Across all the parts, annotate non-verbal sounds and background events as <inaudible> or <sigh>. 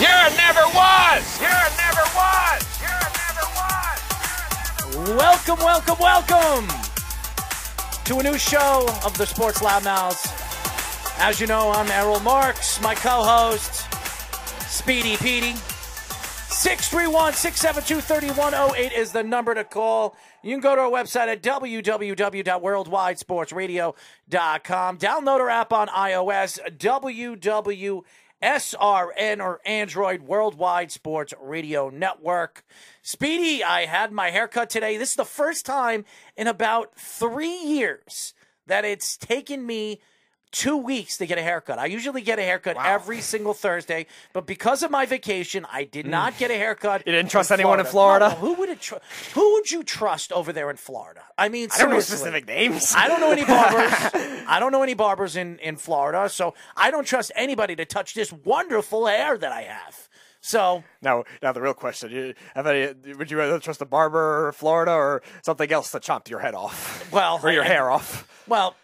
You're never was. You're never was. You're never was. Welcome, welcome, welcome to a new show of the Sports Loudmouths. As you know, I'm Errol Marks, my co-host, Speedy Petey. 631 672 3108 is the number to call. You can go to our website at www.worldwidesportsradio.com. Download our app on iOS, WWSRN or Android Worldwide Sports Radio Network. Speedy, I had my haircut today. This is the first time in about three years that it's taken me two weeks to get a haircut. I usually get a haircut every single Thursday, but because of my vacation, I did mm. not get a haircut. <laughs> You didn't trust anyone in Florida? No, who would it tr- Who would you trust over there in Florida? I mean, I don't know specific names. I don't know any barbers. <laughs> I don't know any barbers in, in Florida, so I don't trust anybody to touch this wonderful hair that I have. So Now, now the real question: you, have any, Would you rather trust a barber, in Florida, or something else to chop your head off? Well, or your I- hair off? Well,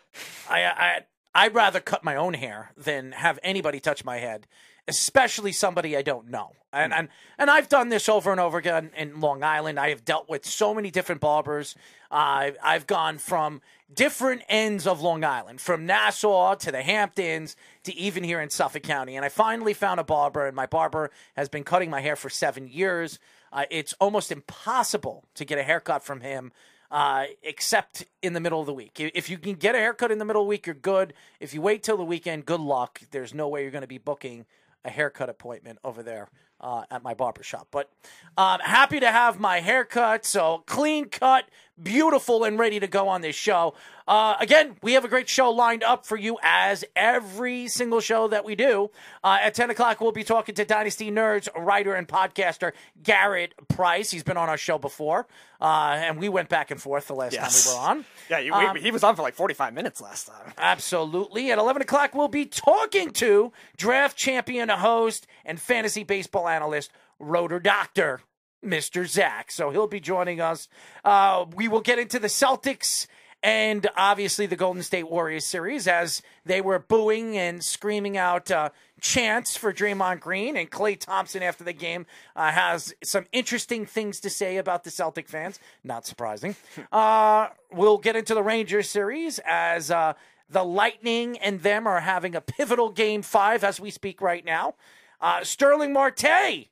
I, I I'd rather cut my own hair than have anybody touch my head, especially somebody I don't know. And and and I've done this over and over again in Long Island. I have dealt with so many different barbers. Uh, I've gone from different ends of Long Island, from Nassau to the Hamptons to even here in Suffolk County. And I finally found a barber, and my barber has been cutting my hair for seven years. Uh, it's almost impossible to get a haircut from him uh, except in the middle of the week. If you can get a haircut in the middle of the week, you're good. If you wait till the weekend, good luck. There's no way you're going to be booking a haircut appointment over there uh, at my barber shop. But um, happy to have my haircut. So clean cut, beautiful, and ready to go on this show. Uh, again, we have a great show lined up for you as every single show that we do. Uh, at 10 o'clock, we'll be talking to Dynasty Nerds writer and podcaster Garrett Price. He's been on our show before, uh, and we went back and forth the last Yes. time we were on. <laughs> Yeah, you, Um, we, he was on for like forty-five minutes last time. Absolutely. At 11 o'clock, we'll be talking to draft champion host and fantasy baseball analyst, Rotor Doctor, Mr. Zach. So he'll be joining us. Uh, we will get into the Celtics and obviously the Golden State Warriors series as they were booing and screaming out uh, chants for Draymond Green. And Klay Thompson, after the game, uh, has some interesting things to say about the Celtic fans. Not surprising. <laughs> Uh, we'll get into the Rangers series as uh, the Lightning and them are having a pivotal game five as we speak right now. Uh, Starling Marte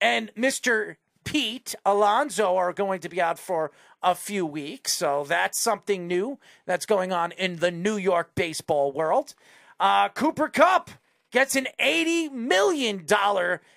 and Mr. Pete Alonso are going to be out for a few weeks. So that's something new that's going on in the New York baseball world. Uh, Cooper Kupp gets an $80 million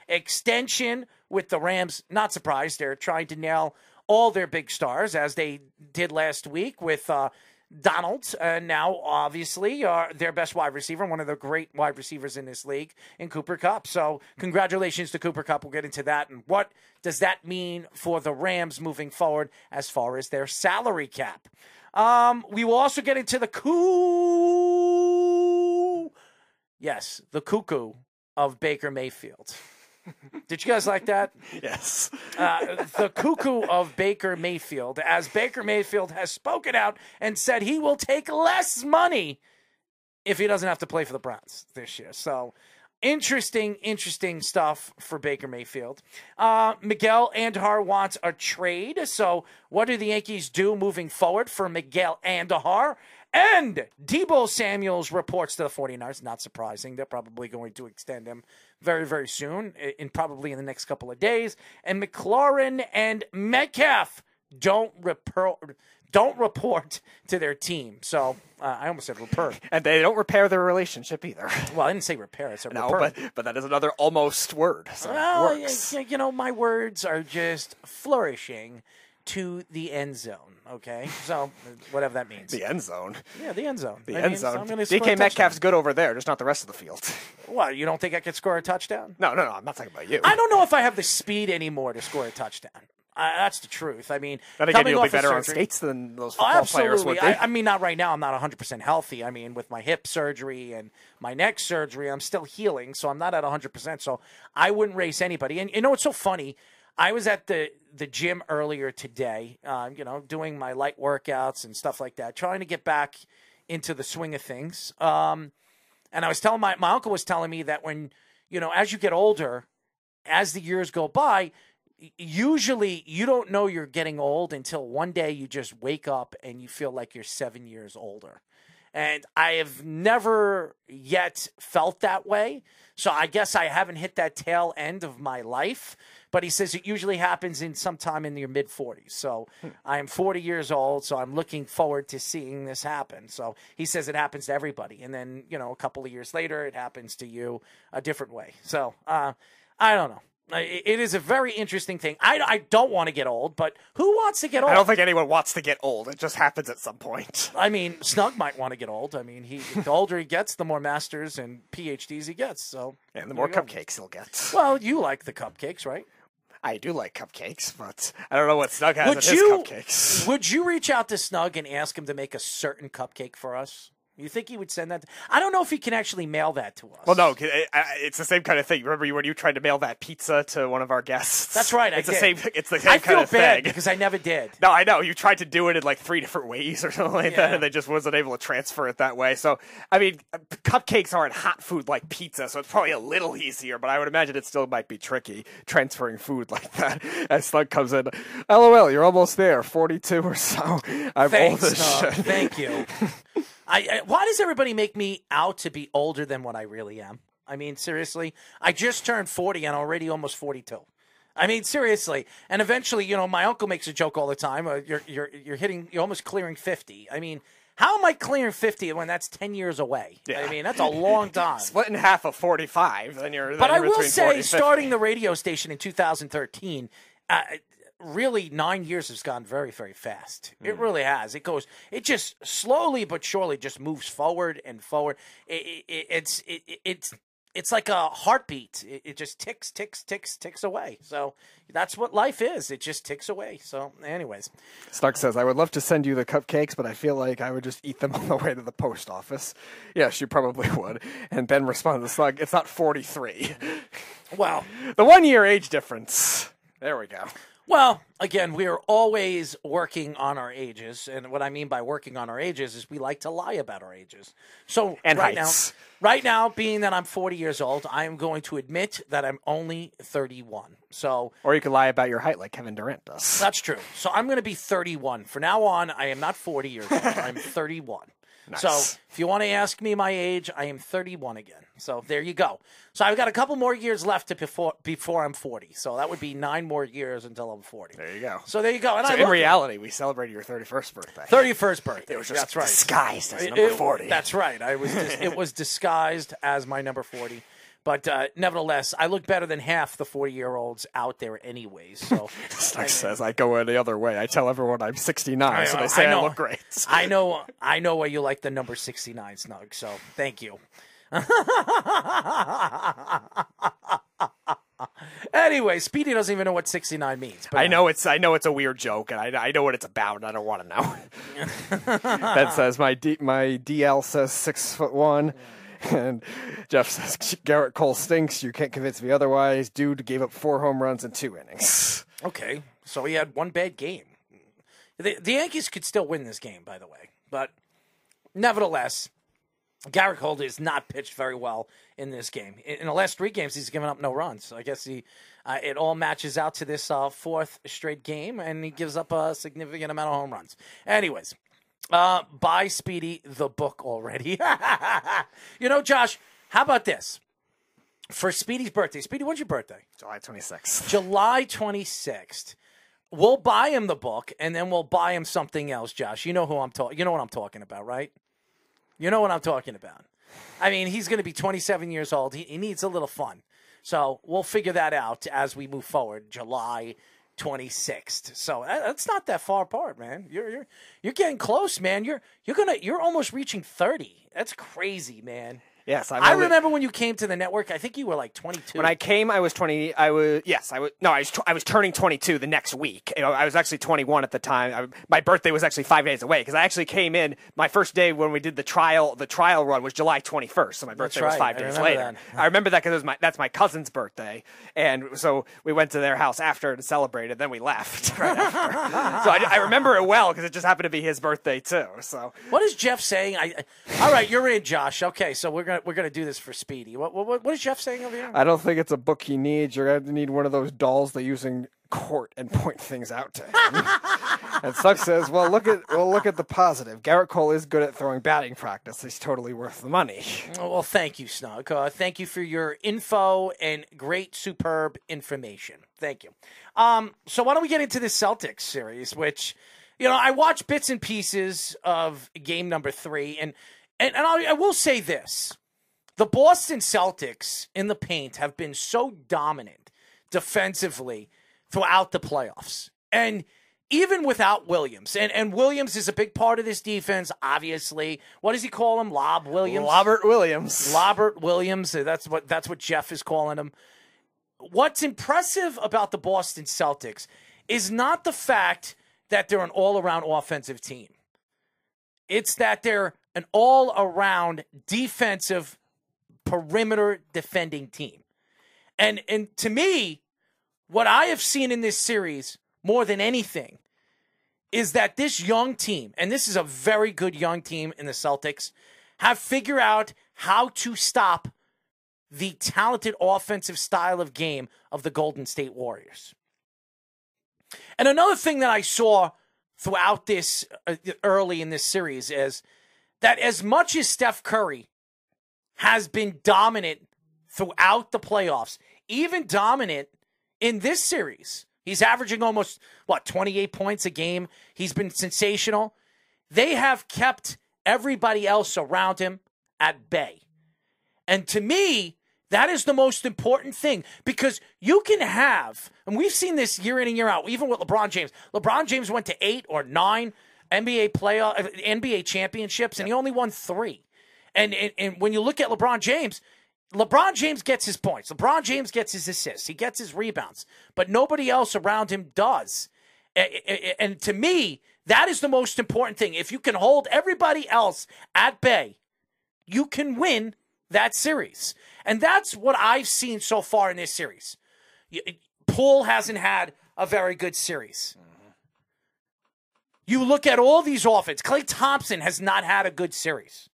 extension with the Rams. Not surprised. They're trying to nail all their big stars as they did last week with uh, Donald, and now obviously uh, their best wide receiver, one of the great wide receivers in this league, in Cooper Kupp. So congratulations to Cooper Kupp. We'll get into that and what does that mean for the Rams moving forward as far as their salary cap. Um, we will also get into the coo. Yes, the cuckoo of Baker Mayfield. <laughs> Did you guys like that? <laughs> Yes. uh, the cuckoo of Baker Mayfield, as Baker Mayfield has spoken out and said he will take less money if he doesn't have to play for the Browns this year. So, interesting, interesting stuff for Baker Mayfield. Uh, Miguel Andujar wants a trade. So, what do the Yankees do moving forward for Miguel Andujar? And Deebo Samuels reports to the 49ers. Not surprising. They're probably going to extend him very, very soon, in probably in the next couple of days. And McLaurin and Metcalf don't report don't report to their team. So uh, I almost said repair. <laughs> And they don't repair their relationship either. <laughs> Well, I didn't say repair. I said No, report. but but that is another almost word. So Well, works. y- y- you know, my words are just flourishing to the end zone. Okay, so <laughs> whatever that means. The end zone. yeah, the end zone. The I end mean, zone. I'm gonna score a DK. Metcalf's good over there, just not the rest of the field. <laughs> What? You don't think I could score a touchdown? No, no, no. I'm not talking about you. I don't know if I have the speed anymore to score a touchdown. Uh, that's the truth. I mean, Then again, coming you'll be better on surgery- skates than those Oh, football players would be. I, I mean, not right now. I'm not 100% healthy. I mean, with my hip surgery and my neck surgery, I'm still healing, so I'm not at 100%. So I wouldn't race anybody. And you know what's so funny? I was at the the gym earlier today, uh, you know, doing my light workouts and stuff like that, trying to get back into the swing of things. Um, and I was telling my my uncle was telling me that when you know, as you get older, as the years go by, usually you don't know you're getting old until one day you just wake up and you feel like you're seven years older. And I have never yet felt that way. So I guess I haven't hit that tail end of my life. But he says it usually happens in sometime in your mid 40s. So I am 40 years old. So I'm looking forward to seeing this happen. So he says it happens to everybody. And then, you know, a couple of years later, it happens to you a different way. So uh, I don't know. It is a very interesting thing. I, I don't want to get old, but who wants to get old? I don't think anyone wants to get old. It just happens at some point. <laughs> I mean, Snug might want to get old. I mean, he the older he gets, the more masters and PhDs he gets. So And the more you cupcakes he'll get. Well, you like the cupcakes, right? I do like cupcakes, but I don't know what Snug has Would in his cupcakes. <laughs> would you reach out to Snug and ask him to make a certain cupcake for us? You think he would send that? I don't know if he can actually mail that to us. Well, no, it's the same kind of thing. Remember when you tried to mail that pizza to one of our guests? That's right. I It's the did. same. It's the same I feel kind of bad thing. because I never did. No, I know you tried to do it in like three different ways or something like that, and they just wasn't able to transfer it that way. So, I mean, cupcakes aren't hot food like pizza, so it's probably a little easier. But I would imagine it still might be tricky transferring food like <laughs> that. As Slug comes in, LOL, you're almost there, forty-two or so. I'm Thanks, old as shit. Thank you. <laughs> I, I why does everybody make me out to be older than what I really am? I mean, seriously, I just turned forty and already almost forty-two. I mean, seriously, and eventually, you know, my uncle makes a joke all the time. Uh, you're you're you're hitting, you're almost clearing fifty. I mean, how am I clearing fifty when that's ten years away? Yeah. I mean, that's a long <laughs> time. Split in half of forty-five, then you're. But then I you're will say, 40 50. starting the radio station in 2013, uh, really nine years has gone very, very fast. It Hmm. really has. It goes. It just slowly but surely just moves forward and forward. It, it, it's it, it- it's. It's like a heartbeat. It, just ticks, ticks, ticks, ticks away. So that's what life is. It just ticks away. So, anyways, Snug says, I would love to send you the cupcakes, but I feel like I would just eat them <laughs> on the way to the post office. Yes, you probably would. And Ben responds to Slug, it's not 43. well, <laughs> the one year age difference. There we go. Well, again, we are always working on our ages, and what I mean by working on our ages is we like to lie about our ages. So And right heights. now, right now, being that I'm 40 years old, I am going to admit that I'm only 31. So Or you could lie about your height like Kevin Durant does. that's true. So I'm going to be 31 from now on. I am not 40 years old. <laughs> I'm 31. So if you want to ask me my age, I am 31 again. So there you go. So I've got a couple more years left to before before I'm 40. So that would be nine more years until I'm 40. There you go. So there you go. And So I in love it. reality, we celebrated your 31st birthday. 31st birthday. It was just that's right. disguised as It- number it- 40. That's right. I was. Dis- it was disguised as my number 40. But uh, nevertheless, I look better than half the 40 year olds out there, anyways. So <laughs> Snug says, I go the other way. I tell everyone I'm 69, so they say I, know, look great. <laughs> I know. I know why you like the number 69, Snug. So thank you. <laughs> anyway, Speedy doesn't even know what 69 means. But I know it's I know it's a weird joke, and I, I know what it's about. and I don't want to know. that says my D, my DL says six foot one, <laughs> and Jeff says Gerrit Cole stinks. You can't convince me otherwise. Dude gave up four home runs in two innings. <laughs> Okay, so he had one bad game. The, the Yankees could still win this game, by the way, but nevertheless, Gerrit Cole has not pitched very well in this game. In, the last three games, he's given up no runs. So I guess he uh, it all matches out to this uh, fourth straight game, and he gives up a significant amount of home runs. Anyways, uh, buy Speedy the book already. <laughs> you know, Josh, how about this? For Speedy's birthday, Speedy, when's your birthday? July 26th. <laughs> July 26th. we'll buy him the book, and then we'll buy him something else. Josh, you know who I'm talking. You know what I'm talking about, right? You know what I'm talking about. I mean, he's going to be 27 years old. He, he needs a little fun. So we'll figure that out as we move forward. July 26th. So that's not that far apart, man. You're you're you're getting close, man. You're you're gonna you're almost reaching 30. That's crazy, man. Yes, I'm I only- remember when you came to the network. I think you were like 22. When I came, I was 20. I was yes, I was no, I was I was turning 22 the next week. You know, I was actually 21 at the time. I, my birthday was actually five days away because I actually came in. My first day when we did the trial, the trial run was July 21st, so my birthday was five I days later. that. I remember that because it was my that's my cousin's birthday, and so we went to their house after to celebrate, and then we left. <laughs> Right after. so I, I remember it well because it just happened to be his birthday too. So What is Jeff saying? I, I- all right, you're in, Josh. Okay, so we're gonna we're gonna do this for Speedy. What what, what is Jeff saying over here? I don't think it's a book he needs. You're going to need one of those dolls they use in court and point things out to him. <laughs> and Suck says, "Well, look at well, look at the positive. Gerrit Cole is good at throwing batting practice. He's totally worth the money." Oh, Well, thank you, Snug. Uh, thank you for your info and great, superb information. Thank you. Um, so why don't we get into the Celtics series, which, you know, I watched bits and pieces of game number three, and and, and I, I will say this: the Boston Celtics in the paint have been so dominant defensively throughout the playoffs, and even without Williams, and and Williams is a big part of this defense. Obviously, what does he call him? Lob Williams. Robert Williams. Robert Williams. uh, That's what that's what Jeff is calling him. What's impressive about the Boston Celtics is not the fact that they're an all-around offensive team. It's that they're an all-around defensive perimeter defending team. And and to me, what I have seen in this series more than anything is that this young team, and this is a very good young team in the Celtics, have figured out how to stop the talented offensive style of game of the Golden State Warriors. And another thing that I saw throughout this uh, early in this series is that as much as Steph Curry has been dominant throughout the playoffs, even dominant in this series, he's averaging almost, what, 28 points a game. He's been sensational. They have kept everybody else around him at bay. And to me, that is the most important thing because you can have, and we've seen this year in and year out, even with LeBron James. LeBron James went to eight or nine NBA playoff, NBA championships, and he only won three. And, and and when you look at LeBron James, LeBron James gets his points. LeBron James gets his assists. He gets his rebounds, but nobody else around him does. And to me, that is the most important thing. If you can hold everybody else at bay, you can win that series. And that's what I've seen so far in this series. Poole hasn't had a very good series. Mm-hmm. You look at all these offense. Klay Thompson has not had a good series.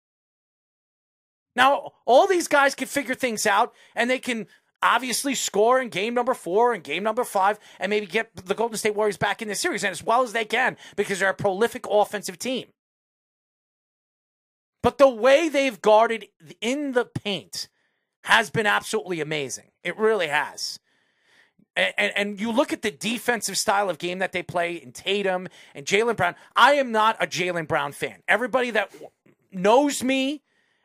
Now, all these guys can figure things out and they can obviously score in game number four and game number five and maybe get the Golden State Warriors back in the series and as well as they can because they're a prolific offensive team. But the way they've guarded in the paint has been absolutely amazing. It really has. And, and, and you look at the defensive style of game that they play in Tatum and Jaylen Brown. I am not a Jaylen Brown fan. Everybody that knows me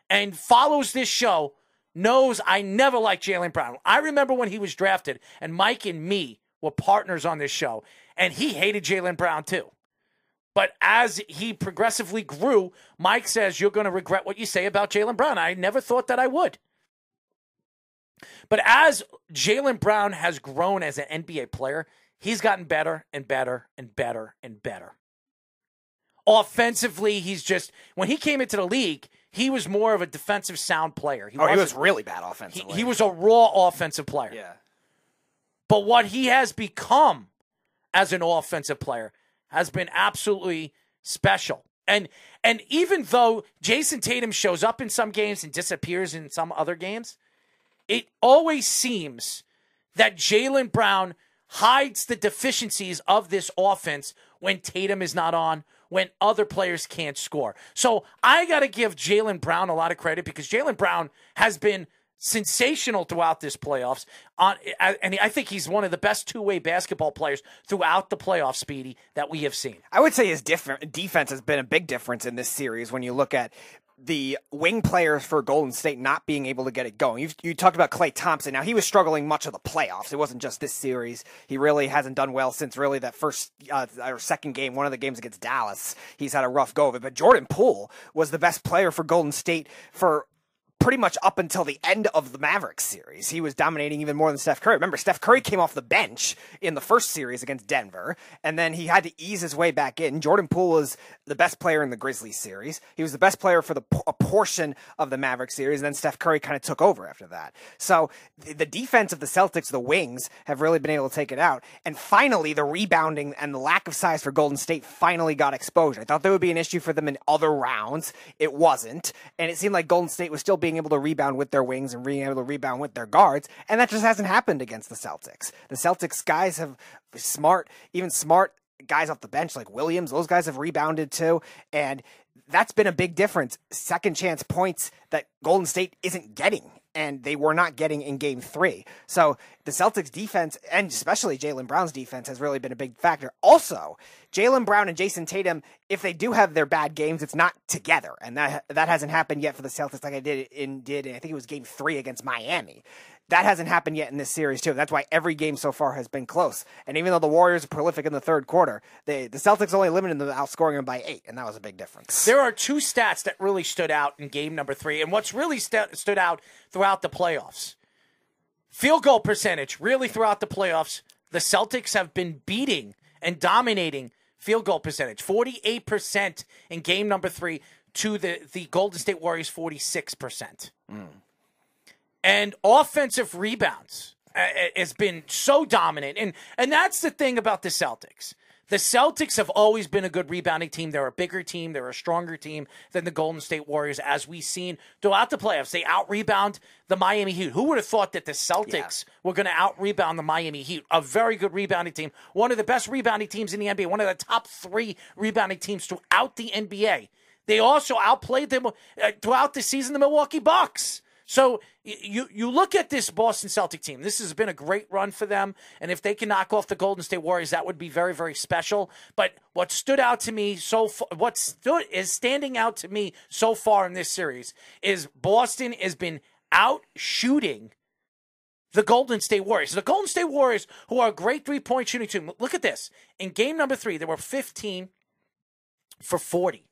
and follows this show knows I never liked Jaylen Brown. I remember when he was drafted, and Mike and me were partners on this show, and he hated Jaylen Brown too. But as he progressively grew, Mike says, You're going to regret what you say about Jaylen Brown. I never thought that I would. But as Jaylen Brown has grown as an NBA player, he's gotten better and better and better and better. Offensively, he's just, when he came into the league, he was more of a defensive sound player. Oh, he was really bad he, offensively. he was a raw offensive player. yeah. But what he has become as an offensive player has been absolutely special. And and even though Jayson Tatum shows up in some games and disappears in some other games, it always seems that Jaylen Brown hides the deficiencies of this offense when Tatum is not on, when other players can't score. So I got to give Jaylen Brown a lot of credit because Jaylen Brown has been sensational throughout this playoffs. On and I think he's one of the best two way basketball players throughout the playoffs, Speedy, that we have seen. I would say his different defense has been a big difference in this series when you look at the wing players for Golden State not being able to get it going. you you talked about Klay Thompson. Now he was struggling much of the playoffs. It wasn't just this series. He really hasn't done well since really that first uh, or second game, one of the games against Dallas. He's had a rough go of it. But Jordan Poole was the best player for Golden State for pretty much up until the end of the Mavericks series. He was dominating even more than Steph Curry. Remember, Steph Curry came off the bench in the first series against Denver, and then he had to ease his way back in. Jordan Poole was the best player in the Grizzlies series. He was the best player for the a portion of the Mavericks series, and then Steph Curry kind of took over after that. So the defense of the Celtics, the wings, have really been able to take it out. And finally, the rebounding and the lack of size for Golden State finally got exposure. I thought there would be an issue for them in other rounds. It wasn't, and it seemed like Golden State was still being being able to rebound with their wings and being able to rebound with their guards, and that just hasn't happened against the Celtics. The Celtics guys have smart, even smart guys off the bench like Williams, those guys have rebounded too, and that's been a big difference. Second chance points that Golden State isn't getting and they were not getting in game three. So the Celtics defense and especially Jaylen Brown's defense has really been a big factor. Also, Jaylen Brown and Jayson Tatum, if they do have their bad games, it's not together. And that that hasn't happened yet for the Celtics like I did in did in, I think it was game three against Miami. That hasn't happened yet in this series too. That's why every game so far has been close. And even though the Warriors are prolific in the third quarter, they the Celtics only limited them outscoring them by eight, and that was a big difference. There are two stats that really stood out in game number three, and what's really st- stood out throughout the playoffs. Field goal percentage, really throughout the playoffs, the Celtics have been beating and dominating field goal percentage. 48% in game number three to the, the Golden State Warriors, 46%. Mm and offensive rebounds uh, uh, has been so dominant. And and that's the thing about the Celtics. The Celtics have always been a good rebounding team. They're a bigger team. They're a stronger team than the Golden State Warriors, as we've seen throughout the playoffs. They out rebound the Miami Heat. Who would have thought that the Celtics yeah. were going to out rebound the Miami Heat? A very good rebounding team. One of the best rebounding teams in the NBA. One of the top three rebounding teams throughout the NBA. They also outplayed them uh, throughout the season, the Milwaukee Bucks. So you you look at this Boston Celtic team. This has been a great run for them, and if they can knock off the Golden State Warriors, that would be very very special. But what stood out to me so far, what stood is standing out to me so far in this series is Boston has been out shooting the Golden State Warriors. The Golden State Warriors, who are a great three point shooting team. Look at this. In game number three, there were 15 for 40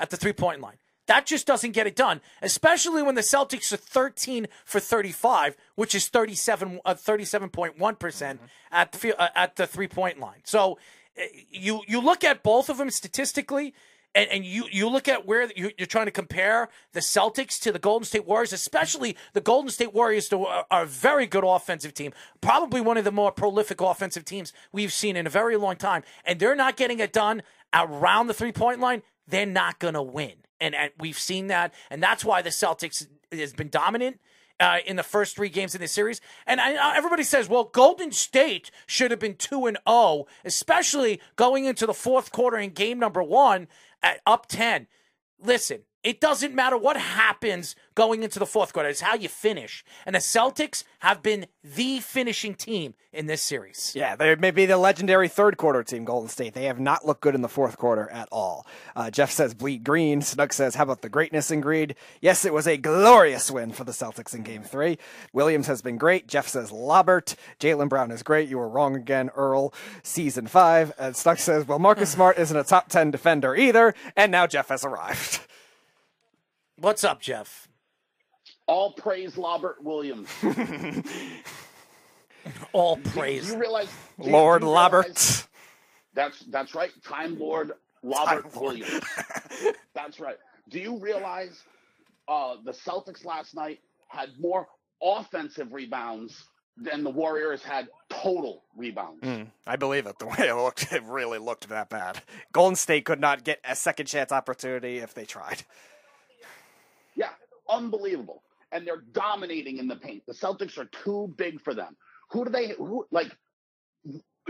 at the three point line. That just doesn't get it done, especially when the Celtics are 13 for 35, which is 37 uh, 37.1% mm-hmm. at the uh, at the three-point line. So uh, you you look at both of them statistically and, and you, you look at where you, are trying to compare the Celtics to the Golden State Warriors, especially the Golden State Warriors are, are a very good offensive team, probably one of the more prolific offensive teams we've seen in a very long time, and they're not getting it done around the three point line. They're not going to win and, and we've seen that, and that's why the Celtics has been dominant. Uh, in the first three games in this series. And I, everybody says, well, Golden State should have been 2 and 0, especially going into the fourth quarter in game number one at up 10. Listen, it doesn't matter what happens going into the fourth quarter. It's how you finish. And the Celtics have been the finishing team in this series. Yeah, they may be the legendary third quarter team, Golden State. They have not looked good in the fourth quarter at all. Uh, Jeff says bleed green. Snug says, how about the greatness in greed? Yes, it was a glorious win for the Celtics in game three. Williams has been great. Jeff says Lobert. Jaylen Brown is great. You were wrong again, Earl. Season five. And Snug says, well, Marcus <sighs> Smart isn't a top 10 defender either. And now Jeff has arrived. <laughs> What's up, Jeff? All praise Robert Williams. <laughs> <laughs> All praise. Do you realize Lord you Robert? That's that's right. Time Lord Robert Time Williams. Lord. that's right. Do you realize uh, the Celtics last night had more offensive rebounds than the Warriors had total rebounds. Mm, I believe it. <laughs> The way it looked, it really looked that bad. Golden State could not get a second chance opportunity if they tried. Unbelievable. And they're dominating in the paint. The Celtics are too big for them. Who do they who like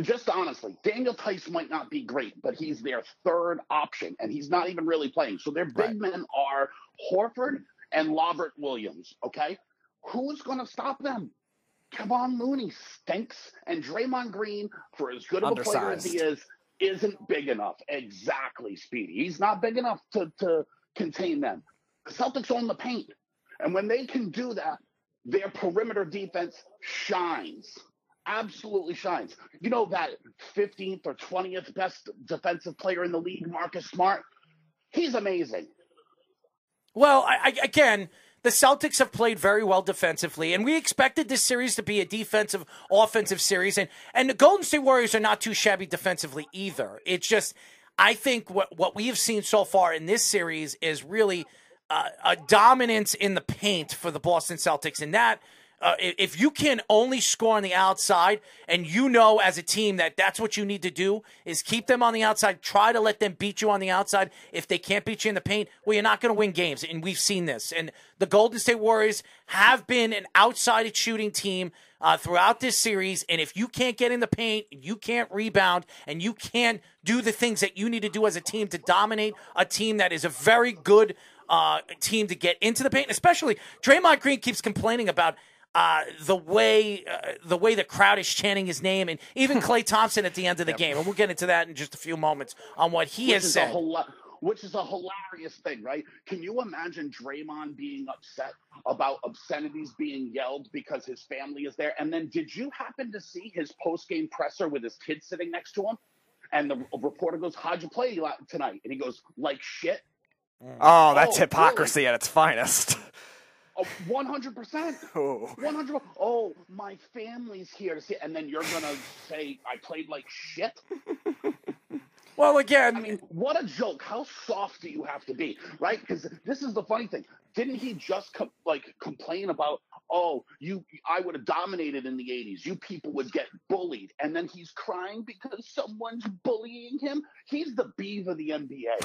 just honestly, Daniel Theis might not be great, but he's their third option, and he's not even really playing. So their big right. men are Horford and Robert Williams. Okay, who's going to stop them? Kevon Looney stinks, and Draymond Green, for as good of a player as he is, isn't big enough. Exactly, Speedy. He's not big enough to, to contain them. The Celtics own the paint. And when they can do that, their perimeter defense shines. Absolutely shines. You know that 15th or 20th best defensive player in the league, Marcus Smart? He's amazing. Well, I, I, again, the Celtics have played very well defensively, and we expected this series to be a defensive, offensive series. And, and the Golden State Warriors are not too shabby defensively either. It's just, I think what, what we have seen so far in this series is really uh, a dominance in the paint for the Boston Celtics. And that uh, if you can only score on the outside and you know as a team that that's what you need to do is keep them on the outside try to let them beat you on the outside if they can't beat you in the paint well you're not going to win games and we've seen this and the golden state warriors have been an outside shooting team uh, throughout this series and if you can't get in the paint you can't rebound and you can't do the things that you need to do as a team to dominate a team that is a very good uh, team to get into the paint especially Draymond Green keeps complaining about uh, the way uh, the way the crowd is chanting his name, and even <laughs> Klay Thompson at the end of the yep. game, and we'll get into that in just a few moments on what he which has said. which is a hilarious thing, right? Can you imagine Draymond being upset about obscenities being yelled because his family is there? And then, did you happen to see his post game presser with his kid sitting next to him? And the reporter goes, "How'd you play tonight?" And he goes, "Like shit." Mm. Oh, that's oh, hypocrisy really? at its finest. Oh, one hundred percent. <laughs> One hundred. Oh, my family's here to see, and then you're gonna say I played like shit. <laughs> Well, again, I mean, what a joke! How soft do you have to be, right? Because this is the funny thing. Didn't he just com- like complain about, oh, you, I would have dominated in the '80s. You people would get bullied, and then he's crying because someone's bullying him. He's the beaver of the NBA.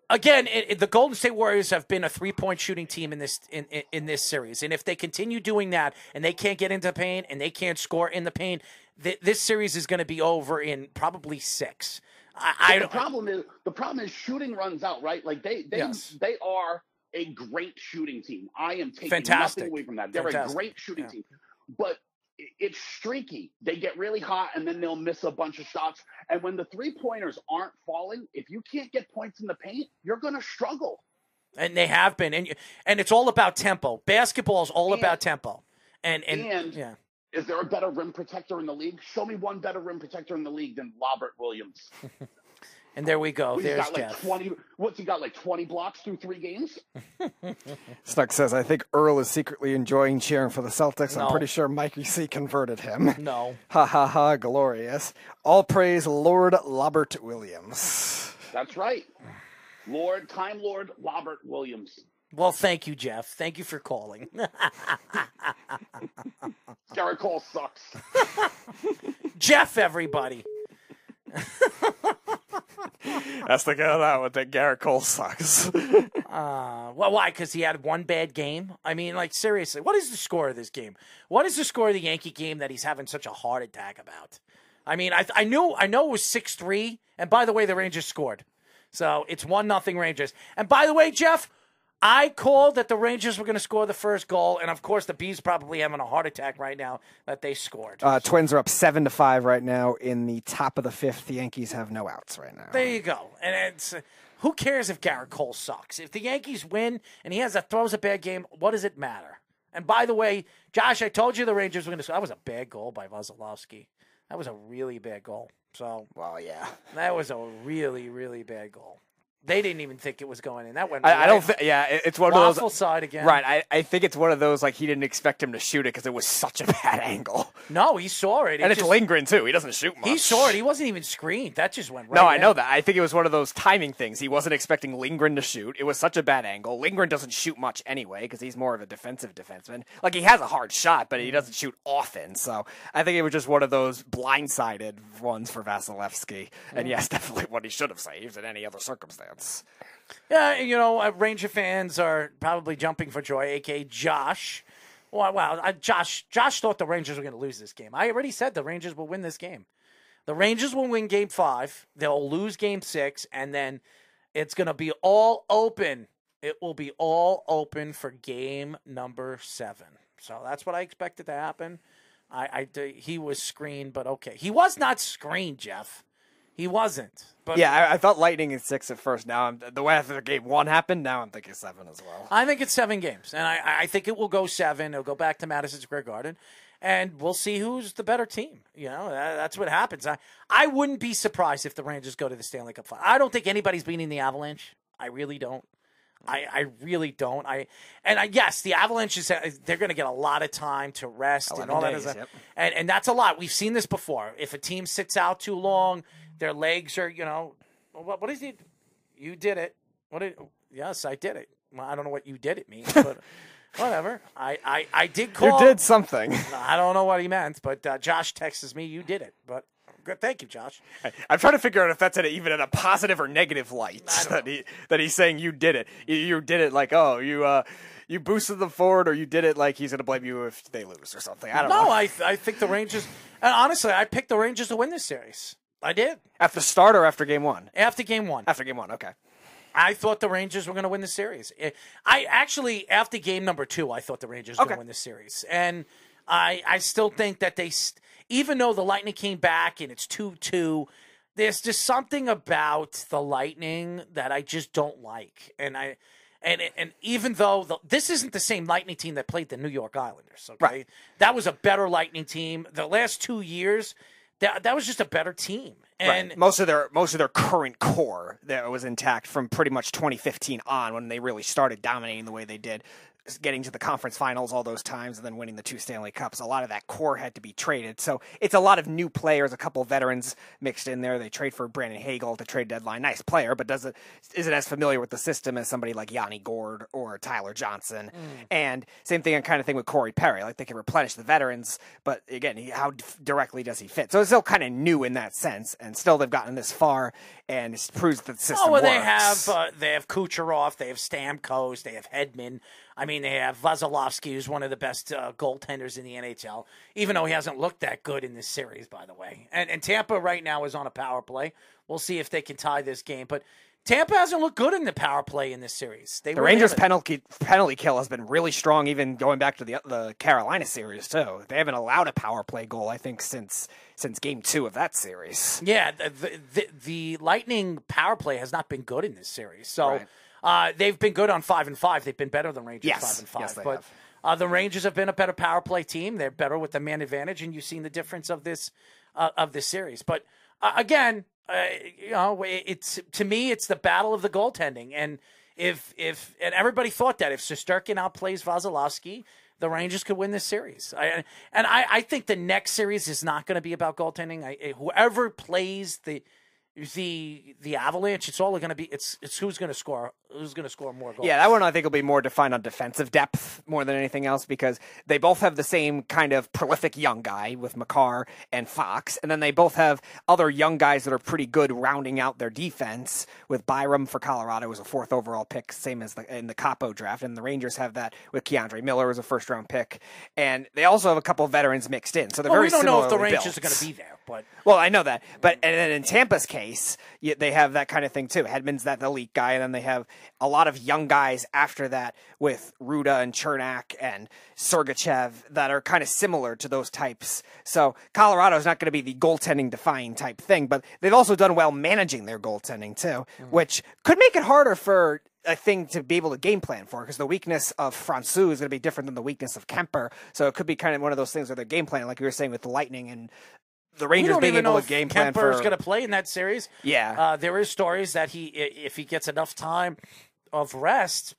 <laughs> again, it, it, the Golden State Warriors have been a three-point shooting team in this in, in, in this series, and if they continue doing that, and they can't get into paint, and they can't score in the paint, th- this series is going to be over in probably six. I, I the problem is the problem is shooting runs out, right? Like they they yes. they are a great shooting team. I am taking Fantastic. nothing away from that. They're Fantastic. a great shooting yeah. team, but it's streaky. They get really hot and then they'll miss a bunch of shots. And when the three pointers aren't falling, if you can't get points in the paint, you're going to struggle. And they have been, and and it's all about tempo. Basketball is all and, about tempo. And and, and yeah. Is there a better rim protector in the league? Show me one better rim protector in the league than Robert Williams. <laughs> and there we go. He's There's got like 20, what's he got, like 20 blocks through three games? <laughs> Stuck says, I think Earl is secretly enjoying cheering for the Celtics. No. I'm pretty sure Mikey C converted him. <laughs> No. Ha ha ha, glorious. All praise Lord Robert Williams. That's right. Lord, Time Lord Robert Williams. Well, thank you, Jeff. Thank you for calling. <laughs> Gerrit Cole sucks. <laughs> Jeff, everybody. <laughs> That's the guy that one. That Gerrit Cole sucks. uh, well, why? Because he had one bad game. I mean, like seriously, what is the score of this game? What is the score of the Yankee game that he's having such a heart attack about? I mean, I I knew I know it was six three, and by the way, the Rangers scored, so it's one nothing Rangers. And by the way, Jeff, I called that the Rangers were going to score the first goal, and of course, the Bees probably having a heart attack right now that they scored. Uh, Twins are up seven to five right now in the top of the fifth. The Yankees have no outs right now. There you go, and it's. Uh, who cares if Gerrit Cole sucks? If the Yankees win and he has a throws a bad game, what does it matter? And by the way, Josh, I told you the Rangers were going to score. That was a bad goal by Vasilevskiy. That was a really bad goal. So, well, yeah, that was a really, really bad goal. They didn't even think it was going in. That went. I, I don't think. Yeah, it's one Waffle of those. side again. Right. I, I think it's one of those like he didn't expect him to shoot it because it was such a <laughs> bad angle. No, he saw it, it and it's just, Lindgren too. He doesn't shoot much. He saw it. He wasn't even screened. That just went right. No, I in. know that. I think it was one of those timing things. He wasn't expecting Lindgren to shoot. It was such a bad angle. Lindgren doesn't shoot much anyway because he's more of a defensive defenseman. Like he has a hard shot, but he doesn't shoot often. So I think it was just one of those blindsided ones for Vasilevskiy. And yes, <laughs> definitely what he should have saved in any other circumstance. Yeah, you know, uh, Ranger fans are probably jumping for joy, aka Josh. Well, wow, Josh, Josh thought the Rangers were going to lose this game. I already said the Rangers will win this game. The Rangers will win Game Five. They'll lose Game Six, and then it's going to be all open It will be all open for game number seven. So that's what I expected to happen. I he was screened, but okay, he was not screened, Jeff. He wasn't. But Yeah, I, I thought Lightning in six at first. Now I'm the way after game one happened. Now I'm thinking seven as well. I think it's seven games, and I, I think it will go seven. It'll go back to Madison Square Garden, and we'll see who's the better team. You know, that, that's what happens. I I wouldn't be surprised if the Rangers go to the Stanley Cup final. I don't think anybody's beating the Avalanche. I really don't. I, I really don't. I and I yes, the Avalanche is uh, they're going to get a lot of time to rest and all that. days, is- yep. And and that's a lot. We've seen this before. If a team sits out too long, their legs are you know what what is it? You did it. What did? Yes, I did it. Well, I don't know what you did it means, but <laughs> whatever. I, I, I did call. You did something. I don't know what he meant, but uh, Josh texts me, "You did it." But good, thank you, Josh. I'm trying to figure out if that's in a, even in a positive or negative light that he that he's saying you did it. You, you did it like oh you uh you boosted them forward or you did it like he's gonna blame you if they lose or something. I don't No, know. No, I I think the Rangers. And honestly, I picked the Rangers to win this series. I did after start or after game one. after game one. After game one, okay. I thought the Rangers were going to win the series. I actually, after game number two, I thought the Rangers were going to win the series, and I, I still think that they, st- even though the Lightning came back and it's two two, there's just something about the Lightning that I just don't like, and I. And, and even though the, this isn't the same Lightning team that played the New York Islanders, okay, Right. that was a better Lightning team. The last two years, that that was just a better team. And right. most of their most of their current core that was intact from pretty much 2015 on when they really started dominating the way they did getting to the conference finals all those times and then winning the two Stanley Cups a lot of that core had to be traded. So it's a lot of new players a couple veterans mixed in there. They trade for Brandon Hagel at the trade deadline. Nice player but doesn't isn't as familiar with the system as somebody like Yanni Gourde or Tyler Johnson? And same thing kind of thing with Corey Perry. Like they can replenish the veterans but again he, how directly does he fit? So it's still kind of new in that sense and still they've gotten this far and it proves that the system Oh, well, they have uh, they have Kucherov, they have Stamkos, they have Hedman. I mean, they have Vasilevskiy, who's one of the best uh, goaltenders in the NHL, even though he hasn't looked that good in this series, by the way. And, and Tampa right now is on a power play. We'll see if they can tie this game, but Tampa hasn't looked good in the power play in this series. They The really Rangers haven't. penalty penalty kill has been really strong, even going back to the the Carolina series too. They haven't allowed a power play goal, I think, since since Game Two of that series. Yeah, the, the, the, the Lightning power play has not been good in this series. So Right. Uh, they've been good on five and five. They've been better than Rangers Yes. five and five. Yes, they but have. Uh, the Rangers have been a better power play team. They're better with the man advantage, and you've seen the difference of this uh, of this series. But uh, again, uh, you know, it's to me, it's the battle of the goaltending, and if if and everybody thought that if Shesterkin outplays Vasilevskiy. The Rangers could win this series, I, and I, I think the next series is not going to be about goaltending. I, whoever plays the the the Avalanche, it's all going to be it's it's who's going to score who's going to score more goals. Yeah, that one I think will be more defined on defensive depth more than anything else because they both have the same kind of prolific young guy with Makar and Fox, and then they both have other young guys that are pretty good rounding out their defense. With Byram for Colorado was a fourth overall pick, same as the, in the Kakko draft, and the Rangers have that with K'Andre Miller as a first round pick, and they also have a couple of veterans mixed in. So they're well, very we don't know if the Rangers built. are going to be there, but Well, I know that, but and then in Tampa's case, they have that kind of thing too. Hedman's that elite guy, and then they have a lot of young guys after that with Ruda and Cernak and Sergachev that are kind of similar to those types. So Colorado is not going to be the goaltending defying type thing, but they've also done well managing their goaltending too, mm-hmm. which could make it harder for a thing to be able to game plan for because the weakness of Francouz is going to be different than the weakness of Kuemper. So it could be kind of one of those things where they're game plan, like you were saying with the Lightning and the Rangers being able to game plan Kuemper is for going to play in that series. Yeah. uh, there is stories that he if he gets enough time of rest,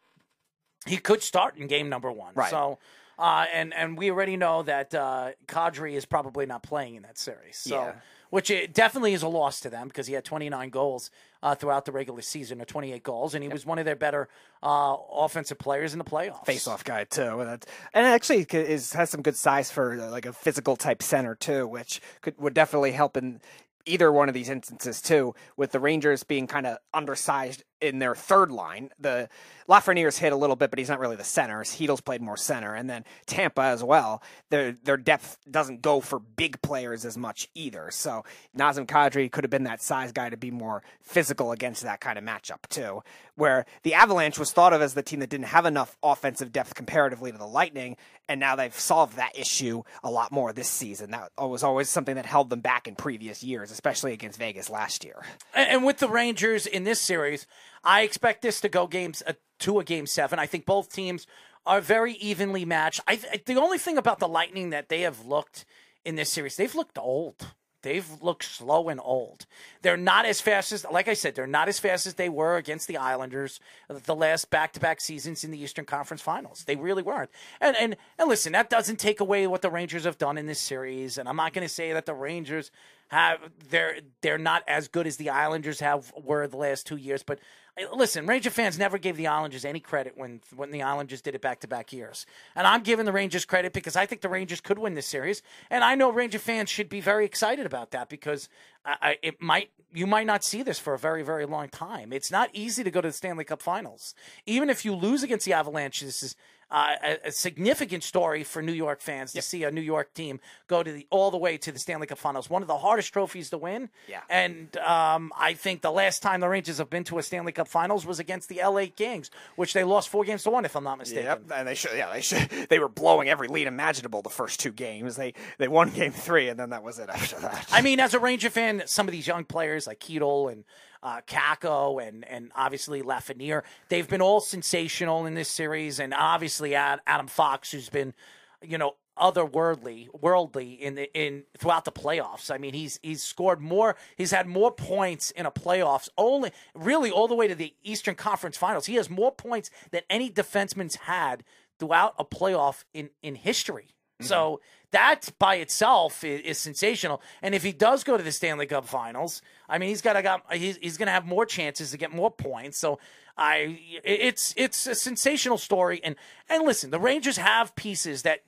he could start in game number one. Right. So. Uh, and and we already know that uh, Kadri is probably not playing in that series. So, Yeah. which it definitely is a loss to them because he had 29 goals uh, throughout the regular season, or 28 goals, and he was one of their better uh, offensive players in the playoffs. face-off guy too, and, actually is has some good size for uh, like a physical type center too, which could would definitely help in either one of these instances too. With the Rangers being kind of undersized in their third line. The Lafreniere's hit a little bit, but he's not really the center. Chytil's played more center, and then Tampa as well. Their their depth doesn't go for big players as much either. So Nazem Kadri could have been that size guy to be more physical against that kind of matchup too. Where the Avalanche was thought of as the team that didn't have enough offensive depth comparatively to the Lightning, and now they've solved that issue a lot more this season. That was always something that held them back in previous years, especially against Vegas last year. And, and with the Rangers in this series, I expect this to go games uh, to a game seven. I think both teams are very evenly matched. I the only thing about the Lightning that they have looked in this series, they've looked old. They've looked slow and old. They're not as fast as, like I said, they're not as fast as they were against the Islanders the last back-to-back seasons in the Eastern Conference Finals. They really weren't. And and and listen, that doesn't take away what the Rangers have done in this series. And I'm not going to say that the Rangers have they're they're not as good as the Islanders have were the last two years. But listen, Ranger fans never gave the Islanders any credit when when the Islanders did it back to back years, and I'm giving the Rangers credit because I think the Rangers could win this series, and I know Ranger fans should be very excited about that because I, it might you might not see this for a very very long time. It's not easy to go to the Stanley Cup Finals, even if you lose against the Avalanche. This is uh, a, a, significant story for New York fans to yep. see a New York team go to the all the way to the Stanley Cup Finals, one of the hardest trophies to win. Yeah. And um, I think the last time the Rangers have been to a Stanley Cup Finals was against the LA Kings, which they lost four games to one, if I'm not mistaken. Yep. And they should, yeah, they should. <laughs> They were blowing every lead imaginable the first two games. They they won game three, and then that was it after that. I mean, as a Ranger fan, some of these young players like Chytil and uh, Kakko and and obviously Lafreniere. They've been all sensational in this series, and obviously Adam Fox, who's been, you know, otherworldly, worldly in the, in throughout the playoffs. I mean, he's he's scored more. He's had more points in a playoffs only, really, all the way to the Eastern Conference Finals. He has more points than any defenseman's had throughout a playoff in in history. Mm-hmm. So that by itself is, is, sensational. And if he does go to the Stanley Cup Finals, I mean, he's got to got he's, he's going to have more chances to get more points. So I it's it's a sensational story. And and listen, the Rangers have pieces that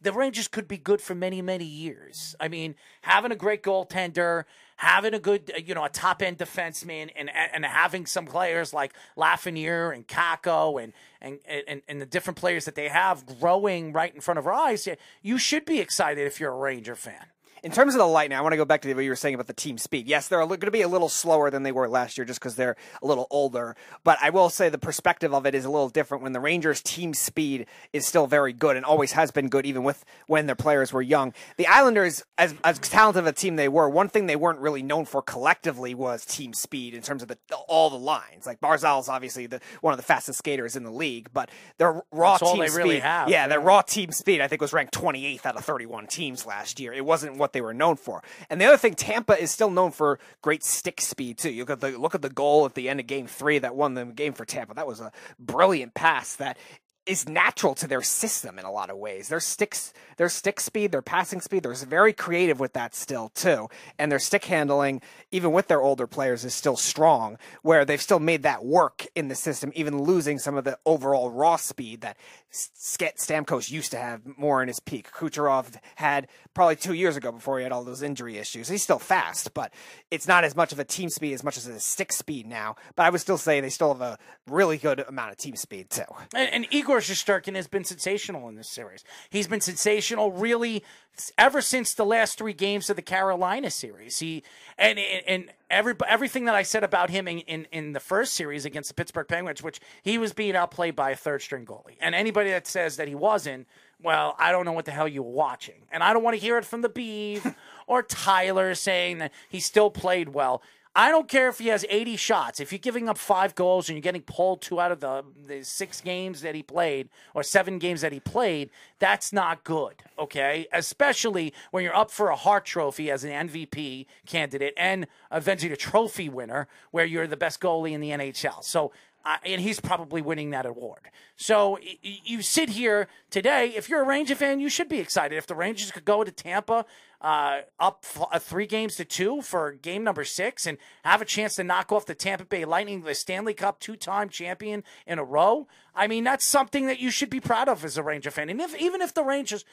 the Rangers could be good for many many years. I mean, having a great goaltender, having a good, you know, a top end defenseman and, and having some players like Lafreniere and Kakko and, and, and, and the different players that they have growing right in front of our eyes, you should be excited if you're a Ranger fan. In terms of the Lightning, I want to go back to what you were saying about the team speed. Yes, they're going to be a little slower than they were last year just because they're a little older. But I will say the perspective of it is a little different when the Rangers' team speed is still very good and always has been good, even with when their players were young. The Islanders, as, as talented of a team they were, one thing they weren't really known for collectively was team speed in terms of the all the lines. Like Barzal's obviously the one of the fastest skaters in the league, but their raw That's team speed, really have, yeah, their raw team speed, I think was ranked 28th out of 31 teams last year. It wasn't what they were known for. And the other thing, Tampa is still known for great stick speed too. You look at the look at the goal at the end of Game Three that won the game for Tampa. That was a brilliant pass that is natural to their system in a lot of ways. Their sticks, their stick speed, their passing speed, they're very creative with that still too. And their stick handling, even with their older players, is still strong. Where they've still made that work in the system, even losing some of the overall raw speed that Stamkos used to have more in his peak. Kucherov had probably two years ago before he had all those injury issues. He's still fast, but it's not as much of a team speed as much as a stick speed now. But I would still say they still have a really good amount of team speed too. And, and Igor Igor has been sensational in this series. He's been sensational really ever since the last three games of the Carolina series. He and and every everything that I said about him in, in, in the first series against the Pittsburgh Penguins, which he was being outplayed by a third string goalie. And anybody that says that he wasn't, well, I don't know what the hell you were watching. And I don't want to hear it from the Beeve <laughs> or Tyler saying that he still played well. I don't care if he has 80 shots. If you're giving up five goals and you're getting pulled two out of the, the six games that he played or seven games that he played, that's not good, okay? Especially when you're up for a Hart Trophy as an MVP candidate and eventually a trophy winner where you're the best goalie in the NHL. So uh, and he's probably winning that award. So y- you sit here today. If you're a Ranger fan, you should be excited. If the Rangers could go to Tampa uh, up f- uh, three games to two for game number six and have a chance to knock off the Tampa Bay Lightning, the Stanley Cup two-time champion in a row, I mean that's something that you should be proud of as a Ranger fan. And if even if the Rangers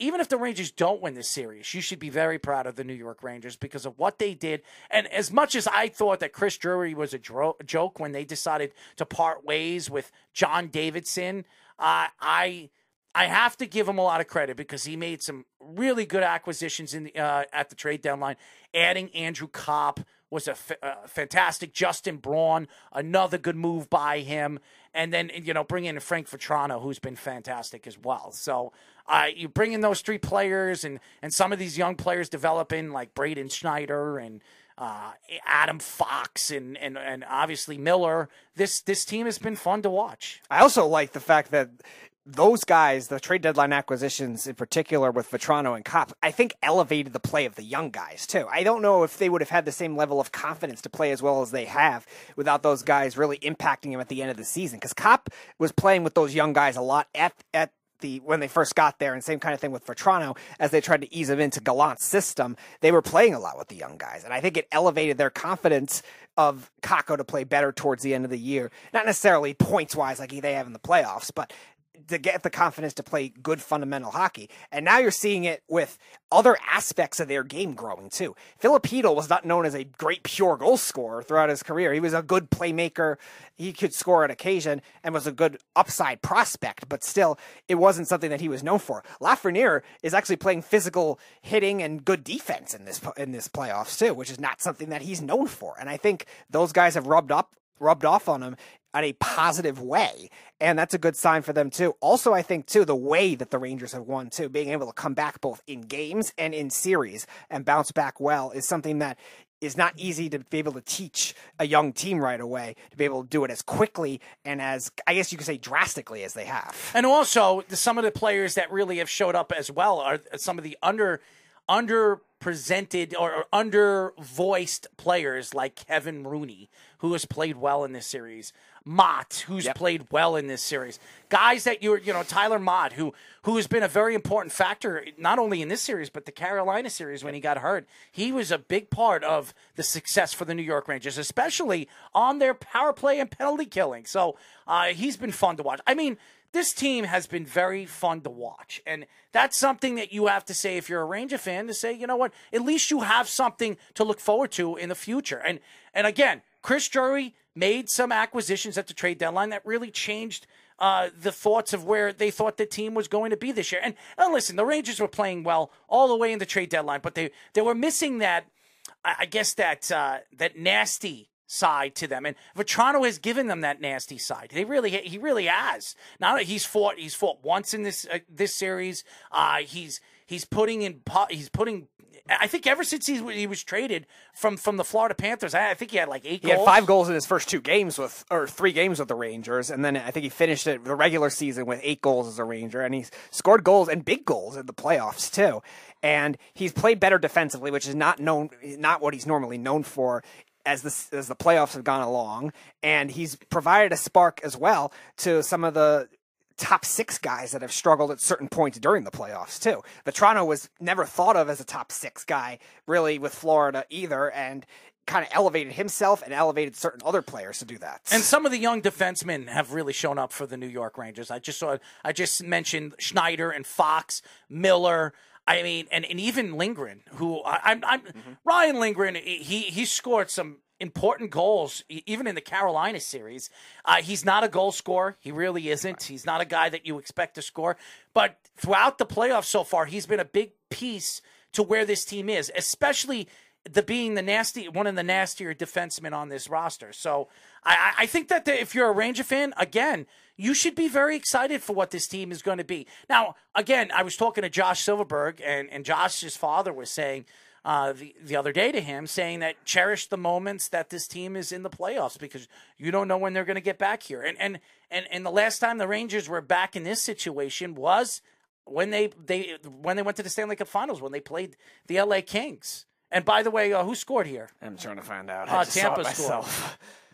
even if the Rangers don't win this series, you should be very proud of the New York Rangers because of what they did. And as much as I thought that Chris Drury was a dro- joke when they decided to part ways with John Davidson, uh, I I have to give him a lot of credit because he made some really good acquisitions in the, uh, at the trade deadline. Adding Andrew Copp was a uh, fantastic. Justin Braun, another good move by him, and then you know bring in Frank Vatrano, who's been fantastic as well. So uh, you bring in those three players, and and some of these young players developing like Braden Schneider and. Uh, Adam Fox and, and and obviously Miller. This this team has been fun to watch. I also like the fact that those guys, the trade deadline acquisitions in particular with Vatrano and Copp, I think elevated the play of the young guys too. I don't know if they would have had the same level of confidence to play as well as they have without those guys really impacting them at the end of the season. Because Copp was playing with those young guys a lot at at the when they first got there, and same kind of thing with Vatrano as they tried to ease him into Gallant's system. They were playing a lot with the young guys, and I think it elevated their confidence of Kakko to play better towards the end of the year. Not necessarily points wise like they have in the playoffs, but to get the confidence to play good fundamental hockey. And now you're seeing it with other aspects of their game growing too. Filipino was not known as a great pure goal scorer throughout his career. He was a good playmaker. He could score on occasion and was a good upside prospect, but still it wasn't something that he was known for. Lafreniere is actually playing physical hitting and good defense in this in this playoffs too, which is not something that he's known for. And I think those guys have rubbed up rubbed off on him in a positive way. And that's a good sign for them too. Also, I think too, the way that the Rangers have won too, being able to come back both in games and in series and bounce back well is something that is not easy to be able to teach a young team right away to be able to do it as quickly and as I guess you could say drastically as they have. And also, some of the players that really have showed up as well are some of the under underpresented or, or under voiced players like Kevin Rooney, who has played well in this series. Motte, who's Yep. played well in this series. Guys that you're, you know, Tyler Motte, who who has been a very important factor not only in this series but the Carolina series when he got hurt. He was a big part of the success for the New York Rangers, especially on their power play and penalty killing. So uh, he's been fun to watch. I mean, this team has been very fun to watch. And that's something that you have to say if you're a Ranger fan to say, you know what, at least you have something to look forward to in the future. And and again, Chris Drury made some acquisitions at the trade deadline that really changed uh, the thoughts of where they thought the team was going to be this year. And, and listen, the Rangers were playing well all the way in the trade deadline, but they they were missing that I guess that uh, that nasty side to them, and Vatrano has given them that nasty side. They really, he really has. Now he's fought, he's fought once in this uh, this series. Uh, he's he's putting in, he's putting. I think ever since he, he was traded from from the Florida Panthers, I, I think he had like eight. He had five goals in his first two games with, or three games with the Rangers, and then I think he finished it the regular season with eight goals as a Ranger, and he's scored goals and big goals in the playoffs too. And he's played better defensively, which is not known, not what he's normally known for. As the as the playoffs have gone along, and he's provided a spark as well to some of the top six guys that have struggled at certain points during the playoffs too. Vatrano was never thought of as a top six guy really with Florida either, and kind of elevated himself and elevated certain other players to do that. And some of the young defensemen have really shown up for the New York Rangers. I just saw, I just mentioned Schneider and Fox, Miller. I mean, and, and even Lindgren, who I, I'm, I'm mm-hmm. Ryan Lindgren. He he scored some important goals, even in the Carolina series. Uh, he's not a goal scorer. He really isn't. He's not a guy that you expect to score. But throughout the playoffs so far, he's been a big piece to where this team is, especially the being the nasty one of the nastier defensemen on this roster. So I, I I think that the, if you're a Ranger fan, again, you should be very excited for what this team is going to be. Now, again, I was talking to Josh Silverberg, and, and Josh's father was saying uh, the the other day to him, saying that cherish the moments that this team is in the playoffs because you don't know when they're going to get back here. And and and and the last time the Rangers were back in this situation was when they they when they went to the Stanley Cup Finals when they played the L.A. Kings. And by the way, uh, who scored here? I'm trying to find out. Uh, I just saw it Tampa scored.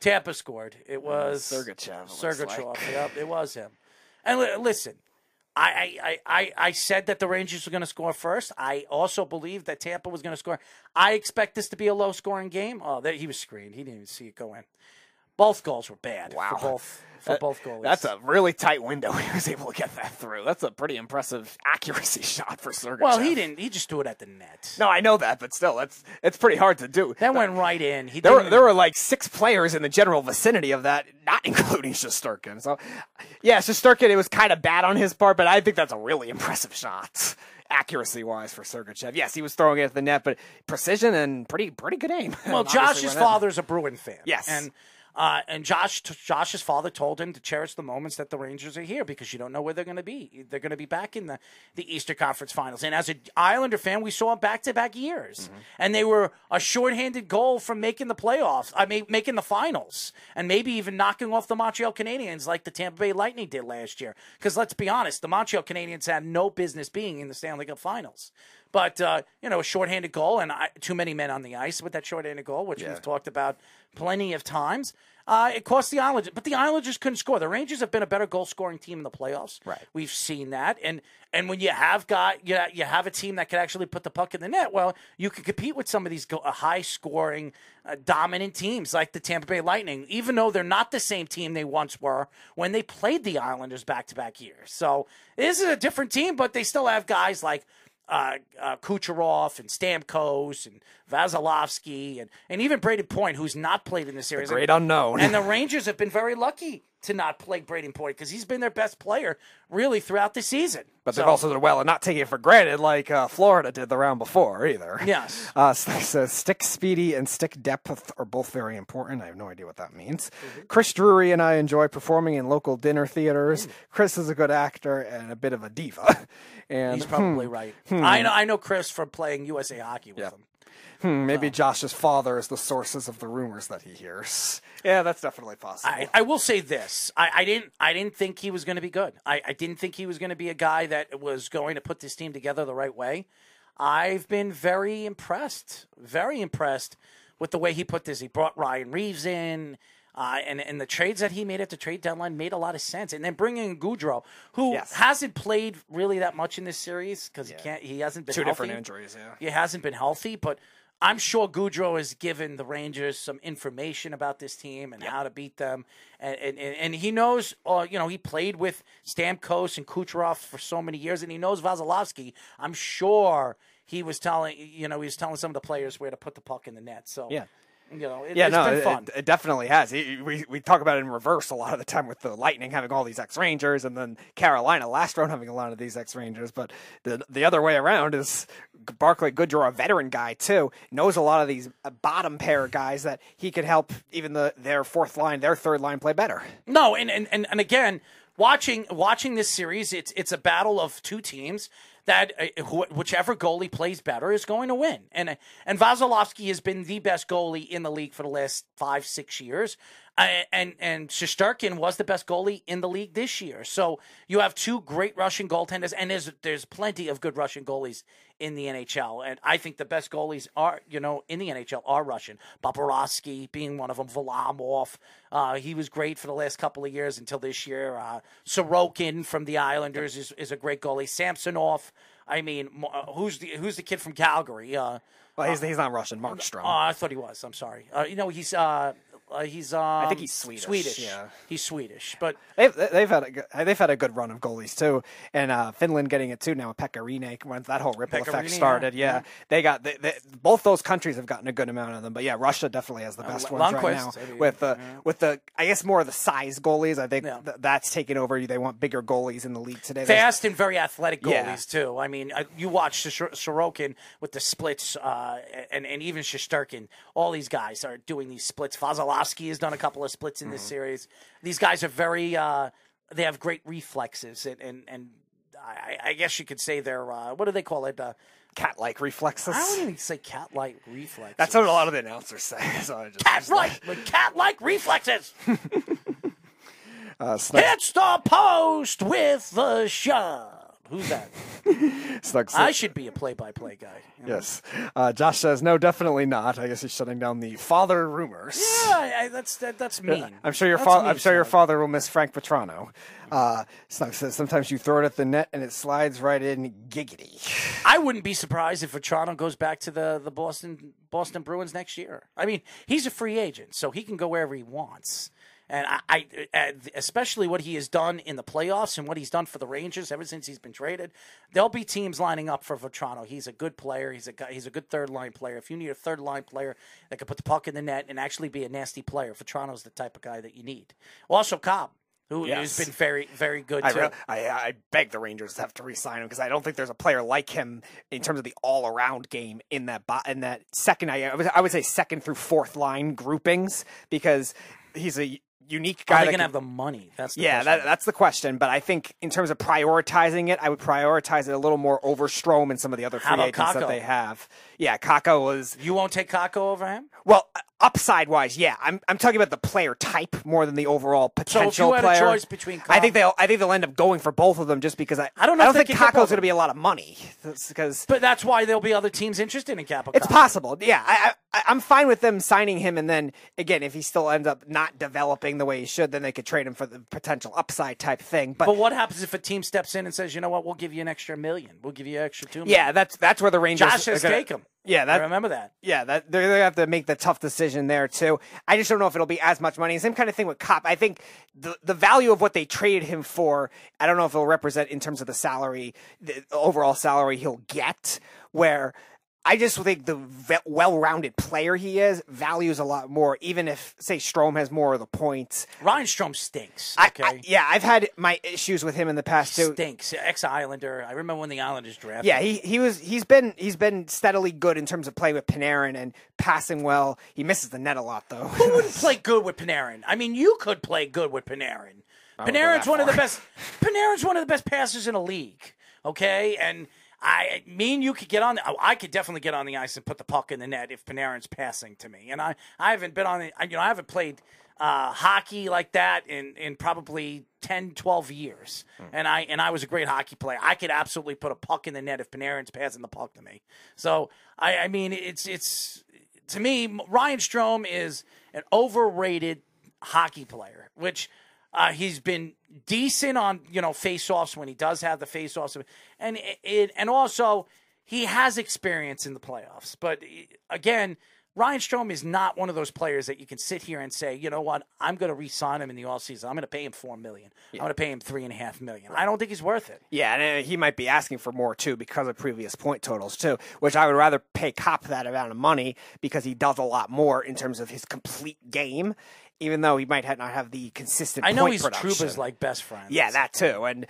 Tampa scored. It was Sergachev, Sergachev. like. Yep, it was him. And li- listen, I, I, I, I said that the Rangers were going to score first. I also believed that Tampa was going to score. I expect this to be a low scoring game. Oh, there, he was screened. He didn't even see it go in. Both goals were bad. Wow. For both for That- both goalies. That's a really tight window. <laughs> He was able to get that through. That's a pretty impressive <laughs> accuracy shot for Sergachev. well, he didn't. He just threw it at the net. No, I know that, but still, that's it's pretty hard to do. That went right in. He There were, there were like six players in the general vicinity of that, not <laughs> including Shesterkin. So, yeah, Shesterkin, it was kind of bad on his part, but I think that's a really impressive shot, accuracy wise, for Sergachev. Yes, he was throwing it at the net, but precision and pretty pretty good aim. Well, Josh's father's a Bruin fan. Yes. and uh, and Josh Josh's father told him to cherish the moments that the Rangers are here because you don't know where they're going to be. They're going to be back in the the Easter Conference Finals. And as an Islander fan, we saw back to back years, Mm-hmm. and they were a shorthanded goal from making the playoffs. I mean, making the finals, and maybe even knocking off the Montreal Canadiens like the Tampa Bay Lightning did last year. Because let's be honest, the Montreal Canadiens had no business being in the Stanley Cup Finals. But uh, you know, a shorthanded goal and I, too many men on the ice with that shorthanded goal, which we've talked about plenty of times. Uh, it cost the Islanders, but the Islanders couldn't score. The Rangers have been a better goal scoring team in the playoffs. Right. We've seen that, and and when you have got you, you have a team that can actually put the puck in the net, well, you can compete with some of these go, uh, high scoring, uh, dominant teams like the Tampa Bay Lightning, even though they're not the same team they once were when they played the Islanders back to back years. So this is a different team, but they still have guys like uh, uh, Kucherov and Stamkos and Vasilevskiy and, and even Brayden Point, who's not played in the series. great And- unknown. And the Rangers have been very lucky to not play Brayden Point because he's been their best player really throughout the season. But So- they've also done well and not taking it for granted like uh, Florida did the round before either. Yes. <laughs> Uh, so says stick speedy and stick depth are both very important. I have no idea what that means. Mm-hmm. Chris Drury and I enjoy performing in local dinner Mm. theaters. Chris is a good actor and a bit of a diva. <laughs> And He's probably right. I know. I know Chris from playing USA Hockey with him. Hmm, maybe Josh's father is the sources of the rumors that he hears. Yeah, that's definitely possible. I, I will say this: I, I didn't. I didn't think he was going to be good. I, I didn't think he was going to be a guy that was going to put this team together the right way. I've been very impressed, very impressed with the way he put this. He brought Ryan Reaves in. Uh, and and the trades that he made at the trade deadline made a lot of sense. And then bringing in Goodrow, who Yes. hasn't played really that much in this series because he can't, he hasn't been Two healthy. different injuries, yeah. He hasn't been healthy, but I'm sure Goodrow has given the Rangers some information about this team and how to beat them, and and, and and he knows. Uh, you know, he played with Stamkos and Kucherov for so many years, and he knows Vasilevskiy. I'm sure he was telling you know he was telling some of the players where to put the puck in the net. So Yeah. You know, it, Yeah, it's no, been it, fun. it- it definitely has. He- We we talk about it in reverse a lot of the time with the Lightning having all these ex Rangers, and then Carolina last round having a lot of these ex Rangers. But the the other way around is Barclay Goodrow, a veteran guy too, knows a lot of these uh, bottom pair guys that he could help even the their fourth line, their third line play better. No, and, and, and, and again, watching watching this series, it's it's a battle of two teams that uh, wh- whichever goalie plays better is going to win. And uh, and Vasilevskiy has been the best goalie in the league for the last five six years. Uh, and and Shesterkin was the best goalie in the league this year. So you have two great Russian goaltenders, and there's there's plenty of good Russian goalies in the NHL. And I think the best goalies are you know in the NHL are Russian. Bobrovsky being one of them. Varlamov, uh, he was great for the last couple of years until this year. Uh, Sorokin from the Islanders is, is a great goalie. Samsonov. I mean, uh, who's the who's the kid from Calgary? Uh, Well, he's, he's not Russian. Markstrom. Oh, I thought he was. I'm sorry. Uh, you know, he's uh, uh he's um, think he's Swedish, Swedish. yeah. he's Swedish. But They've, they've had a good, they've had a good run of goalies too, and uh, Finland getting it too now. with Pekka Rinne when that whole ripple Pekka effect started, yeah. yeah, they got they, they, both those countries have gotten a good amount of them. But yeah, Russia definitely has the best ones right now Lundqvist, with the with the I guess more of the size goalies. I think Yeah. th- that's taken over. They want bigger goalies in the league today. There's- fast and very athletic goalies Yeah. too. I mean, uh, you watch Sor- Sorokin with the splits, uh, and and even Shesterkin. All these guys are doing these splits. Vasilevskiy has done a couple of splits in this Mm-hmm. series. These guys are very. Uh, they have great reflexes, and and, and I, I guess you could say they're. Uh, what do they call it? Uh, cat-like reflexes. I wouldn't even say cat-like reflexes. That's what a lot of the announcers say. <laughs> So I just cat-like, cat-like reflexes. <laughs> uh, It's the post with the shove. Who's that? <laughs> Snug I should be a play-by-play guy. you know? Yes. Uh, Josh says, no, definitely not. I guess he's shutting down the father rumors. Yeah, I, I, that's that, that's mean. I'm sure your father. I'm sure your father will miss Frank Vatrano. Uh, Snug says sometimes you throw it at the net and it slides right in. Giggity. I wouldn't be surprised if Vatrano goes back to the, the Boston Boston Bruins next year. I mean, he's a free agent, so he can go wherever he wants. And I, I, especially what he has done in the playoffs and what he's done for the Rangers ever since he's been traded, there'll be teams lining up for Vatrano. He's a good player. He's a guy, he's a good third line player. If you need a third line player that can put the puck in the net and actually be a nasty player, Vatrano's the type of guy that you need. Also, Copp, who Yes. has been very, very good I, too. re- I, I beg the Rangers to have to re-sign him because I don't think there's a player like him in terms of the all-around game in that bo- in that second. I I would say second through fourth line groupings because he's a unique Are guy. they going to can- have the money? That's the yeah, that, that's the question. But I think in terms of prioritizing it, I would prioritize it a little more over Strome and some of the other free agents that they have. Yeah, Kakko was You won't take Kakko over him? well upside wise. Yeah, I'm I'm talking about the player type more than the overall potential So if you had player. a choice between, I think they'll I think they'll end up going for both of them just because I I don't know I don't think can get both Kakko's going to be a lot of money because But that's why there'll be other teams interested in Kakko. it's possible. Yeah, I, I I'm fine with them signing him, and then again, if he still ends up not developing the way he should, then they could trade him for the potential upside type thing. But, But what happens if a team steps in and says, you know what, we'll give you an extra million. We'll give you an extra two million. yeah, that's that's where the Rangers. Are. Josh says are gonna- take him. Yeah, I remember that. Yeah, that they're gonna have to make the tough decision there too. I just don't know if it'll be as much money. Same kind of thing with Copp. I think the the value of what they traded him for, I don't know if it'll represent in terms of the salary, the overall salary he'll get. Where I just think the well-rounded player he is values a lot more, even if say Strome has more of the points. Ryan Strome stinks. Okay. I, yeah, I've had my issues with him in the past too. stinks. Ex Islander. I remember when the Islanders drafted. Yeah, he he was he's been he's been steadily good in terms of play with Panarin and passing well. He misses the net a lot though. Who wouldn't <laughs> play good with Panarin? I mean, you could play good with Panarin. Panarin's one of the best. Panarin's one of the best passers in the league. Okay, and I, mean, you could get on. The, I could definitely get on the ice and put the puck in the net if Panarin's passing to me. And I, I haven't been on the. You know, I haven't played uh, hockey like that in in probably 10, 12 years. And I and I was a great hockey player. I could absolutely put a puck in the net if Panarin's passing the puck to me. So I, I mean, it's it's to me, Ryan Strome is an overrated hockey player, which uh, he's been decent on you know face-offs when he does have the face-offs, and it, and also he has experience in the playoffs. But again, Ryan Strome is not one of those players that you can sit here and say, you know what, I'm going to re-sign him in the offseason. I'm going to pay him four million. I'm going to pay him three and a half million. I don't think he's worth it. Yeah, and uh, he might be asking for more too because of previous point totals too, which I would rather pay Copp that amount of money because he does a lot more in terms of his complete game, even though he might not have the consistent. I know he's production. Trouba's like best friend. Yeah, that too. And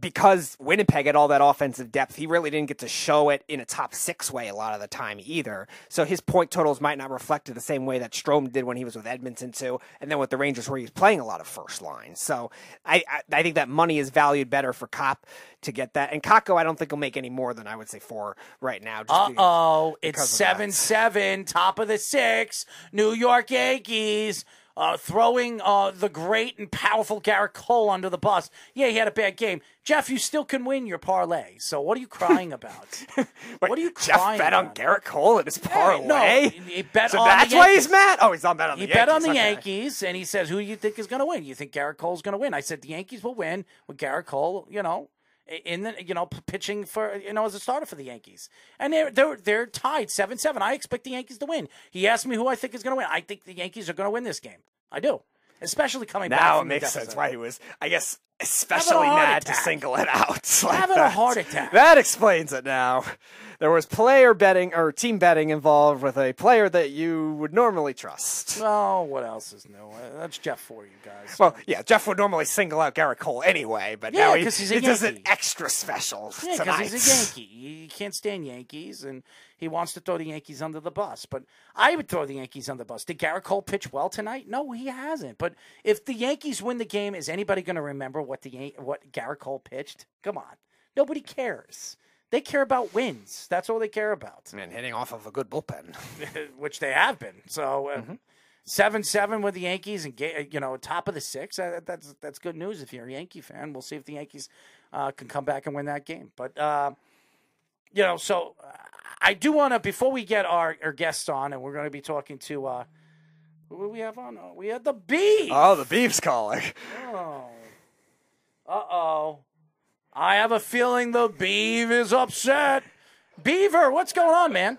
because Winnipeg had all that offensive depth, he really didn't get to show it in a top six way a lot of the time either. So his point totals might not reflect it the same way that Strome did when he was with Edmonton too, and then with the Rangers where he was playing a lot of first line. So I I, I think that money is valued better for Copp to get that. And Kakko, I don't think will make any more than I would say four right now. Uh oh, it's seven that. seven, top of the six. New York Yankees uh, throwing uh, the great and powerful Gerrit Cole under the bus. Yeah, he had a bad game. Jeff, you still can win your parlay. So what are you crying about? <laughs> what are you Jeff crying bet on about? Gerrit Cole in his parlay. no, he bet so on that's the why he's mad. Oh, he's not bet on He the bet on the Okay. Yankees, and he says, "Who do you think is going to win? You think Gerrit Cole's going to win?" I said, "The Yankees will win with Gerrit Cole." You know, in the you know pitching for you know as a starter for the Yankees, and they're they're they're tied seven seven. I expect the Yankees to win. He asked me who I think is going to win. I think the Yankees are going to win this game. I do, especially coming back. Now it makes sense why he was, I guess, especially mad to single it out. <laughs> like Having a heart attack. That explains it now. There was player betting or team betting involved with a player that you would normally trust. Oh, what else is new? Uh, That's Jeff for you guys. Well, yeah, Jeff would normally single out Gerrit Cole anyway, but Yeah, now he, he's a he does it extra special Yeah, because he's a Yankee. He can't stand Yankees, and he wants to throw the Yankees under the bus. But I would throw the Yankees under the bus. Did Gerrit Cole pitch well tonight? No, he hasn't. But if the Yankees win the game, is anybody going to remember what the what Gerrit Cole pitched? Come on, nobody cares. They care about wins. That's all they care about, and hitting off of a good bullpen. <laughs> which they have been. So. Uh, Seven seven with the Yankees and you know top of the six. Uh, that's that's good news if you're a Yankee fan. We'll see if the Yankees uh, can come back and win that game. But uh, you know, so uh, I do want to before we get our, our guests on, and we're going to be talking to uh, who do we have on? Oh, we had the beef. Oh, the beef's calling. Oh. Uh oh. I have a feeling the beef is upset. Beaver, what's going on, man?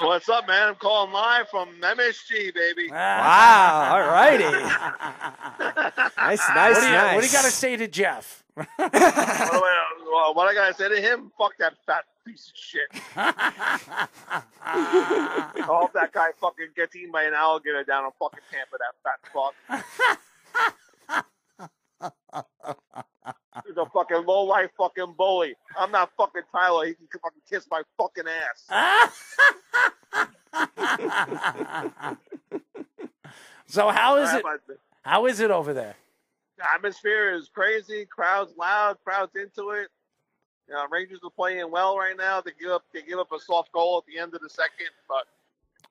What's up, man? I'm calling live from MSG, baby. <laughs> Wow. All righty. <laughs> nice, nice, What you, nice. what do you got to say to Jeff? What, <laughs> I, uh, well, what I gotta say to him? Fuck that fat piece of shit. <laughs> I hope that guy fucking gets eaten by an alligator down in fucking Tampa. That fat fuck. <laughs> He's a fucking low life fucking bully. I'm not fucking Tyler. He can fucking kiss my fucking ass. so how is it? How is it over there? The atmosphere is crazy. Crowds loud. Crowds into it. You know, Rangers are playing well right now. They give up. They give up a soft goal at the end of the second, but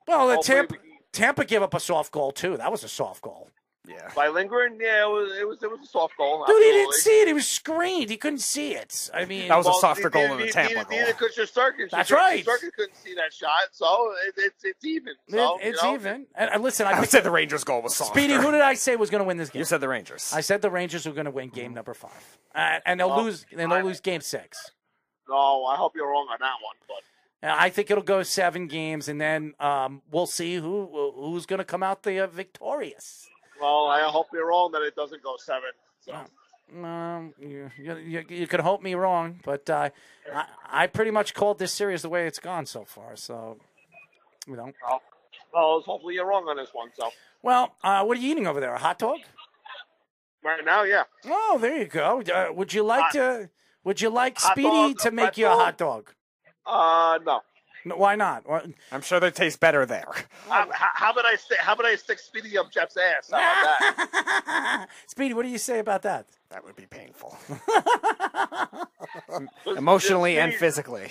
Well, the Tampa, we can- Tampa gave up a soft goal too. That was a soft goal. Yeah. by Lindgren, yeah, it was. It was. It was a soft goal. Dude, he didn't see it. He was screened. He couldn't see it. I mean, That was a Well, softer goal than the neither- Tampa neither- goal. Neither could Shesterkin. That's Shesterkin- right. Shesterkin couldn't see that shot, so it, it's it's even. it- it's you know, even. And, and listen, I, I think said the Rangers goal was softer. Speedy, who did I say was going to win this game? You said the Rangers. I said the Rangers were going to win game number five, uh, and they'll Oh, lose. And they'll lose game six. No, I hope you're wrong on that one, but I think it'll go seven games, and then um, we'll see who who's going to come out the uh, victorious. Well, I hope you're wrong that it doesn't go seven. So. Um, you, you, you, you could hope me wrong, but uh, I, I pretty much called this series the way it's gone so far. So, you know. Well, well, hopefully you're wrong on this one. So Well, uh, what are you eating over there? A hot dog? right now, yeah. Oh, there you go. Uh, would you like Hot- to? Would you like hot Speedy dog, to make you a hot dog? Uh, no. No, why not? What- I'm sure they taste better there. How, how, how about I stick? How about I stick Speedy up Jeff's ass? How about that? <laughs> Speedy, what do you say about that? That would be painful. <laughs> Emotionally and Speedy- physically.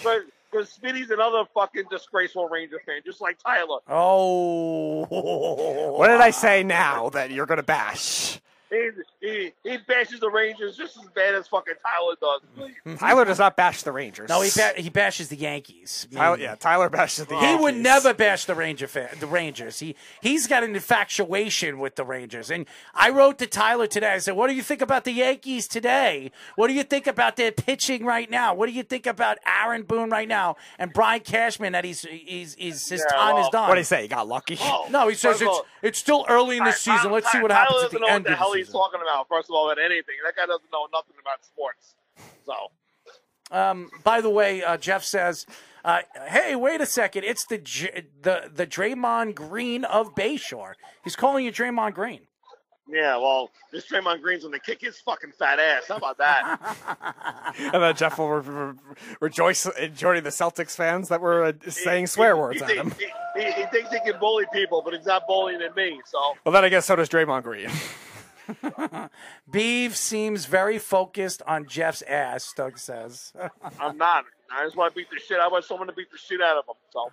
Because Speedy's another fucking disgraceful Ranger fan, just like Tyler. Oh, What did I say now that you're going to bash? He, he, he bashes the Rangers just as bad as fucking Tyler does. <laughs> Tyler does not bash the Rangers. No, he ba- he bashes the Yankees. Tyler, yeah, Tyler bashes the He Yankees. would never bash the Ranger fan, the Rangers. He he's got an infatuation with the Rangers. And I wrote to Tyler today. I said, "What do you think about the Yankees today? What do you think about their pitching right now? What do you think about Aaron Boone right now and Brian Cashman that he's he's, he's his Yeah, time is done?" What did he say? He got lucky. Oh, No, he says it's all, it's still early in the season. Let's see what Tyler happens at doesn't the know end what the of hell the he's season. talking about. First of all, about anything, that guy doesn't know nothing about sports. So Um, by the way, uh, Jeff says, uh, "Hey, wait a second! It's the J- the the Draymond Green of Bayshore. He's calling you Draymond Green." Yeah, well, this Draymond Green's gonna kick his fucking fat ass. How about that? <laughs> And then Jeff will re- re- rejoice in joining the Celtics fans that were uh, saying swear words he, at him. He, he, he thinks he can bully people, but he's not bullying at me. So Well, then I guess so does Draymond Green. <laughs> Beeve seems very focused on Jeff's ass. Doug says. <laughs> I'm not. I just want to beat the shit. I want someone to beat the shit out of him. So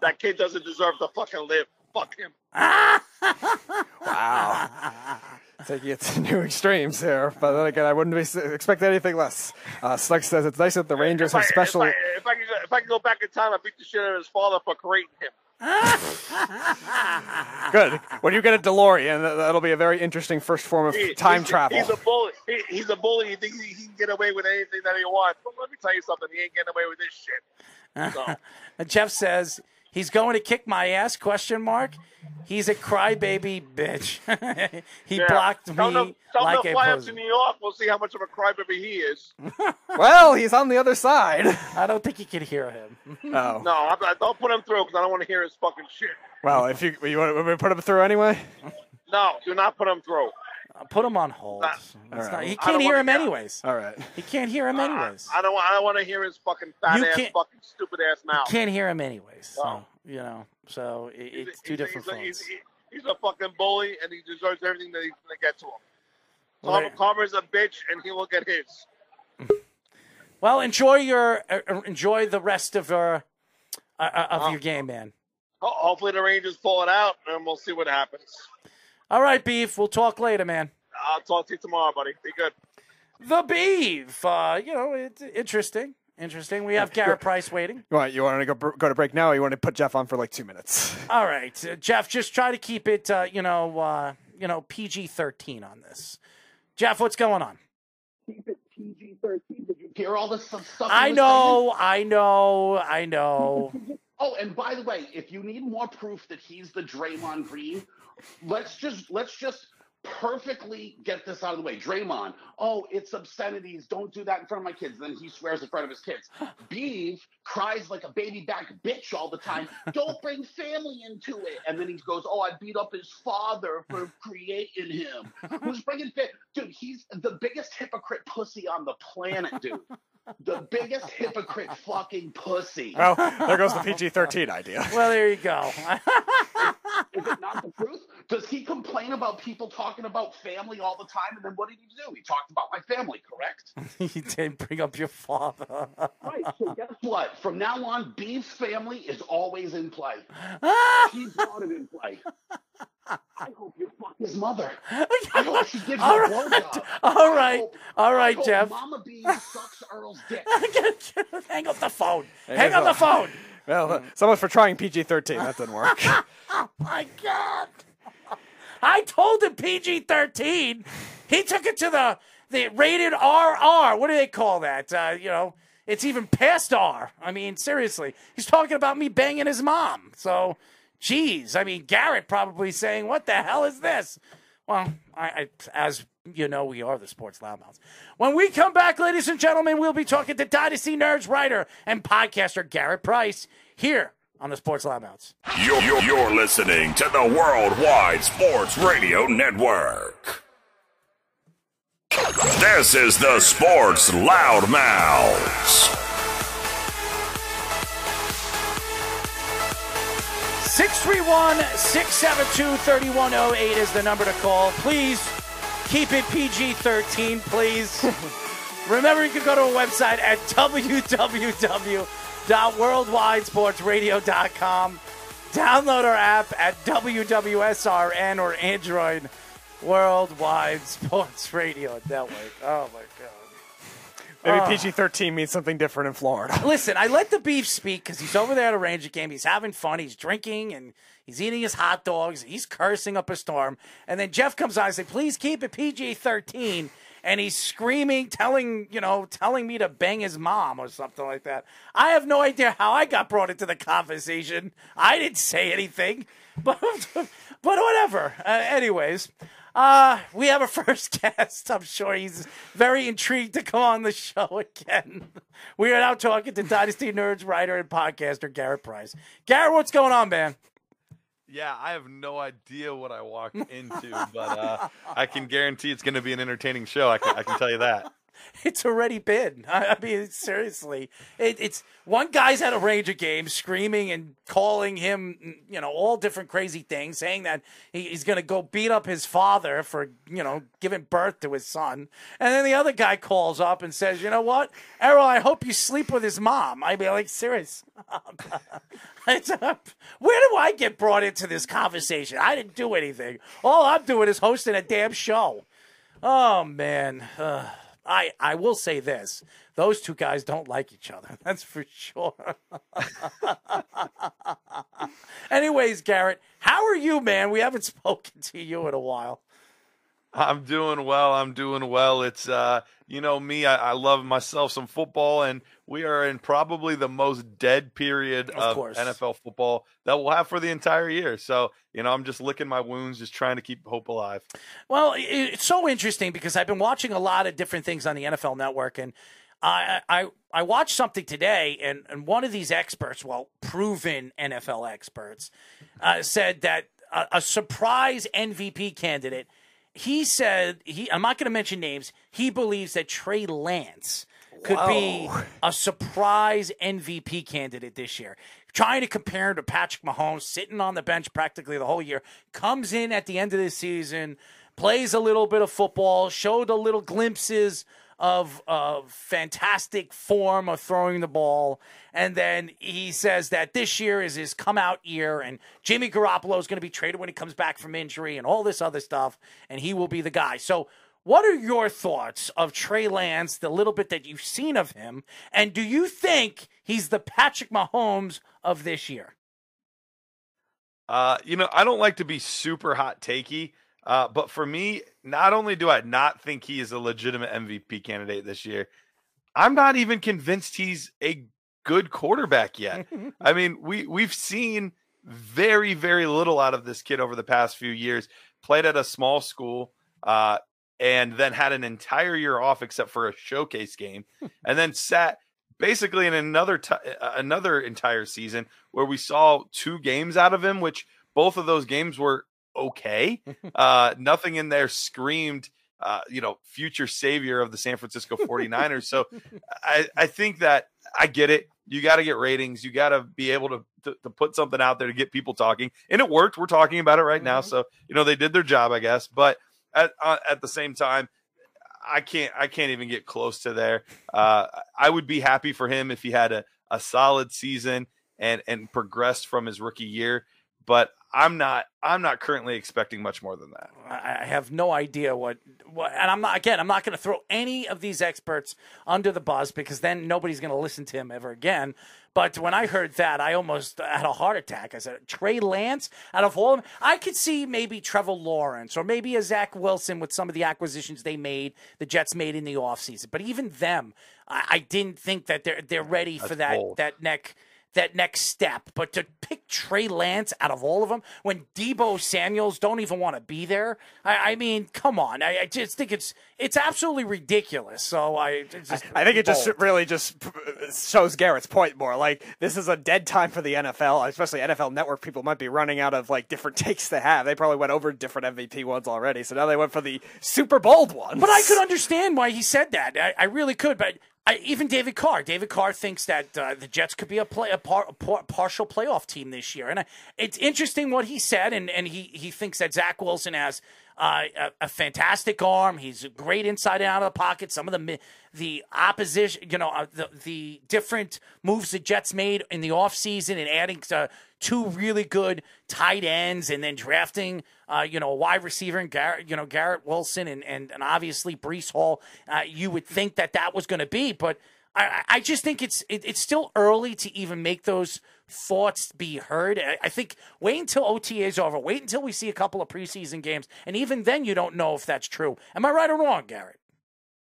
that kid doesn't deserve to fucking live. Fuck him. Wow. Taking it to <laughs> new extremes here, but then again, I wouldn't be expect anything less. Uh, Slug says it's nice that the Rangers If I, have special. if, I, if, I can, if I can go back in time, I beat the shit out of his father for creating him. Good. When you get a DeLorean, that- that'll be a very interesting first form of He- time he's, travel. He's a bully. He, he's a bully. He thinks he, he can get away with anything that he wants. But let me tell you something. He ain't getting away with this shit. So, And <laughs> Jeff says he's going to kick my ass? Question mark. He's a crybaby bitch. <laughs> he yeah. blocked me Tell him, tell him to a fly up to. New York. We'll see how much of a crybaby he is. <laughs> well, he's on the other side. <laughs> I don't think you can hear him. Oh. No, I, I don't put him through because I don't want to hear his fucking shit. Well, if you you want to put him through anyway. No, do not put him through. I'll put him on hold. Nah. It's not- right. he can't hear him hear- anyways. All right. He can't hear him anyways. I don't want. I don't want to hear his fucking fat You ass, fucking stupid ass mouth. Can't hear him anyways. So Oh. you know. So it, He's a- it's two he's different he's a, phones. he's, he's a fucking bully, and he deserves everything that he's gonna get to him. Well, Karma, there- Karma's a bitch, and he will get his. <laughs> Well, enjoy your uh, uh, enjoy the rest of your uh, uh, of your game, man. Hopefully, the Rangers pull it out, and we'll see what happens. All right, beef. We'll talk later, man. I'll talk to you tomorrow, buddy. Be good. the beef. Uh, you know, it's interesting. Interesting. We have Garrett Price waiting. You want you want to go go to break now, or you want to put Jeff on for like two minutes? All right, uh, Jeff. Just try to keep it, uh, you know, uh, you know, PG thirteen on this. Jeff, what's going on? Keep it PG thirteen. Did you hear all this stuff? I was know, I know, I know. <laughs> Oh, and by the way, if you need more proof that he's the Draymond Green, let's just let's just perfectly get this out of the way. Draymond, oh, it's obscenities. Don't do that in front of my kids. Then he swears in front of his kids. <laughs> Beeve cries like a baby back bitch all the time. Don't bring family into it. And then he goes, oh, I beat up his father for creating him. Who's bringing fa- dude? He's the biggest hypocrite pussy on the planet, dude. The biggest hypocrite fucking pussy. Well, there goes the PG thirteen idea. Well, there you go. <laughs> Is it not the truth? Does he complain about people talking about family all the time? And then what did he do? He talked about my family, correct? <laughs> he did bring up your father. Right. So guess what? From now on, Beef's family is always in play. he brought it in play. I hope you fuck his mother. I hope she gives All you a right, blowjob. <laughs> all I right, hope- all I right, hope Jeff. Mama Beef <laughs> sucks Earl's dick. Hang up the phone. Hey, Hang up the phone. Well, so much for trying PG thirteen. That didn't work. <laughs> Oh my god! I told him PG thirteen. He took it to the the rated RR. What do they call that? Uh, you know, it's even past R. I mean, seriously, he's talking about me banging his mom. So, geez, I mean, Garrett probably saying, "What the hell is this?" Well, I, I as you know, we are the sports loudmouths. When we come back, ladies and gentlemen, we'll be talking to Dynasty Nerds writer and podcaster Garrett Price here on the Sports Loudmouths. You're, you're, you're listening to the Worldwide Sports Radio Network. This is the Sports Loudmouths. 631 672 3108 is the number to call. Please keep it PG 13, please. <laughs> Remember, you can go to a website at www.worldwidesportsradio.com. Download our app at WWSRN or Android Worldwide Sports Radio Network. Oh, my God. Maybe Ah. PG thirteen means something different in Florida. <laughs> Listen, I let the beef speak because he's over there at a Ranger game. He's having fun. He's drinking and he's eating his hot dogs. He's cursing up a storm. And then Jeff comes on and says, please keep it PG 13. And he's screaming, telling, you know, telling me to bang his mom or something like that. I have no idea how I got brought into the conversation. I didn't say anything, <laughs> but, but whatever. Uh, anyways, uh, we have a first <laughs> guest. I'm sure he's very intrigued to come on the show again. We are now talking to Dynasty Nerds writer and podcaster Garrett Price. Garrett, what's going on, man? Yeah, I have no idea what I walked into, but uh, I can guarantee it's going to be an entertaining show. I can, I can tell you that. <laughs> It's already been. I, I mean, seriously, it, it's one guy's at a Ranger game screaming and calling him, you know, all different crazy things, saying that he, he's going to go beat up his father for, you know, giving birth to his son. And then the other guy calls up and says, you know what, Errol, I hope you sleep with his mom. I'd be like, serious. <laughs> Where do I get brought into this conversation? I didn't do anything. All I'm doing is hosting a damn show. Oh man, uh, I I will say this: those two guys don't like each other. <laughs> That's for sure. <laughs> Anyways, Garrett, how are you, man? We haven't <laughs> spoken to you in a while. I'm doing well. I'm doing well. It's uh, you know me. I, I love myself some football, and we are in probably the most dead period Of of, course. NFL football that we'll have for the entire year. So you know, I'm just licking my wounds, just trying to keep hope alive. Well, it's so interesting because I've been watching a lot of different things on the NFL Network, and I I I watched something today, and and one of these experts, well, proven NFL experts, uh, said that a, a surprise MVP candidate. He said he. I'm not going to mention names. He believes that Trey Lance could be a surprise MVP candidate this year. Trying to compare him to Patrick Mahomes, sitting on the bench practically the whole year, comes in at the end of the season, plays a little bit of football, showed a little glimpses of of fantastic form of throwing the ball, and then he says that this year is his come out year, and Jimmy Garoppolo is going to be traded when he comes back from injury, and all this other stuff, and he will be the guy. So What are your thoughts of Trey Lance, the little bit that you've seen of him, and do you think he's the Patrick Mahomes of this year? Uh, you know, I don't like to be super hot takey, uh, but for me, not only do I not think he is a legitimate MVP candidate this year, I'm not even convinced he's a good quarterback yet. I <laughs> mean, we we've seen very very little out of this kid over the past few years. Played at a small school, uh, and then had an entire year off except for a showcase game, <laughs> and then sat basically in another t- another entire season where we saw two games out of him, which both of those games were okay. <laughs> Uh, nothing in there screamed, uh, you know, future savior of the San Francisco 49ers. so I, I think that I get it. You got to get ratings. You got to be able to, to, to put something out there to get people talking, and it worked. We're talking about it right now, so you know they did their job, I guess. But at uh, at the same time, I can't I can't even get close to there. Uh, I would be happy for him if he had a, a solid season and and progressed from his rookie year. But I'm not I'm not currently expecting much more than that. I have no idea what, what and I'm not again I'm not going to throw any of these experts under the bus because then nobody's going to listen to him ever again. But when I heard that, I almost had a heart attack. I said, Trey Lance, out of all of them, I could see maybe Trevor Lawrence or maybe a Zach Wilson with some of the acquisitions they made, the Jets made in the offseason. But even them, I, I didn't think that they're they're ready for that bold. that neck that next step. But to pick Trey Lance out of all of them, when Deebo Samuels don't even want to be there, I, I mean, come on. I, I, just think it's it's absolutely ridiculous. So I, just I think it just really just shows Garrett's point more. Like this is a dead time for the NFL, especially NFL Network. People might be running out of like different <laughs> takes to have. They probably went over different MVP ones already, so now they went for the super bold ones. But I could understand why he said that. I, I really could. But I, even David Carr, David Carr thinks that uh, the Jets could be a play a, par, par, partial playoff team this year, and I, it's interesting what he said. And, and he he thinks that Zach Wilson has uh, a, a fantastic arm. He's great inside and out of the pocket. Some of the the opposition, you know, uh, the the different moves the Jets made in the offseason and adding uh, two really good tight ends and then drafting, uh, you know, a wide receiver and Garrett, you know, Garrett Wilson and and, and obviously Breece Hall. Uh, you would think that that was going to be, but I, I just think it's it, it's still early to even make those thoughts be heard. I, I think wait until OTA is over. Wait until we see a couple of preseason games, and even then, you don't know if that's true. Am I right or wrong, Garrett?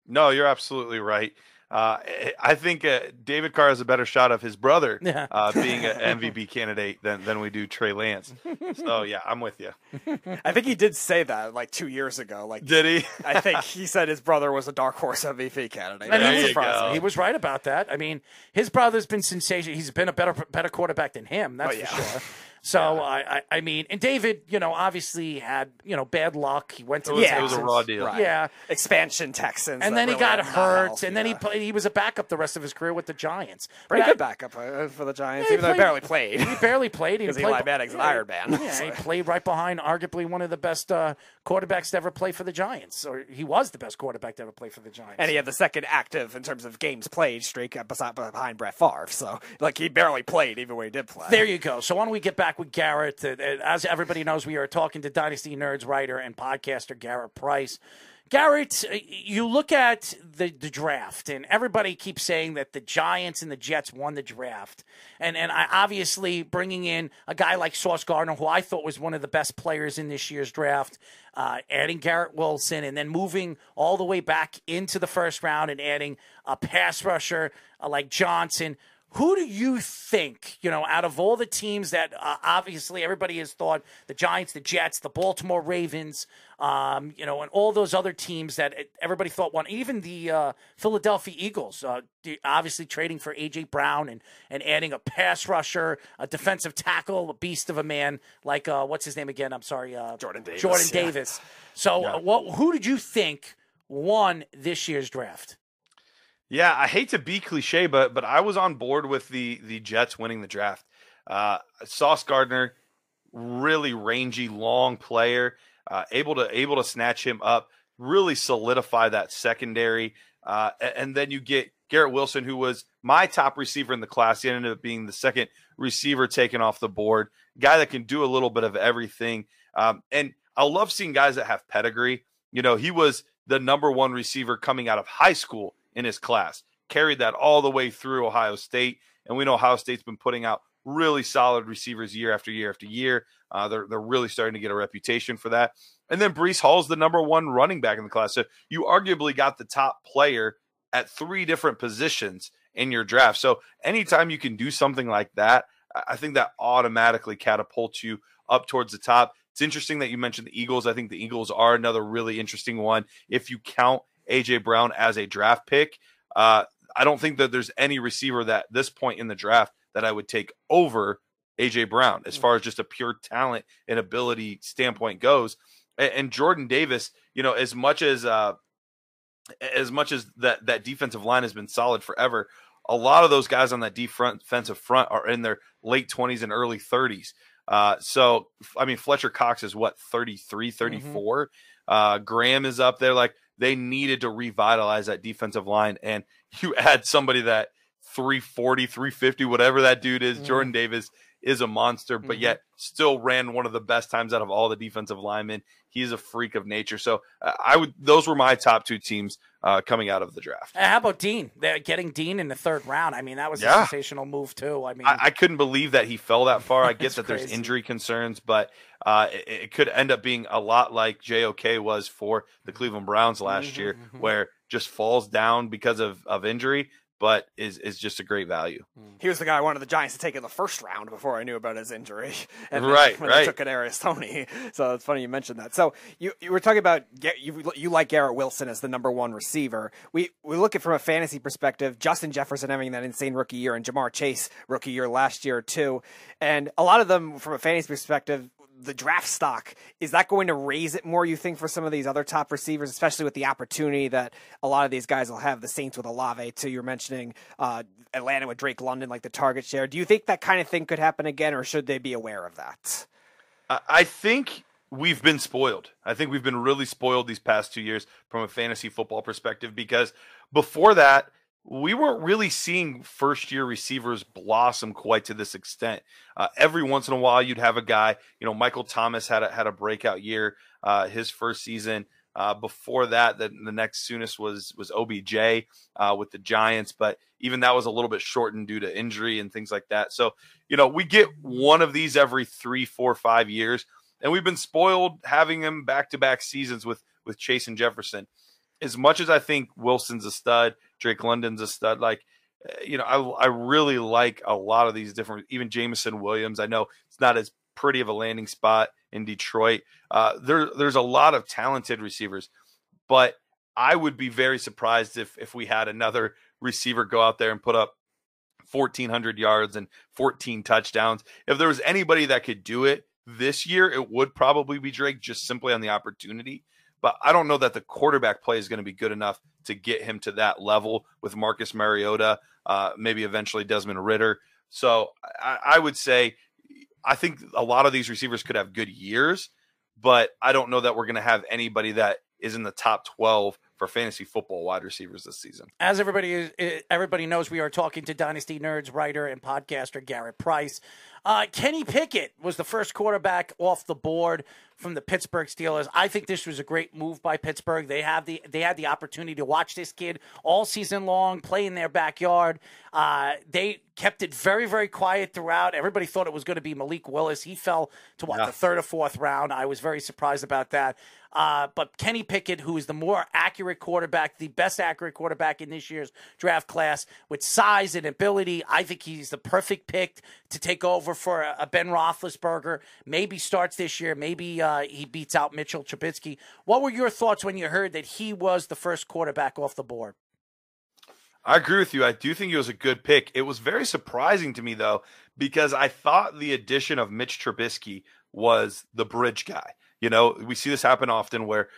No, you're absolutely right. Uh, I think uh, David Carr has a better shot of his brother <laughs> Yeah. uh, being an MVP candidate than, than we do Trey Lance. So yeah, I'm with you. I think he did say that like two years ago. Like, Did he? <laughs> I think he said his brother was a dark horse MVP candidate. And There he you was, go. he was right about that. I mean, his brother's been sensational. He's been a better better quarterback than him. That's Oh, yeah. for sure. <laughs> So I, I, I mean, and David, you know, obviously had you know bad luck. He went to It the was, Yeah. it was a raw deal. Right. Yeah, Expansion Texans. and then he really got hurt, helped, and then he yeah. played, he was a backup the rest of his career with the Giants. pretty But good I- backup uh, for the Giants, Yeah, he even though he barely played. He barely played. He <laughs> 'Cause played- Eli Manning's an Iron Man. Yeah, he <laughs> played right behind arguably one of the best uh, quarterbacks to ever play for the Giants, or he was the best quarterback to ever play for the Giants. And he had the second active in terms of games played streak uh, beside, behind Brett Favre. So, like, he barely played even when he did play. There you go. So why don't we get back with Garrett? As everybody knows, we are talking to Dynasty Nerds writer and podcaster Garrett Price. Garrett, uh, you look at the, the draft, and everybody keeps saying that the Giants and the Jets won the draft, and and I obviously bringing in a guy like Sauce Gardner, who I thought was one of the best players in this year's draft, uh, adding Garrett Wilson, and then moving all the way back into the first round and adding a pass rusher uh, like Johnson. Who do you think, you know, out of all the teams that uh, obviously everybody has thought the Giants, the Jets, the Baltimore Ravens, um, you know, and all those other teams that everybody thought won, even the uh, Philadelphia Eagles, uh, obviously trading for A.J. Brown and, and adding a pass rusher, a defensive tackle, a beast of a man like, uh, what's his name again? I'm sorry. Uh, Jordan Davis, Jordan yeah. Davis. So, uh, what, who did you think won this year's draft? Yeah, I hate to be cliche, but but I was on board with the the Jets winning the draft. Uh, Sauce Gardner, really rangy, long player, uh, able to able to snatch him up, really solidify that secondary. Uh, and then you get Garrett Wilson, who was my top receiver in the class. He ended up being the second receiver taken off the board. Guy that can do a little bit of everything. Um, and I love seeing guys that have pedigree. You know, he was the number one receiver coming out of high school in his class. Carried that all the way through Ohio State. And we know Ohio State's been putting out really solid receivers year after year after year. Uh, they're, they're really starting to get a reputation for that. And then Breece Hall's the number one running back in the class. So you arguably got the top player at three different positions in your draft. So anytime you can do something like that, I think that automatically catapults you up towards the top. It's interesting that you mentioned the Eagles. I think the Eagles are another really interesting one. If you count AJ Brown as a draft pick, uh, I don't think that there's any receiver that this point in the draft that I would take over AJ Brown as far as just a pure talent and ability standpoint goes. And, and Jordan Davis, you know, as much as uh, as much as that that defensive line has been solid forever, a lot of those guys on that defensive front are in their late 20s and early 30s. Uh, so, I mean, Fletcher Cox is what, 33, 34? Mm-hmm. Uh, Graham is up there. Like, they needed to revitalize that defensive line. And you <laughs> add somebody that 340, 350, whatever that dude is, mm-hmm. Jordan Davis is a monster, but mm-hmm. yet still ran one of the best times out of all the defensive linemen. He's a freak of nature. So uh, I would; those were my top two teams uh, coming out of the draft. how about Dean? They're getting Dean in the third round. I mean, that was yeah. a sensational move too. I mean, I, I, couldn't believe that he fell that far. I <laughs> get that crazy. there's injury concerns, but uh, it, it, could end up being a lot like JOK was for the Cleveland Browns last mm-hmm, year, mm-hmm. where just falls down because of of injury but is is just a great value. Hmm. He was the guy I wanted the Giants to take in the first round before I knew about his injury. <laughs> And right, when right. They took Kadarius Toney, <laughs> so it's funny you mentioned that. So you you were talking about you you like Garrett Wilson as the number one receiver. We we look at from a fantasy perspective, Justin Jefferson having that insane rookie year and Ja'Marr Chase rookie year last year too, and a lot of them from a fantasy perspective the draft stock is that going to raise it more you think for some of these other top receivers especially with the opportunity that a lot of these guys will have the saints with Olave too? You're mentioning uh, atlanta with drake london like the target share. Do you think that kind of thing could happen again or should they be aware of that? I think we've been spoiled. I think we've been really spoiled these past two years from a fantasy football perspective because before that we weren't really seeing first year receivers blossom quite to this extent. Uh, every once in a while, you'd have a guy, you know, Michael Thomas had a, had a breakout year, uh, his first season. Uh, before that, the, the next soonest was was OBJ uh, with the Giants, but even that was a little bit shortened due to injury and things like that. So, you know, we get one of these every three, four, five years, and we've been spoiled having him back to back seasons with with Chase and Jefferson. As much as I think Wilson's a stud, Drake London's a stud. Like, eh, you know, I I really like a lot of these different. Even Jameson Williams. I know it's not as pretty of a landing spot in Detroit. Uh, there there's a lot of talented receivers, but I would be very surprised if if we had another receiver go out there and put up 1400 yards and 14 touchdowns. If there was anybody that could do it this year, it would probably be Drake just simply on the opportunity. But I don't know that the quarterback play is going to be good enough to get him to that level with Marcus Mariota, uh, maybe eventually Desmond Ridder. So I, I would say I think a lot of these receivers could have good years, but I don't know that we're going to have anybody that is in the top 12 for fantasy football wide receivers this season. As everybody is, everybody knows, we are talking to Dynasty Nerds writer and podcaster Garrett Price. Uh, Kenny Pickett was the first quarterback off the board from the Pittsburgh Steelers. I think this was a great move by Pittsburgh. They have the they had the opportunity to watch this kid all season long, play in their backyard. Uh, they kept it very very quiet throughout. Everybody thought it was going to be Malik Willis. He fell to what yeah. the third or fourth round. I was very surprised about that. Uh, but Kenny Pickett, who is the more accurate quarterback, the best accurate quarterback in this year's draft class, with size and ability, I think he's the perfect pick to take over for a, Ben Roethlisberger. Maybe starts this year. Maybe uh, he beats out Mitchell Trubisky. What were your thoughts when you heard that he was the first quarterback off the board? I agree with you. I do think he was a good pick. It was very surprising to me though, because I thought the addition of Mitch Trubisky was the bridge guy. You know, we see this happen often where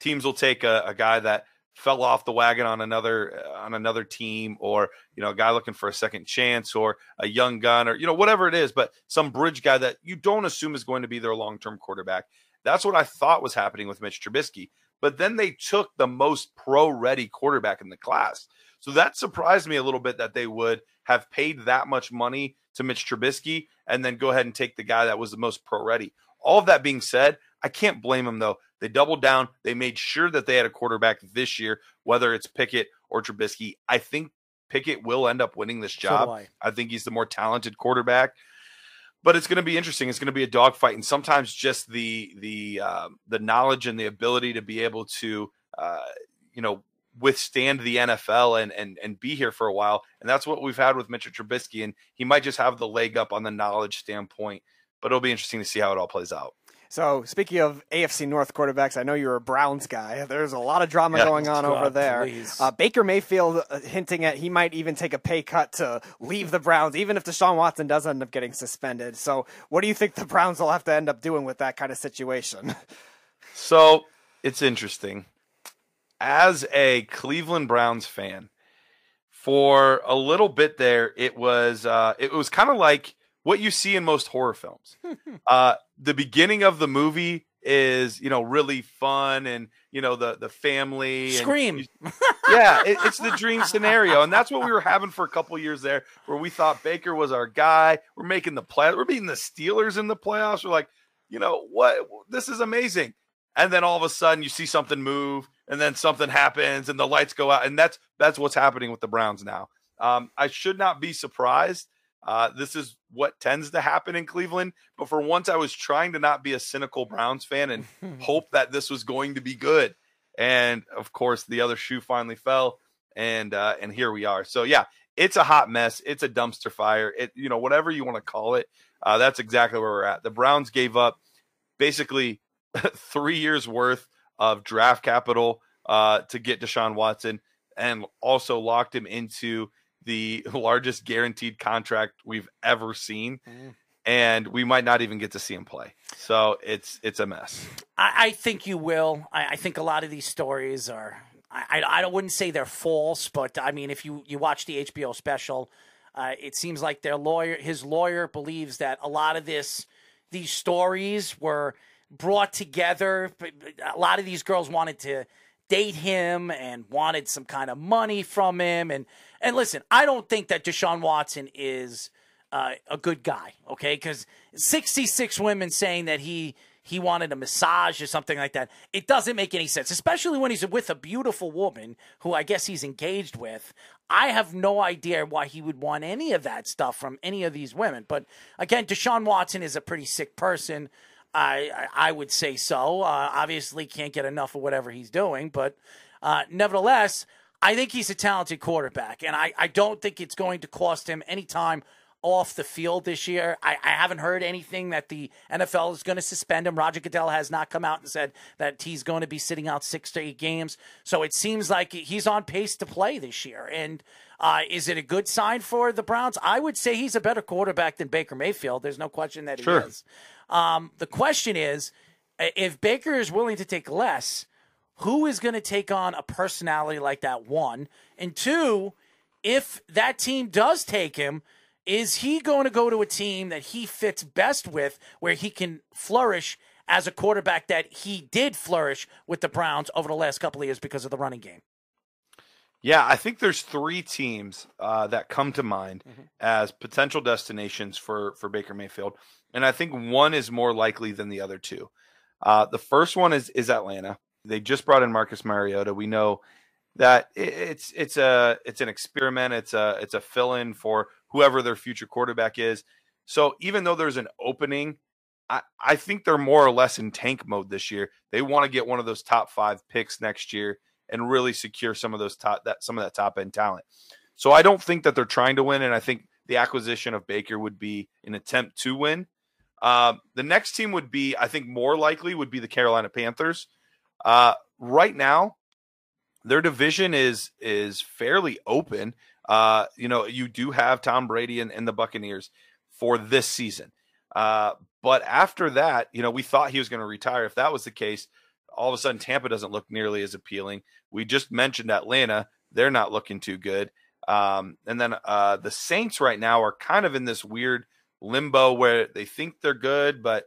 teams will take a, a guy that fell off the wagon on another on another team or you know a guy looking for a second chance or a young gun or you know whatever it is but some bridge guy that you don't assume is going to be their long-term quarterback. That's what i thought was happening with mitch trubisky but then they took the most pro ready quarterback in the class. So that surprised me a little bit that they would have paid that much money to mitch trubisky and then go ahead and take the guy that was the most pro ready all of that being said i can't blame them though They doubled down. They made sure that they had a quarterback this year, whether it's Pickett or Trubisky. I think Pickett will end up winning this So job. I. I think he's the more talented quarterback. But it's going to be interesting. It's going to be a dogfight, and sometimes just the the um, the knowledge and the ability to be able to uh, you know withstand the NFL and and and be here for a while. And that's what we've had with Mitchell Trubisky, and he might just have the leg up on the knowledge standpoint. But it'll be interesting to see how it all plays out. So, speaking of AFC North quarterbacks, I know you're a Browns guy. <laughs> There's a lot of drama Yeah. going on over there. Uh, Baker Mayfield uh, hinting at he might even take a pay cut to leave the Browns, even if Deshaun Watson does end up getting suspended. So, what do you think the Browns will have to end up doing with that kind of situation? <laughs> So it's interesting. As a Cleveland Browns fan, for a little bit there, it was uh, it was kind of like what you see in most horror films. <laughs> uh, the beginning of the movie is you know really fun and you know the the family and Scream. you- yeah it, it's the dream scenario. And that's what we were having for a couple years there where we thought baker was our guy. We're making the play we're beating the steelers in the playoffs. We're like you know what this is amazing. And then all of a sudden you see something move and then something happens and the lights go out. And that's that's what's happening with the browns now. Um, i should not be surprised uh, this is what tends to happen in cleveland but for once i was trying to not be a cynical browns fan and <laughs> hope that this was going to be good. And of course the other shoe finally fell and uh, and here we are. So yeah it's a hot mess. It's a dumpster fire. It you know whatever you want to call it uh, that's exactly where we're at. The browns gave up basically <laughs> three years worth of draft capital uh, to get Deshaun Watson and also locked him into the <laughs> largest guaranteed contract we've ever seen. And we might not even get to see him play. So it's it's a mess. I, I think you will. I, I think a lot of these stories are. I, I, I wouldn't say they're false, but I mean, if you you watch the HBO special, uh, it seems like their lawyer, his lawyer, believes that a lot of this, these stories were brought together. A lot of these girls wanted to date him and wanted some kind of money from him. And and listen, I don't think that Deshaun Watson is uh, a good guy, okay? Because 66 women saying that he he wanted a massage or something like that, it doesn't make any sense, especially when he's with a beautiful woman who I guess he's engaged with. I have no idea why he would want any of that stuff from any of these women. But again, Deshaun Watson is a pretty sick person. I I would say so. Uh, obviously, can't get enough of whatever he's doing, but uh, nevertheless, I think he's a talented quarterback, and I, I don't think it's going to cost him any time off the field this year. I, I haven't heard anything that the NFL is going to suspend him. Roger Goodell has not come out and said that he's going to be sitting out six to eight games. So it seems like he's on pace to play this year. And uh, is it a good sign for the Browns? I would say he's a better quarterback than Baker Mayfield. There's no question that Sure. he is. Um, the question is, if Baker is willing to take less, who is going to take on a personality like that? One and two, if that team does take him, is he going to go to a team that he fits best with, where he can flourish as a quarterback that he did flourish with the Browns over the last couple of years because of the running game? Yeah, I think there's three teams uh, that come to mind as potential destinations for for Baker Mayfield, and I think one is more likely than the other two. Uh, the first one is is Atlanta. They just brought in Marcus Mariota. We know that it's it's a it's an experiment. It's a it's a fill in for whoever their future quarterback is. So even though there's an opening, I, I think they're more or less in tank mode this year. They want to get one of those top five picks next year and really secure some of those top that some of that top end talent. So I don't think that they're trying to win, and I think the acquisition of Baker would be an attempt to win. Um, the next team would be, I think, more likely would be the Carolina Panthers. Uh, right now, their division is is fairly open. Uh, you know, you do have Tom Brady and, and the Buccaneers for this season. Uh, but after that, you know, we thought he was going to retire. If that was the case, all of a sudden Tampa doesn't look nearly as appealing. We just mentioned Atlanta; they're not looking too good. Um, and then uh, the Saints right now are kind of in this weird limbo where they think they're good, but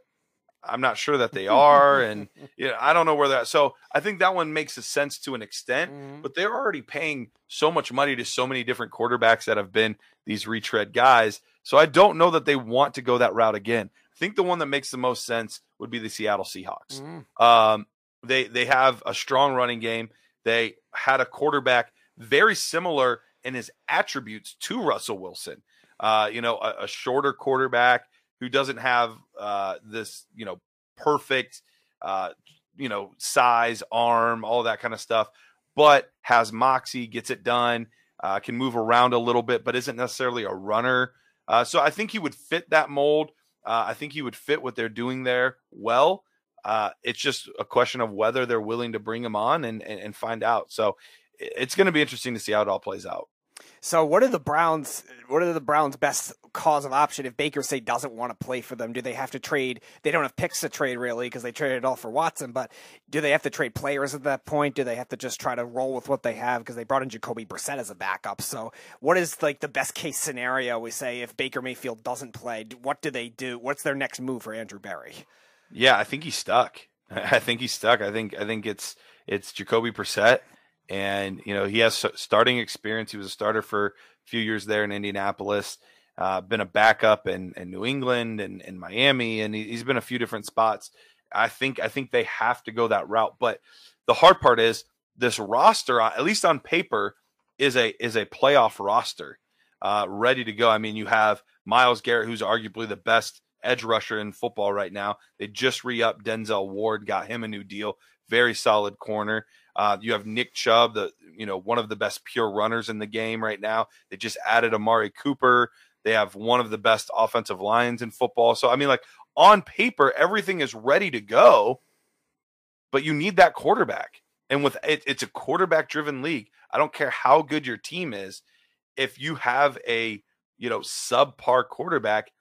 I'm not sure that they <laughs> are, and you know, I don't know where they're. So I think that one makes a sense to an extent, but they're already paying so much money to so many different quarterbacks that have been these retread guys. So I don't know that they want to go that route again. I think the one that makes the most sense would be the Seattle Seahawks. Um, they they have a strong running game. They had a quarterback very similar in his attributes to Russell Wilson. Uh, you know, a, a, shorter quarterback who doesn't have uh, this, you know, perfect, uh, you know, size, arm, all that kind of stuff, but has moxie, gets it done, uh, can move around a little bit, but isn't necessarily a runner. Uh, so I think he would fit that mold. Uh, I think he would fit what they're doing there well. Uh, it's just a question of whether they're willing to bring him on and, and, and find out. So it's going to be interesting to see how it all plays out. So, what are the Browns? What are the Browns' best cause of option if Baker say doesn't want to play for them? Do they have to trade? They don't have picks to trade really because they traded all for Watson. But do they have to trade players at that point? Do they have to just try to roll with what they have because they brought in Jacoby Brissett as a backup? So, what is like the best case scenario? We say if Baker Mayfield doesn't play, what do they do? What's their next move for Andrew Berry? Yeah, I think he's stuck. <laughs> I think he's stuck. I think I think it's it's Jacoby Brissett and you know he has starting experience. He was a starter for a few years there in Indianapolis, uh, been a backup in, in New England and in Miami, and he, has been a few different spots. I think I think they have to go that route. But the hard part is this roster, uh, at least on paper, is a is a playoff roster, uh, ready to go. I mean, you have Myles Garrett, who's arguably the best edge rusher in football right now. They just re up Denzel Ward, got him a new deal. Very solid corner. Uh, you have Nick Chubb, the you know one of the best pure runners in the game right now. They just added Amari Cooper. They have one of the best offensive lines in football. So I mean, like on paper, everything is ready to go, but you need that quarterback. And with it, it's a quarterback-driven league. I don't care how good your team is. If you have a you know subpar quarterback,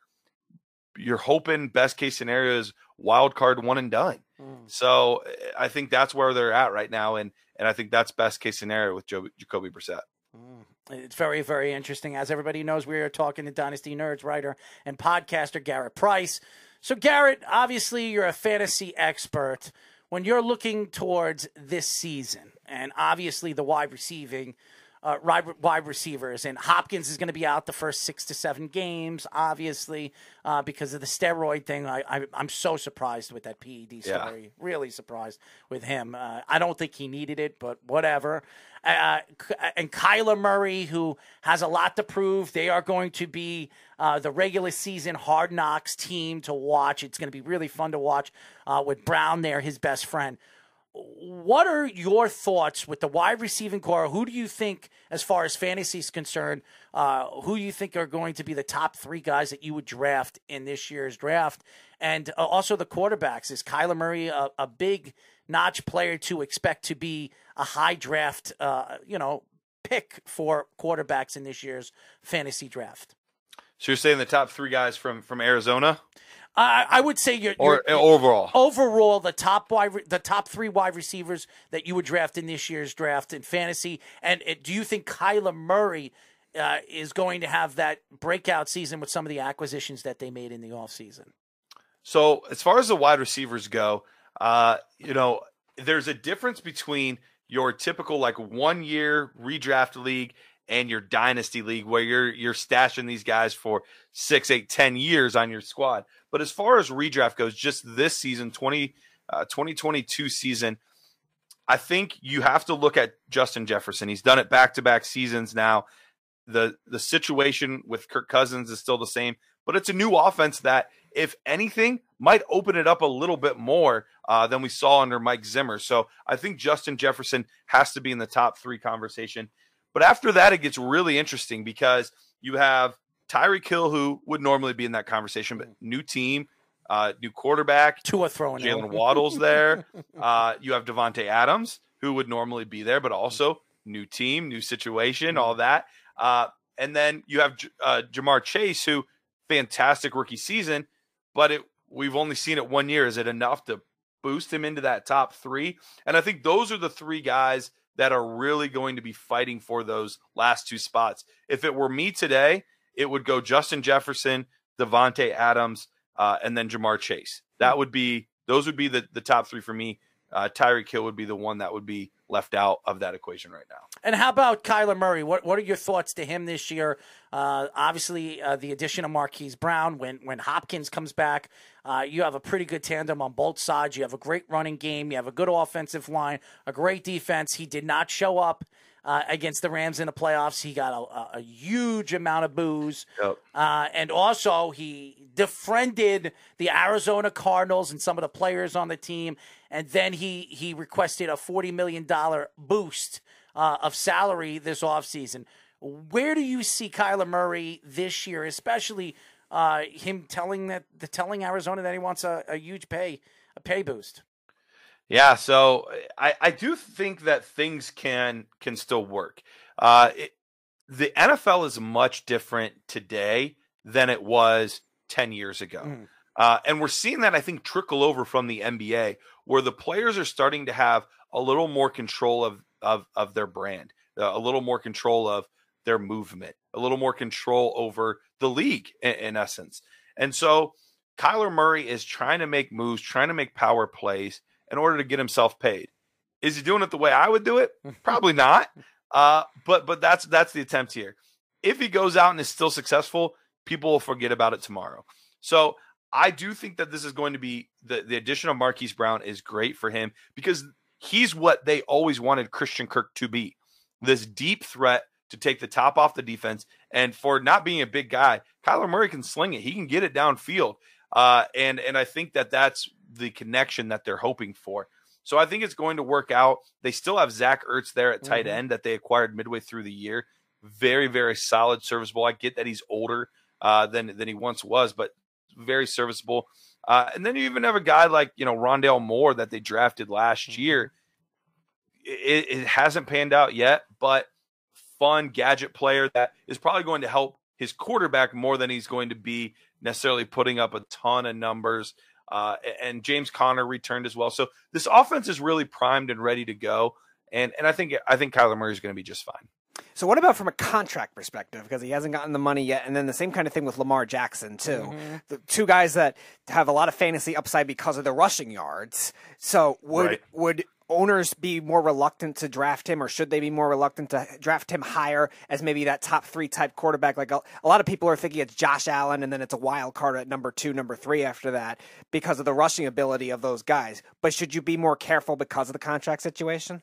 you're hoping best case scenario is wild card one and done. Mm. So eh, I think that's where they're at right now, and and I think that's best case scenario with Joe, Jacoby Brissett. Mm. It's very, very interesting. As everybody knows, we are talking to Dynasty Nerds writer and podcaster Garrett Price. So, Garrett, obviously, you're a fantasy expert. When you're looking towards this season, and obviously the wide receiving uh, wide receivers. And Hopkins is going to be out the first six to seven games, obviously, uh, because of the steroid thing. I, I, am so surprised with that PED story. Yeah. Really surprised with him. Uh, I don't think he needed it, but whatever. Uh, and Kyler Murray, who has a lot to prove, they are going to be uh, the regular season hard knocks team to watch. It's going to be really fun to watch uh, with Brown there, his best friend what are your thoughts with the wide receiving core? Who do you think, as far as fantasy is concerned, uh, who you think are going to be the top three guys that you would draft in this year's draft? And uh, also the quarterbacks. Is Kyler Murray a, a, big notch player to expect to be a high draft, uh, you know, pick for quarterbacks in this year's fantasy draft? So you're saying the top three guys from from Arizona? I, I would say you're, or you're, overall overall the top wide the top three wide receivers that you would draft in this year's draft in fantasy. And uh, do you think Kyler Murray uh, is going to have that breakout season with some of the acquisitions that they made in the offseason? So as far as the wide receivers go, uh, you know, there's a difference between your typical like one year redraft league and your dynasty league where you're you're stashing these guys for six, eight, ten years on your squad. But as far as redraft goes, just this season, 20, uh, 2022 season, I think you have to look at Justin Jefferson. He's done it back to back seasons now. The the situation with Kirk Cousins is still the same, but it's a new offense that, if anything, might open it up a little bit more uh, than we saw under Mike Zimmer. So I think Justin Jefferson has to be in the top three conversation. But after that, it gets really interesting because you have Tyreek Hill, who would normally be in that conversation, but new team, uh, new quarterback, Tua throwing Jaylen Waddle's there. <laughs> Uh, you have Davante Adams, who would normally be there, but also new team, new situation, all that. Uh, and then you have uh, Ja'Marr Chase, who fantastic rookie season, but it we've only seen it one year. Is it enough to boost him into that top three? And I think those are the three guys that are really going to be fighting for those last two spots. If it were me today, it would go Justin Jefferson, Davante Adams, uh, and then Ja'Marr Chase. That would be those would be the, the top three for me uh, Tyreek Hill would be the one that would be left out of that equation right now. And how about Kyler Murray? What what are your thoughts to him this year? Uh, obviously, uh, the addition of Marquise Brown when when Hopkins comes back, uh, you have a pretty good tandem on both sides. You have a great running game. You have a good offensive line, a great defense. He did not show up. Uh, against the Rams in the playoffs, he got a, a, huge amount of boos, Yep. uh, and also he defriended the Arizona Cardinals and some of the players on the team, and then he he requested a forty million dollar boost uh, of salary this offseason. Where do you see Kyler Murray this year, especially uh, him telling that the telling Arizona that he wants a, a huge pay a pay boost? Yeah, so I, I do think that things can can still work. Uh, it, the NFL is much different today than it was ten years ago, Mm. uh, and we're seeing that I think trickle over from the NBA, where the players are starting to have a little more control of of of their brand, uh, a little more control of their movement, a little more control over the league, in, in essence. And so Kyler Murray is trying to make moves, trying to make power plays in order to get himself paid. Is he doing it the way I would do it? <laughs> Probably not. Uh, but but that's that's the attempt here. If he goes out and is still successful, people will forget about it tomorrow. So I do think that this is going to be the, the addition of Marquise Brown is great for him because he's what they always wanted Christian Kirk to be. This deep threat to take the top off the defense. And for not being a big guy, Kyler Murray can sling it. He can get it downfield. Uh, and and I think that that's the connection that they're hoping for. So I think it's going to work out. They still have Zach Ertz there at tight Mhm. end that they acquired midway through the year. Very very solid, serviceable. I get that he's older uh, than than he once was, but very serviceable. Uh, and then you even have a guy like you know Rondale Moore that they drafted last year. It, it hasn't panned out yet, but fun gadget player that is probably going to help his quarterback more than he's going to be necessarily putting up a ton of numbers. Uh, and James Conner returned as well. So this offense is really primed and ready to go. And and I think I think Kyler Murray is going to be just fine. So what about from a contract perspective? Because he hasn't gotten the money yet, and then the same kind of thing with Lamar Jackson too. Mhm. The two guys that have a lot of fantasy upside because of the rushing yards. So would Right. would owners be more reluctant to draft him, or should they be more reluctant to draft him higher as maybe that top three type quarterback? Like a, a lot of people are thinking it's Josh Allen, and then it's a wild card at number two, number three after that because of the rushing ability of those guys. But should you be more careful because of the contract situation?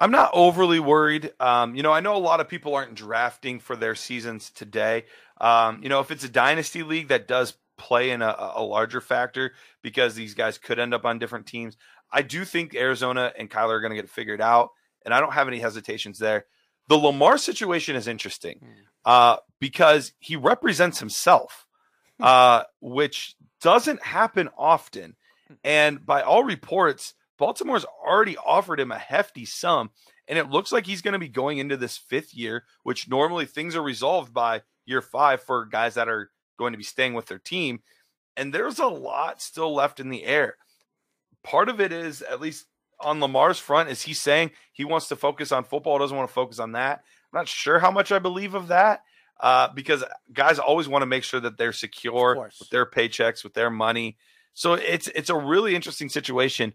I'm not overly worried. Um, you know, I know a lot of people aren't drafting for their seasons today. Um, you know, if it's a dynasty league, that does play in a, a larger factor because these guys could end up on different teams. I do think Arizona and Kyler are going to get it figured out, and I don't have any hesitations there. The Lamar situation is interesting uh, because he represents himself, <laughs> uh, which doesn't happen often. And by all reports, Baltimore's already offered him a hefty sum, and it looks like he's going to be going into this fifth year, which normally things are resolved by year five for guys that are going to be staying with their team. And there's a lot still left in the air. Part of it is, at least on Lamar's front, is he saying he wants to focus on football, doesn't want to focus on that. I'm not sure how much I believe of that uh, because guys always want to make sure that they're secure with their paychecks, with their money. So it's it's a really interesting situation.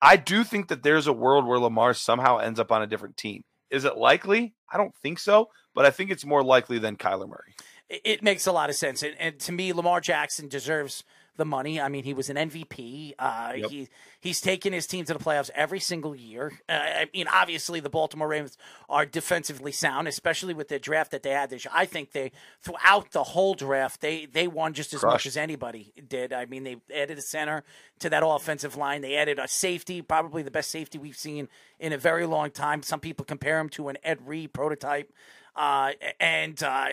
I do think that there's a world where Lamar somehow ends up on a different team. Is it likely? I don't think so, but I think it's more likely than Kyler Murray. it it makes a lot of sense. And, and to me, Lamar Jackson deserves the money. I mean, he was an MVP. Uh, Yep. He he's taken his team to the playoffs every single year. Uh, I mean, obviously, the Baltimore Ravens are defensively sound, especially with the draft that they had this year. I think they throughout the whole draft they they won just as much as anybody did. I mean, they added a center to that offensive line. They added a safety, probably the best safety we've seen in a very long time. Some people compare him to an Ed Reed prototype. Uh, and uh,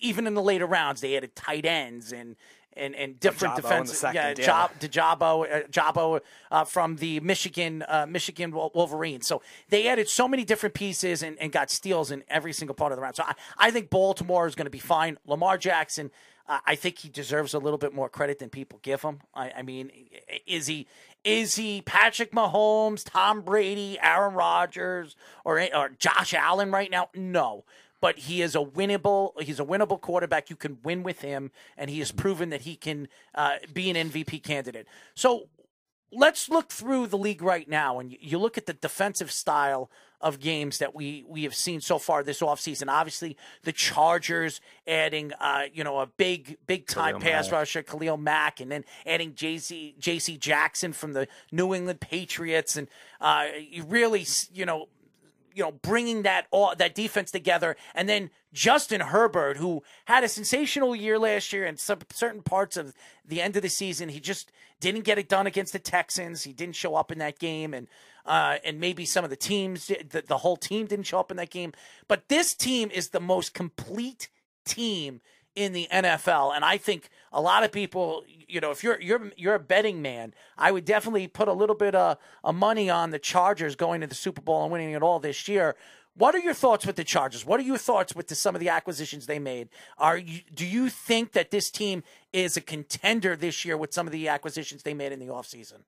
even in the later rounds, they added tight ends and and, and different Jabo second, yeah, yeah. Dejabo, uh, Jabo uh, from the Michigan uh, Michigan Wolverines. So they added so many different pieces and, and got steals in every single part of the round. So I, I think Baltimore is going to be fine. Lamar Jackson. Uh, I think he deserves a little bit more credit than people give him. I, I mean, is he is he Patrick Mahomes, Tom Brady, Aaron Rodgers, or or Josh Allen right now? No, but he is a winnable. He's a winnable quarterback. You can win with him, and he has proven that he can uh, be an MVP candidate. So, let's look through the league right now and you, you look at the defensive style of games that we we have seen so far this offseason. Obviously, the Chargers adding uh, you know, a big big time pass Mack. rusher, Khalil Mack, and then adding JC JC Jackson from the New England Patriots and uh you really you know you know, bringing that all that defense together, and then Justin Herbert, who had a sensational year last year, and some certain parts of the end of the season, he just didn't get it done against the Texans. He didn't show up in that game, and uh, and maybe some of the teams, the, the whole team didn't show up in that game. But this team is the most complete team in the NFL, and I think a lot of people, you know, if you're you're you're a betting man, I would definitely put a little bit of, of money on the Chargers going to the Super Bowl and winning it all this year. What are your thoughts with the Chargers? What are your thoughts with the, some of the acquisitions they made? Are you do you think that this team is a contender this year with some of the acquisitions they made in the offseason?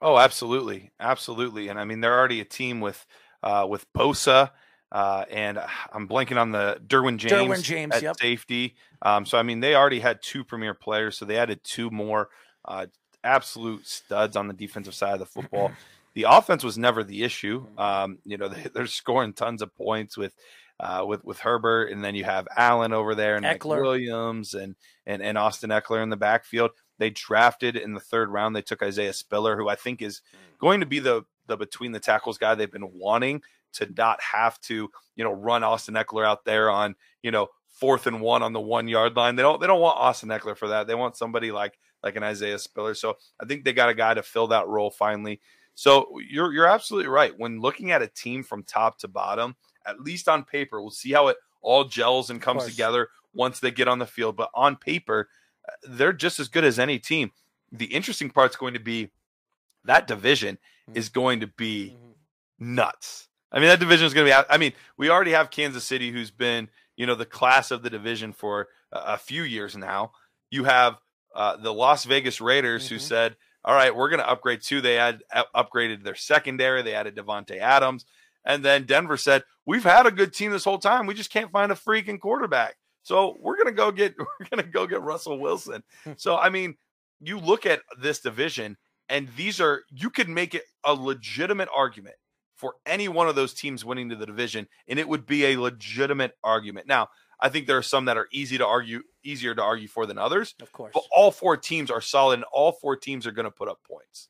Oh, absolutely, absolutely. And I mean, they're already a team with uh, with Bosa, uh, and I'm blanking on the Derwin James, Derwin James, at yep. safety. Um, so I mean, they already had two premier players, so they added two more uh, absolute studs on the defensive side of the football. <clears throat> the offense was never the issue. Um, you know, <laughs> they, they're scoring tons of points with. Uh, with with Herbert, and then you have Allen over there, and Mike Ekeler. Williams, and and and Austin Ekeler in the backfield. They drafted in the third round. They took Isaiah Spiller, who I think is going to be the the between the tackles guy they've been wanting to not have to you know run Austin Ekeler out there on you know fourth and one on the one yard line. They don't they don't want Austin Ekeler for that. They want somebody like like an Isaiah Spiller. So I think they got a guy to fill that role finally. So you're you're absolutely right. When looking at a team from top to bottom, at least on paper, we'll see how it all gels and comes together once they get on the field. But on paper, uh, they're just as good as any team. The interesting part's going to be that division is going to be nuts. I mean, that division is going to be. I mean, we already have Kansas City, who's been you know the class of the division for a, a few years now. You have uh, the Las Vegas Raiders, who mm-hmm. said, "All right, we're going to upgrade too." They had up- upgraded their secondary. They added Davante Adams, and then Denver said, "We've had a good team this whole time. We just can't find a freaking quarterback. So we're going to go get <laughs> we're going to go get Russell Wilson." Hmm. so I mean, you look at this division, and these are you could make it a legitimate argument for any one of those teams winning to the division, and it would be a legitimate argument. Now, I think there are some that are easy to argue, easier to argue for than others. Of course. But all four teams are solid, and all four teams are going to put up points.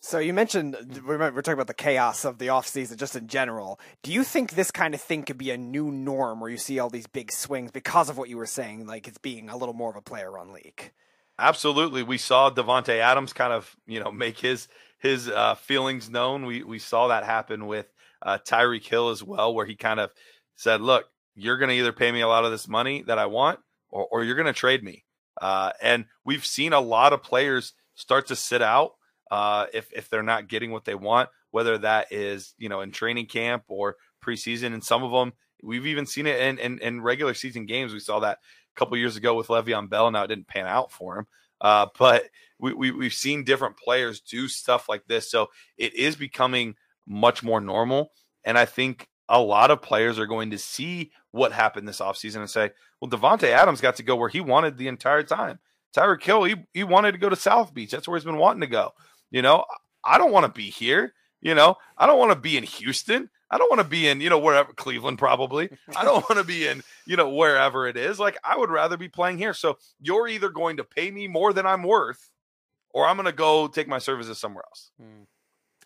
So you mentioned uh, we're we're talking about the chaos of the offseason just in general. Do you think this kind of thing could be a new norm where you see all these big swings because of what you were saying, like it's being a little more of a player run league? Absolutely, we saw Davante Adams kind of you know make his his uh, feelings known. We we saw that happen with uh, Tyreek Hill as well, where he kind of said, "Look, you're going to either pay me a lot of this money that I want, or, or you're going to trade me." Uh, and we've seen a lot of players start to sit out uh, if if they're not getting what they want, whether that is you know in training camp or preseason. And some of them, we've even seen it in in, in regular season games. We saw that a couple years ago with Le'Veon Bell. Now it didn't pan out for him, uh, but we, we we've seen different players do stuff like this. So it is becoming much more normal, and I think a lot of players are going to see what happened this offseason and say, well, Davante Adams got to go where he wanted the entire time. Tyreek Hill, he, he wanted to go to South Beach. That's where he's been wanting to go. You know, I don't want to be here. You know, I don't want to be in Houston. I don't want to be in, you know, wherever Cleveland probably. I don't <laughs> want to be in, you know, wherever it is. Like I would rather be playing here. So you're either going to pay me more than I'm worth, or I'm going to go take my services somewhere else.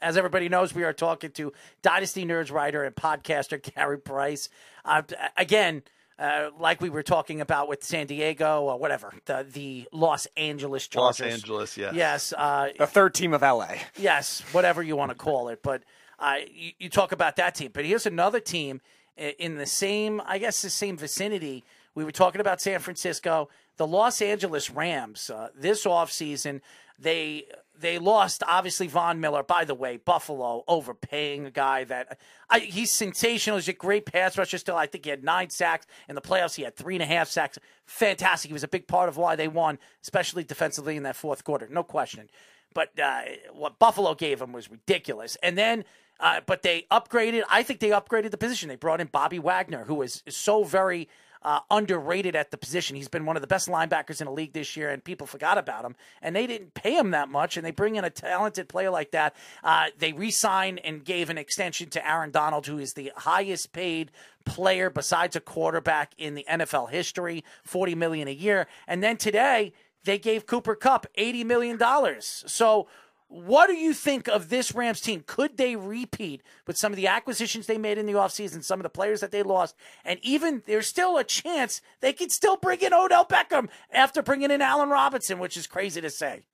As everybody knows, we are talking to Dynasty Nerds writer and podcaster Gary Price. Uh, again, uh, like we were talking about with San Diego or whatever, the the Los Angeles Chargers. Los Angeles, yes. Yes. Uh, The third team of LA. yes, whatever you want to call it. But uh, you, you talk about that team. But here's another team in the same, I guess, the same vicinity. We were talking about San Francisco, the Los Angeles Rams. Uh, this offseason, they they lost obviously Von Miller. By the way, Buffalo overpaying a guy that I, he's sensational. He's a great pass rusher. Still, I think he had nine sacks in the playoffs. He had three and a half sacks. Fantastic. He was a big part of why they won, especially defensively in that fourth quarter. No question. But uh, what Buffalo gave him was ridiculous. And then, uh, but they upgraded. I think they upgraded the position. They brought in Bobby Wagner, who is, is so very uh, underrated at the position. He's been one of the best linebackers in the league this year, and people forgot about him. And they didn't pay him that much, and they bring in a talented player like that. Uh, they re-signed and gave an extension to Aaron Donald, who is the highest paid player besides a quarterback in the NFL history, forty million a year. And then today they gave Cooper Kupp eighty million dollars. So what do you think of this Rams team? Could they repeat with some of the acquisitions they made in the offseason, some of the players that they lost, and even there's still a chance they could still bring in Odell Beckham after bringing in Allen Robinson, which is crazy to say.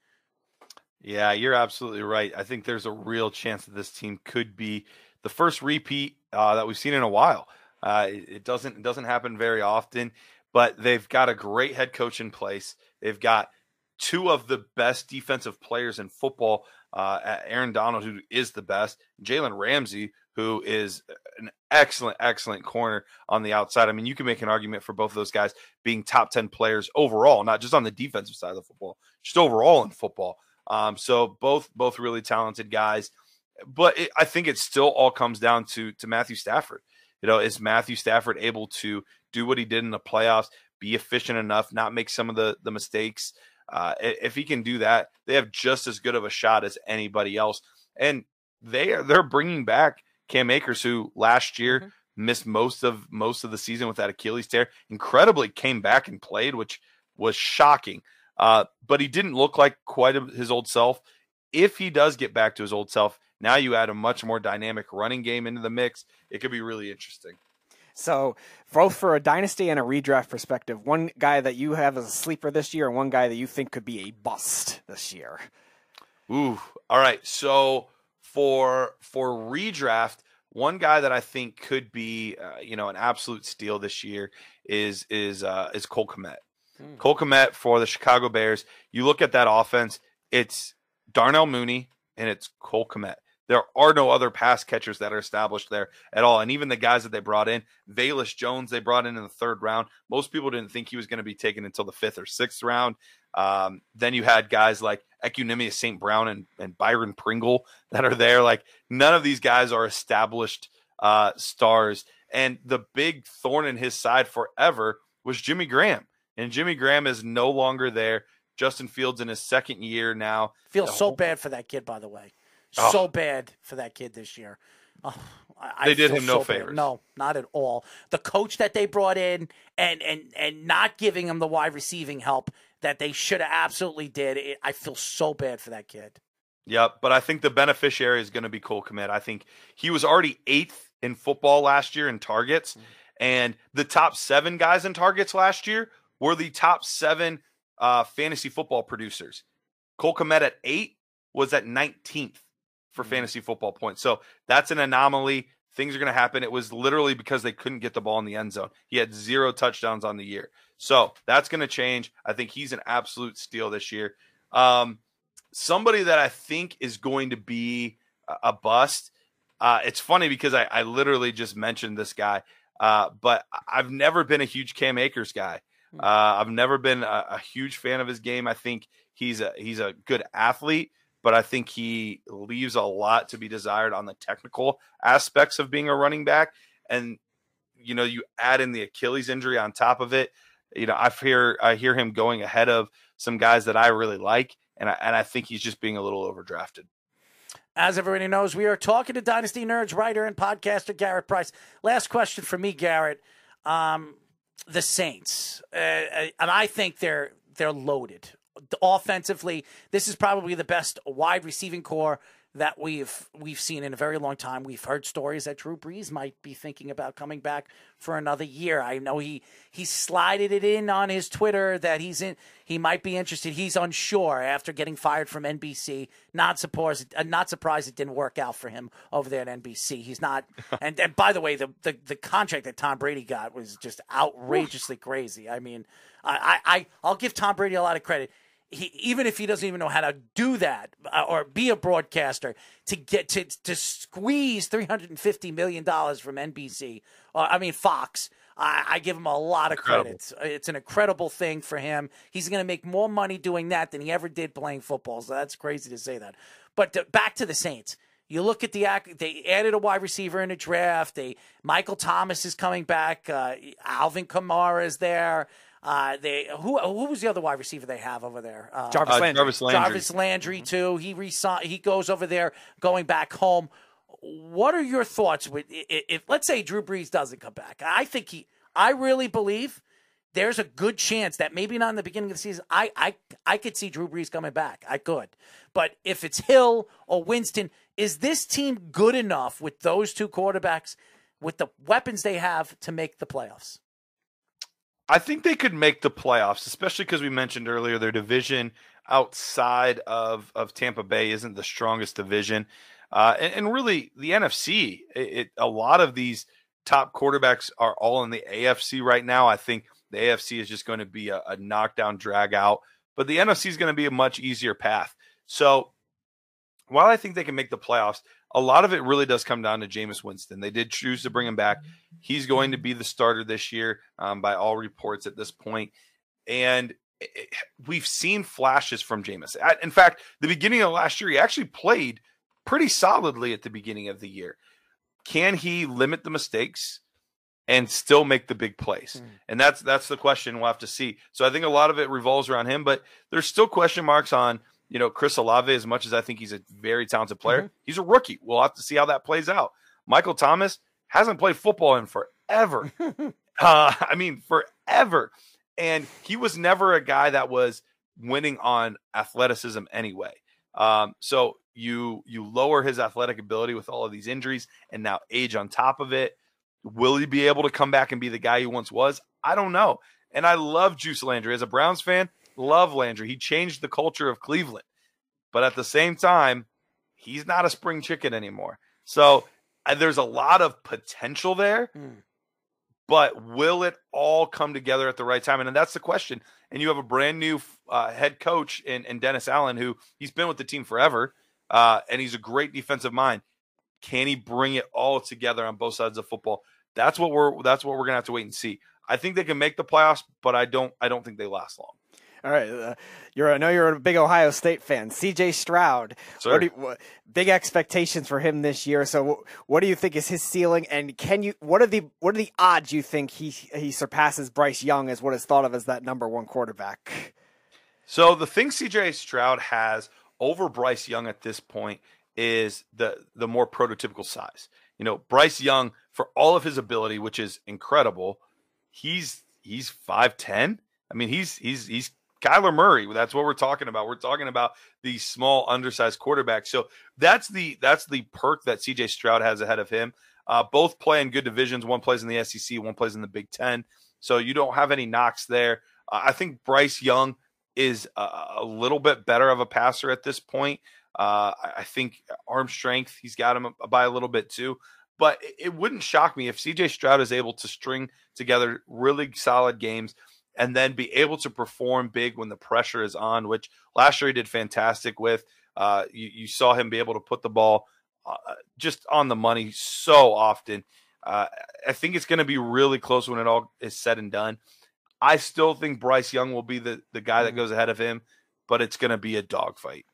Yeah, you're absolutely right. I think there's a real chance that this team could be the first repeat uh, that we've seen in a while. Uh, it, doesn't it doesn't happen very often, but they've got a great head coach in place. They've got two of the best defensive players in football. Uh, Aaron Donald, who is the best, Jalen Ramsey, who is an excellent, excellent corner on the outside. I mean, you can make an argument for both of those guys being top 10 players overall, not just on the defensive side of the football, just overall in football. Um, so both both really talented guys. But it, I think it still all comes down to to Matthew Stafford. You know, is Matthew Stafford able to do what he did in the playoffs, be efficient enough, not make some of the the mistakes uh, if he can do that, they have just as good of a shot as anybody else. And they are they're bringing back Cam Akers, who last year mm-hmm. missed most of most of the season with that Achilles tear. Incredibly, came back and played, which was shocking. Uh, but he didn't look like quite his old self. If he does get back to his old self, now you add a much more dynamic running game into the mix. It could be really interesting. So, both for a dynasty and a redraft perspective, one guy that you have as a sleeper this year, and one guy that you think could be a bust this year. Ooh, all right. So for for redraft, one guy that I think could be, uh, you know, an absolute steal this year is is uh, is Cole Kmet. Hmm. Cole Kmet for the Chicago Bears. You look at that offense; it's Darnell Mooney and it's Cole Kmet. There are no other pass catchers that are established there at all. And even the guys that they brought in, Velus Jones, they brought in in the third round. Most people didn't think he was going to be taken until the fifth or sixth round. Um, then you had guys like Equanimeous St. Brown and, and Byron Pringle that are there. Like none of these guys are established uh, stars. And the big thorn in his side forever was Jimmy Graham. And Jimmy Graham is no longer there. Justin Fields in his second year now. Feel so bad for that kid, by the way. Oh. So bad for that kid this year. Oh, I, they did him no so favors. No, not at all. The coach that they brought in and and and not giving him the wide receiving help that they should have absolutely did. It, I feel so bad for that kid. Yep, but I think the beneficiary is going to be Cole Kmet. I think he was already eighth in football last year in targets, mm-hmm. and the top seven guys in targets last year were the top seven uh, fantasy football producers. Cole Kmet at eight was at 19th for mm-hmm. fantasy football points. So that's an anomaly. Things are going to happen. It was literally because they couldn't get the ball in the end zone. He had zero touchdowns on the year. So that's going to change. I think he's an absolute steal this year. Um, somebody that I think is going to be a bust. Uh, it's funny because I, I, literally just mentioned this guy, uh, but I've never been a huge Cam Akers guy. Hmm. Uh, I've never been a, a, huge fan of his game. I think he's a he's a good athlete but I think he leaves a lot to be desired on the technical aspects of being a running back. And you know, you add in the Achilles injury on top of it. You know, I hear I hear him going ahead of some guys that I really like, and I, and I think he's just being a little overdrafted. As everybody knows, we are talking to Dynasty Nerds writer and podcaster Garrett Price. Last question for me, Garrett. Um, the Saints, uh, uh and I think they're they're loaded offensively, this is probably the best wide receiving core that we've we've seen in a very long time. We've heard stories that Drew Brees might be thinking about coming back for another year. I know he he slided it in on his Twitter that he's in he might be interested. He's unsure after getting fired from NBC. Not surprised uh, not surprised it didn't work out for him over there at NBC. He's not <laughs> and and by the way, the the, the contract that Tom Brady got was just outrageously crazy. I mean, I, I I'll give Tom Brady a lot of credit he, even if he doesn't even know how to do that uh, or be a broadcaster to get to to squeeze 350 million dollars from NBC uh, I mean Fox I, I, give him a lot of incredible. credit it's an incredible thing for him he's going to make more money doing that than he ever did playing football so that's crazy to say that but to, back to the Saints You look at the act. They added a wide receiver in the draft. They Michael Thomas is coming back. Uh, Alvin Kamara is there. Uh, they who who was the other wide receiver they have over there? Uh, Jarvis Uh, Landry. Jarvis Landry. Jarvis Landry too. He resi- he goes over there, going back home. What are your thoughts with i- i- if let's say Drew Brees doesn't come back? I think he. I really believe there's a good chance that maybe not in the beginning of the season. I I I could see Drew Brees coming back. I could, but if it's Hill or Winston, is this team good enough with those two quarterbacks, with the weapons they have to make the playoffs? I think they could make the playoffs, especially because we mentioned earlier their division outside of, of Tampa Bay isn't the strongest division. Uh, and, and really, the NFC, it, it, a lot of these top quarterbacks are all in the AFC right now. I think the AFC is just going to be a, a knockdown, drag out, but the NFC is going to be a much easier path. So while I think they can make the playoffs, a lot of it really does come down to Jameis Winston. They did choose to bring him back. He's going to be the starter this year, um, by all reports at this point. And it- it- we've seen flashes from Jameis. At- In fact, the beginning of last year, he actually played pretty solidly at the beginning of the year. Can he limit the mistakes and still make the big plays? And that's that's the question we'll have to see. So I think a lot of it revolves around him, but there's still question marks on you know Chris Olave. As much as I think he's a very talented player, he's a rookie. We'll have to see how that plays out. Michael Thomas hasn't played football in forever. <laughs> uh, <laughs> I mean, forever, and he was never a guy that was winning on athleticism anyway. Um, so you you lower his athletic ability with all of these injuries and now age on top of it. Will he be able to come back and be the guy he once was? I don't know. And I love Juice Landry as a Browns fan. Love Landry. He changed the culture of Cleveland, but at the same time, he's not a spring chicken anymore. So uh, there's a lot of potential there, but will it all come together at the right time? And that's the question. And you have a brand new uh, head coach in, in Dennis Allen, who he's been with the team forever, uh, and he's a great defensive mind. Can he bring it all together on both sides of football? That's what we're that's what we're gonna have to wait and see. I think they can make the playoffs, but I don't I don't think they last long. All right, uh, you're I know you're a big Ohio State fan. C.J. Stroud, what do you, what, big expectations for him this year. So, wh- what do you think is his ceiling? And can you what are the what are the odds you think he he surpasses Bryce Young as what is thought of as that number one quarterback? So the thing CJ Stroud has over Bryce Young at this point is the the more prototypical size. You know, Bryce Young, for all of his ability, which is incredible, he's he's five ten. I mean, he's he's he's Kyler Murray. That's what we're talking about. We're talking about the small, undersized quarterback. So that's the that's the perk that CJ Stroud has ahead of him. Uh, both play in good divisions. One plays in the SEC, one plays in the Big Ten. So you don't have any knocks there. Uh, I think Bryce Young is a, a little bit better of a passer at this point. Uh, I- think arm strength, he's got him by a little bit too. But it, it wouldn't shock me if CJ Stroud is able to string together really solid games and then be able to perform big when the pressure is on, which last year he did fantastic with. Uh, you, you saw him be able to put the ball uh, just on the money so often. Uh, I think it's going to be really close when it all is said and done. I still think Bryce Young will be the, the guy that goes ahead of him, but it's going to be a dogfight.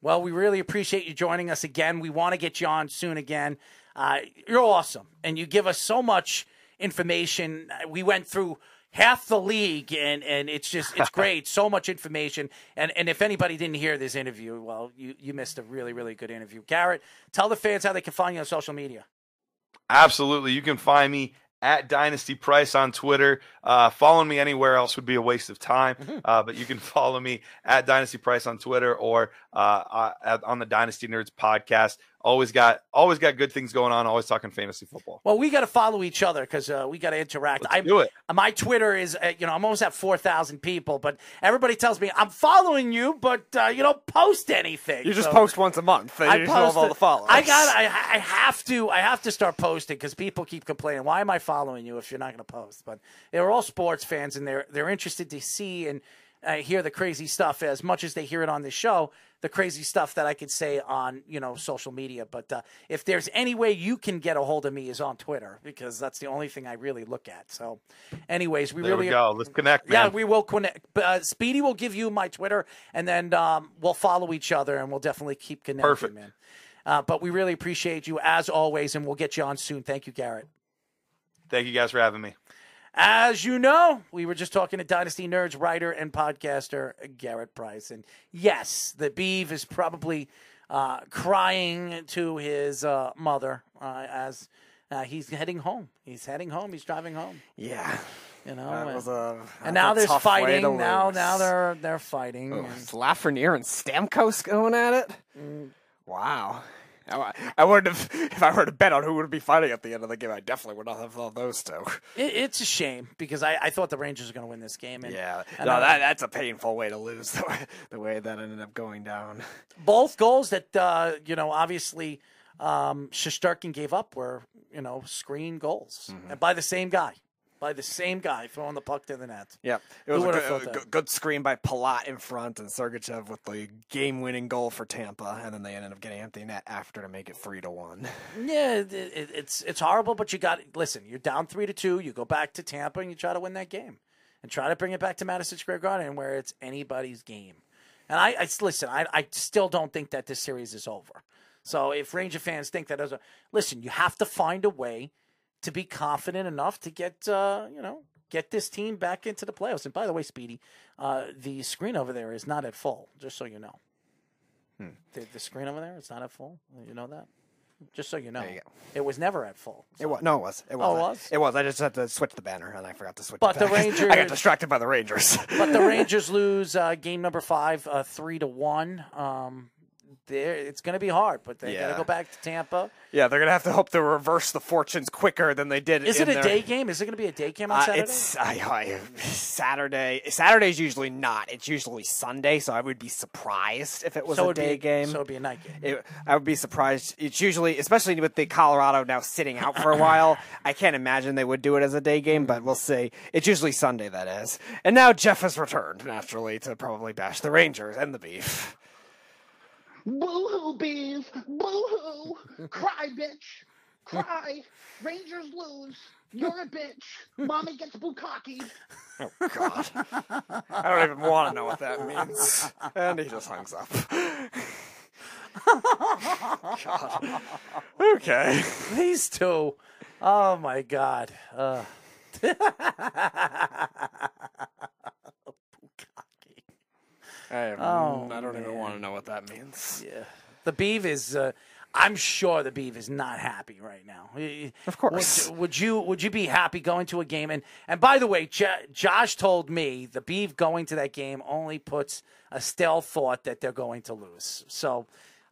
Well, we really appreciate you joining us again. We want to get you on soon again. Uh, you're awesome, and you give us so much information. We went through half the league, and, and it's just it's <laughs> great. so much information, and and if anybody didn't hear this interview, well, you you missed a really really good interview. Garrett, tell the fans how they can find you on social media. Absolutely. You can find me at Dynasty Price on Twitter. Uh, following me anywhere else would be a waste of time, uh, but you can follow me at Dynasty Price on Twitter or uh, uh, on the Dynasty Nerds podcast. Always got always got good things going on. Always talking fantasy football. Well, we got to follow each other because uh, we got to interact. Let's I do it. My Twitter is, uh, you know, I'm almost at four thousand people, but everybody tells me I'm following you, but uh, you don't post anything. You just So- post once a month. And I you just have all the followers. I got. I, I have to. I have to start posting because people keep complaining. Why am I following you if you're not going to post? But they're all sports fans, and they're they're interested to see and uh, hear the crazy stuff as much as they hear it on the show. The crazy stuff that I could say on you know social media. But uh, if there's any way you can get a hold of me is on Twitter because that's the only thing I really look at. So, anyways, we There really we go. Let's connect, yeah, we will connect. Uh, Speedy will give you my Twitter, and then um, we'll follow each other, and we'll definitely keep connecting, Perfect. man. Uh, but we really appreciate you as always, and we'll get you on soon. Thank you, Garrett. Thank you guys for having me. As you know, we were just talking to Dynasty Nerds writer and podcaster Garrett Price. And yes, the Beeve is probably uh, crying to his uh, mother uh, as uh, he's heading home. He's heading home. He's driving home. Yeah. You know, and, a, and now there's tough way to fighting. Now, now they're they're fighting. Oh, and- Lafreniere and Stamkos going at it? Mm. Wow. I, I would have, if I were to bet on who would be fighting at the end of the game, I definitely would not have thought those two. It, it's a shame because I, I thought the Rangers were going to win this game. And, Yeah, and no, I- that, that's a painful way to lose the way, the way that ended up going down. both goals that uh, you know obviously um, Shesterkin gave up were you know screen goals Mm-hmm. and by the same guy, by the same guy throwing the puck to the net. Yeah, it was a good, uh, a good, good screen by Palat in front and Sergachev with the game-winning goal for Tampa, and then they ended up getting empty net after to make it three to one. <laughs> Yeah, it, it, it's it's horrible, but you got listen. You're down three to two. You go back to Tampa and you try to win that game, and try to bring it back to Madison Square Garden where it's anybody's game. And I, I listen. I, I still don't think that this series is over. So if Ranger fans think that, as a listen, you have to find a way to be confident enough to get uh, you know get this team back into the playoffs. And by the way, Speedy, uh, the screen over there is not at full. Just so you know, the, the screen over there it's not at full. You know that. Just so you know, There you go. it was never at full. It was no, it was. It was. Oh, it was? It was. I just had to switch the banner, and I forgot to switch. But it the back. <laughs> I got distracted by the Rangers. but the <laughs> Rangers lose uh, game number five, uh, three to one. Um, there, it's going to be hard, but they got to go back to Tampa. yeah, they're gonna have to hope to reverse the fortunes quicker than they did. Is it a their- day game? Is it going to be a day game on Uh, Saturday? it's I, I, Saturday. Saturday's usually not. It's usually Sunday, so I would be surprised if it was so a day be, game. So it'd be a night game. It, I would be surprised. It's usually, especially with the Colorado now sitting out for a while, I can't imagine they would do it as a day game, but we'll see. It's usually Sunday, that is. And now Jeff has returned, naturally, to probably bash the Rangers and the Beef. Boo hoo, bees. Boo hoo. Cry, bitch. Cry. Rangers lose. You're a bitch. Mommy gets bukkake. Oh, God. I don't even want to know what that means. And he just hangs up. God. Okay. These two, oh my god. Uh. <laughs> I, Oh, I don't even want to know what that means. Yeah. The Beeve is. Uh, I'm sure the Beeve is not happy right now. Of course. Would, would you Would you be happy going to a game? And and by the way, J- Josh told me the Beeve going to that game only puts a still thought that they're going to lose. So.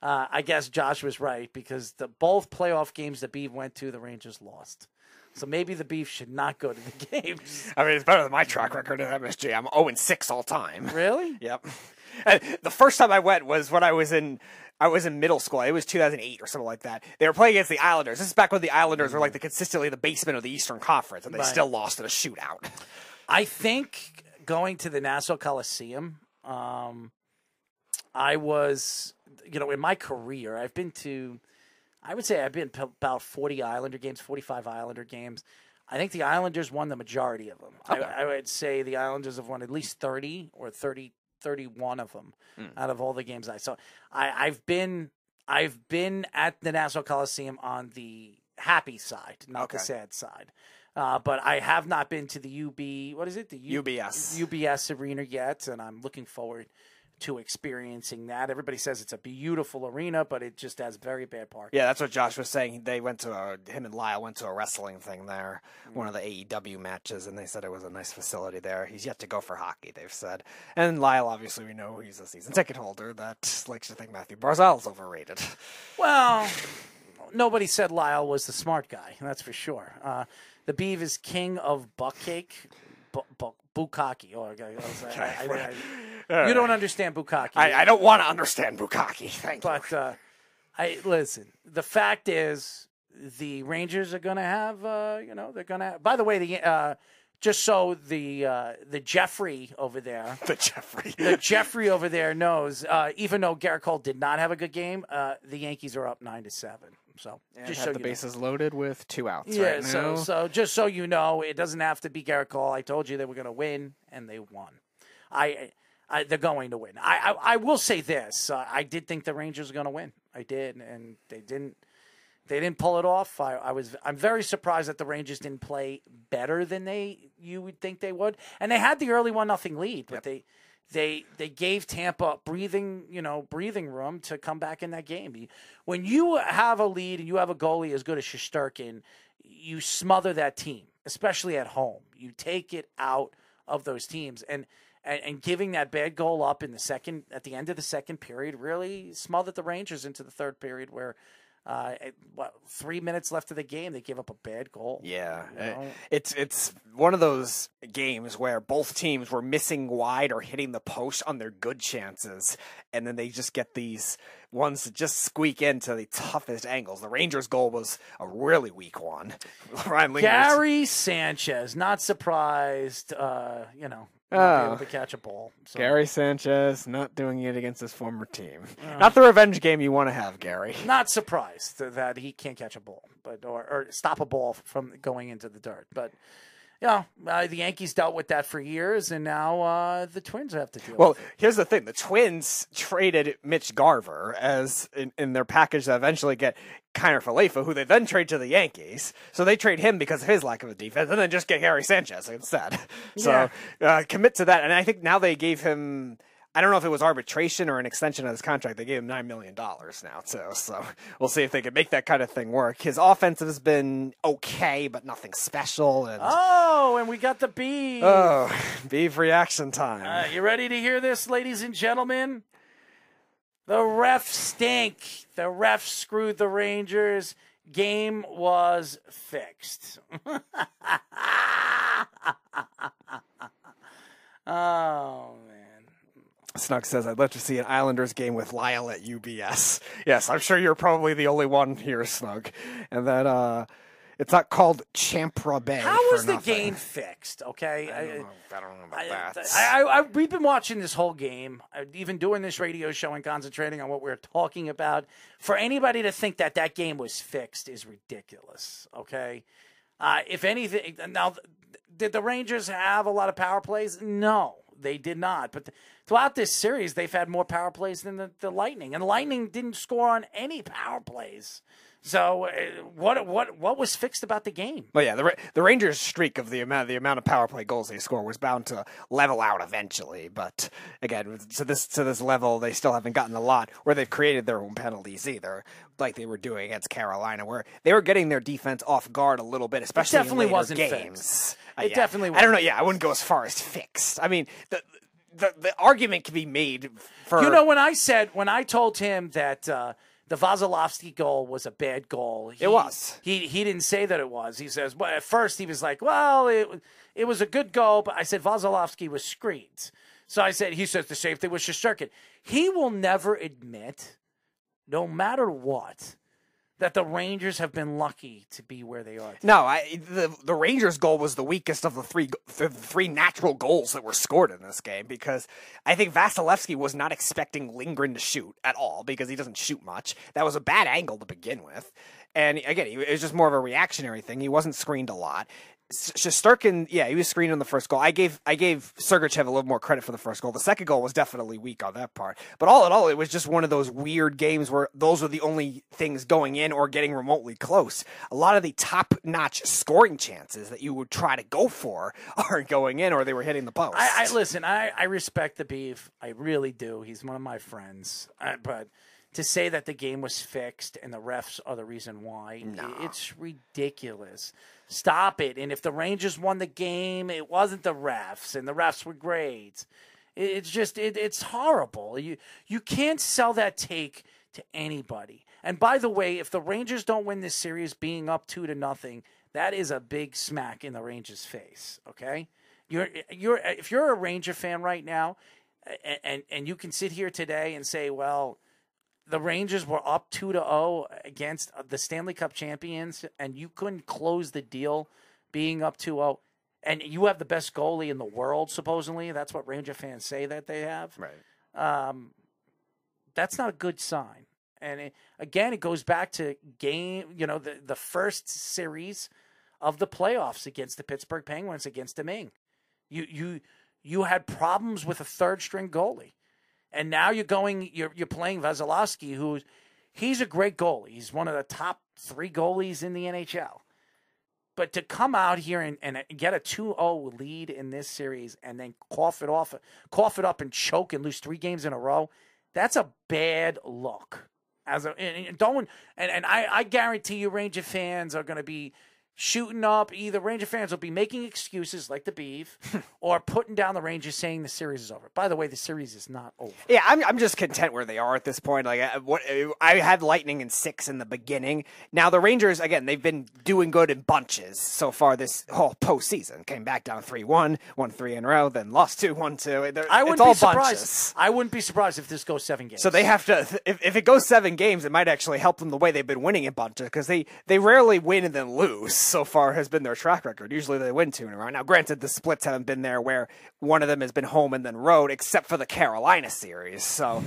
Uh, I guess Josh was right because the both playoff games the Beeve went to, the Rangers lost. So maybe the Beef should not go to the <laughs> games. I mean, it's better than my track record at MSG. I'm 0 6 all time. Really? <laughs> Yep. And the first time I went was when I was in I was in middle school. It was 2008 or something like that. They were playing against the Islanders. This is back when the Islanders were like the consistently the basement of the Eastern Conference, and they Right. still lost in a shootout. I think going to the Nassau Coliseum, um, I was, you know, in my career, I've been to, I would say I've been to about 40 Islander games, 45 Islander games. I think the Islanders won the majority of them. I, I would say the Islanders have won at least 30 or 30, 31 of them out of all the games I saw. I, I've been, I've been at the Nassau Coliseum on the happy side, not the sad side. Uh, but I have not been to the UB. What is it? The U- UBS. UBS arena yet, and I'm looking forward to experiencing that. Everybody says it's a beautiful arena, but it just has very bad parking. Yeah, that's what Josh was saying. They went to a him and Lyle went to a wrestling thing there, one of the AEW matches, and they said it was a nice facility there. He's yet to go for hockey, they've said. And Lyle, obviously, we know he's a season ticket holder that likes to think Mathew Barzal's overrated. <laughs> Well, nobody said Lyle was the smart guy. That's for sure. Uh, the Beeve is king of buck cake, bu- bu- bukkake. Oh, I I- I- <laughs> I- you don't understand bukkake. I, I don't want to understand Bukaki. Thank you. But uh, I listen. The fact is, the Rangers are going to have. Uh, you know, they're going to. By the way, the uh, just so the uh, the Jeffrey over there, <laughs> The Jeffrey. the Jeffrey over there knows. Uh, even though Gerrit Cole did not have a good game, uh, the Yankees are up nine to seven. So just have so the you know. bases loaded with two outs Yeah, right so so just so you know, it doesn't have to be Gerrit Cole. I told you they were going to win, and they won. I, I they're going to win. I I, I will say this: uh, I did think the Rangers were going to win. I did, and they didn't. They didn't pull it off. I, I was. I'm very surprised that the Rangers didn't play better than they you would think they would. And they had the early one nothing lead, but they they they gave Tampa breathing you know breathing room to come back in that game. When you have a lead and you have a goalie as good as Shesterkin, you smother that team, especially at home. You take it out of those teams and. And, and giving that bad goal up in the second at the end of the second period really smothered the Rangers into the third period where uh, at, what three minutes left of the game they gave up a bad goal. Yeah, You know? it's it's one of those games where both teams were missing wide or hitting the post on their good chances, and then they just get these ones that just squeak into the toughest angles. The Rangers' goal was a really weak one. <laughs> Ryan Lindgren. Gary Sanchez, not surprised. Uh, you know, not Oh. able to catch a ball. So. Gary Sanchez not doing it against his former team. Oh. Not the revenge game you want to have, Gary. <laughs> Not surprised that he can't catch a ball, but or, or stop a ball from going into the dirt. But you know, uh, the Yankees dealt with that for years, and now uh, the Twins have to deal. Well, with it. here's the thing: the Twins traded Mitch Garver as in, in their package to eventually get Kiner Falefa, who they then trade to the Yankees. So they trade him because of his lack of a defense, and then just get Harry Sanchez instead. <laughs> So uh, commit to that. And I think now they gave him. I don't know if it was arbitration or an extension of his contract. They gave him nine million dollars now too. So we'll see if they can make that kind of thing work. His offense has been okay, but nothing special. And Oh, and we got the bees. oh, beef reaction time. Uh, you ready to hear this, ladies and gentlemen? The refs stink. The refs screwed the Rangers. Game was fixed. <laughs> oh Snug says, I'd love to see an Islanders game with Lyle at UBS. Yes, I'm sure you're probably the only one here, Snug. And that uh, it's not called Champra Bay. How was the nothing. game fixed? Okay. I don't know, I don't know about I, that. I, I, we've been watching this whole game, even doing this radio show and concentrating on what we're talking about. For anybody to think that that game was fixed is ridiculous. Okay, uh, if anything, now did the Rangers have a lot of power plays? No, they did not. But th- throughout this series, they've had more power plays than the, the Lightning, and Lightning didn't score on any power plays. So, uh, what what what was fixed about the game? Well, yeah, the the Rangers' streak of the amount the amount of power play goals they score was bound to level out eventually. But again, to this to this level, they still haven't gotten a lot where they've created their own penalties either, like they were doing against Carolina, where they were getting their defense off guard a little bit, especially it definitely wasn't games. fixed. Uh, It yeah. definitely I don't know. Yeah, I wouldn't go as far as fixed. I mean, the the, the argument can be made for You know, when I said when I told him that uh, the Vasilevskiy goal was a bad goal, he, It was. He he didn't say that it was. He says, well, at first he was like, well, it it was a good goal, but I said Vasilevskiy was screened. So I said, he says the same thing with Shesterkin. He will never admit, no matter what, that the Rangers have been lucky to be where they are. No, I, the the Rangers' goal was the weakest of the three the three natural goals that were scored in this game because I think Vasilevskiy was not expecting Lindgren to shoot at all because he doesn't shoot much. That was a bad angle to begin with, and again, it was just more of a reactionary thing. He wasn't screened a lot. Shesterkin, yeah, he was screened on the first goal. I gave I gave Sergachev a little more credit for the first goal. The second goal was definitely weak on that part. But all in all, it was just one of those weird games where those were the only things going in or getting remotely close. A lot of the top notch scoring chances that you would try to go for <laughs> aren't going in or they were hitting the post. I, I listen. I, I respect the beef. I really do. He's one of my friends. I, but to say that the game was fixed and the refs are the reason why, i- it's ridiculous. Stop it. And if the Rangers won the game, it wasn't the refs, and the refs were great. It- It's just it, it's horrible. You you can't sell that take to anybody. And by the way, if the Rangers don't win this series, being up two to nothing, that is a big smack in the Rangers' face. Okay, you're you're if you're a Ranger fan right now, and and, and you can sit here today and say, well. The Rangers were up two to zero against the Stanley Cup champions, and you couldn't close the deal, being up 2-0. And you have the best goalie in the world, supposedly. That's what Ranger fans say that they have. Right. Um, that's not a good sign. And it, again, it goes back to game, you know, the, the first series of the playoffs against the Pittsburgh Penguins against Domingue. You you you had problems with a third string goalie. And now you're going you're you're playing Vasilevskiy who's He's a great goalie. He's one of the top three goalies in the NHL. But to come out here and, and get a 2-0 lead in this series and then cough it off, cough it up and choke and lose three games in a row, that's a bad look. As a and, and don't and, and I, I guarantee you Ranger fans are gonna be shooting up. Either Ranger fans will be making excuses like the beef, <laughs> or putting down the Rangers saying the series is over. By the way, the series is not over. Yeah, I'm, I'm just content where they are at this point. Like, I, what uh, I had Lightning in six in the beginning. Now the Rangers, again, they've been doing good in bunches so far this whole postseason. Came back down three one, won three in a row, then lost two one two. They're- I wouldn't all be surprised. bunches. I wouldn't be surprised if this goes seven games. So they have to. <laughs> If, if it goes seven games, it might actually help them the way they've been winning in bunches because they they rarely win and then lose. So far has been their track record. Usually they win two in a row. Now, granted, the splits haven't been there where one of them has been home and then road, except for the Carolina series. So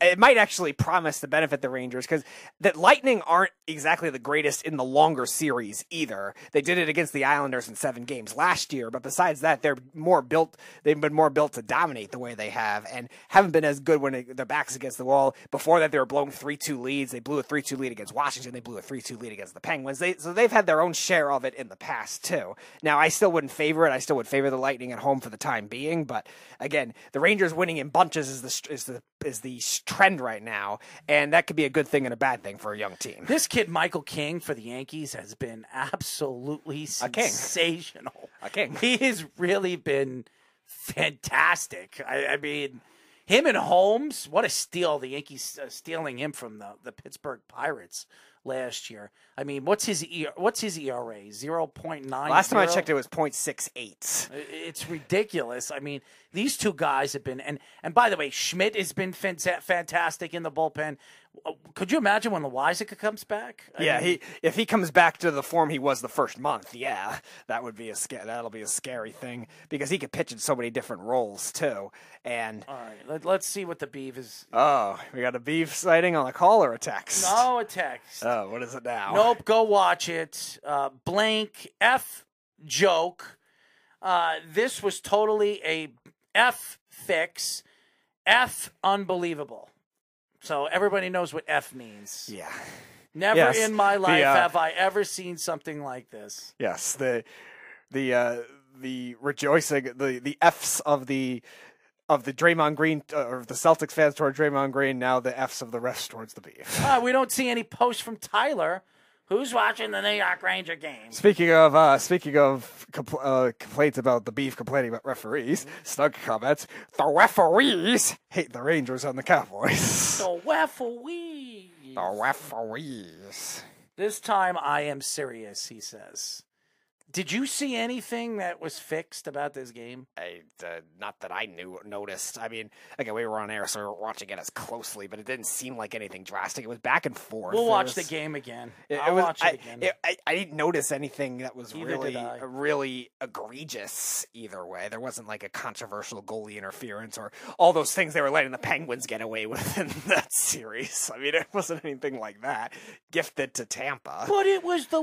it might actually promise to benefit the Rangers because the Lightning aren't exactly the greatest in the longer series either. They did it against the Islanders in seven games last year, but besides that, they're more built. They've been more built to dominate the way they have, and haven't been as good when their backs against the wall. Before that, they were blowing three two leads. They blew a three two lead against Washington. They blew a three two lead against the Penguins. They, so they've had their own share of it in the past too. Now, I still wouldn't favor it. I still would favor the Lightning at home for the time being. But again, the Rangers winning in bunches is the is the is the trend right now, and that could be a good thing and a bad thing for a young team. This kid, Michael King, for the Yankees, has been absolutely A king. sensational. A king. He has really been fantastic. I, I mean, him and Holmes, what a steal! The Yankees uh, stealing him from the, the Pittsburgh Pirates last year. I mean, what's his e- what's his ERA? Zero point nine. Last time I checked, it was .68. It's ridiculous. I mean, these two guys have been and and by the way, Schmidt has been fantastic in the bullpen. Could you imagine when Loaisiga comes back? I Yeah, mean, he if he comes back to the form he was the first month, yeah, that would be a sca- that'll be a scary thing because he could pitch in so many different roles too. And All right, let, let's see what the beef is. oh, we got a beef sighting on a call or a text. No, a text. Oh, what is it now? Nope, go watch it. Uh, blank F joke. Uh, this was totally a F fix. F unbelievable. So everybody knows what F means. Yeah. Never Yes, in my the, life uh, have I ever seen something like this. Yes, the the uh, the rejoicing, the the Fs of the of the Draymond Green uh, or the Celtics fans toward Draymond Green. Now the Fs of the refs towards the beef. Ah, we don't see any posts from Tyler. Who's watching the New York Ranger game? Speaking of uh, speaking of compl- uh, complaints about the beef complaining about referees, Snug comments: the referees hate the Rangers and the Cowboys. <laughs> The referee. the referees. This time I am serious, he says. Did you see anything that was fixed about this game? I, uh, not that I knew noticed. I mean, again, we were on air, so we were watching it as closely, but it didn't seem like anything drastic. It was back and forth. We'll watch was- the game again. It, I'll it was, watch it I, again. it- I, I didn't notice anything that was Neither really, really egregious either way. There wasn't like a controversial goalie interference or all those things they were letting the Penguins get away <laughs> with in that series. I mean, it wasn't anything like that. Gifted to Tampa. but it was the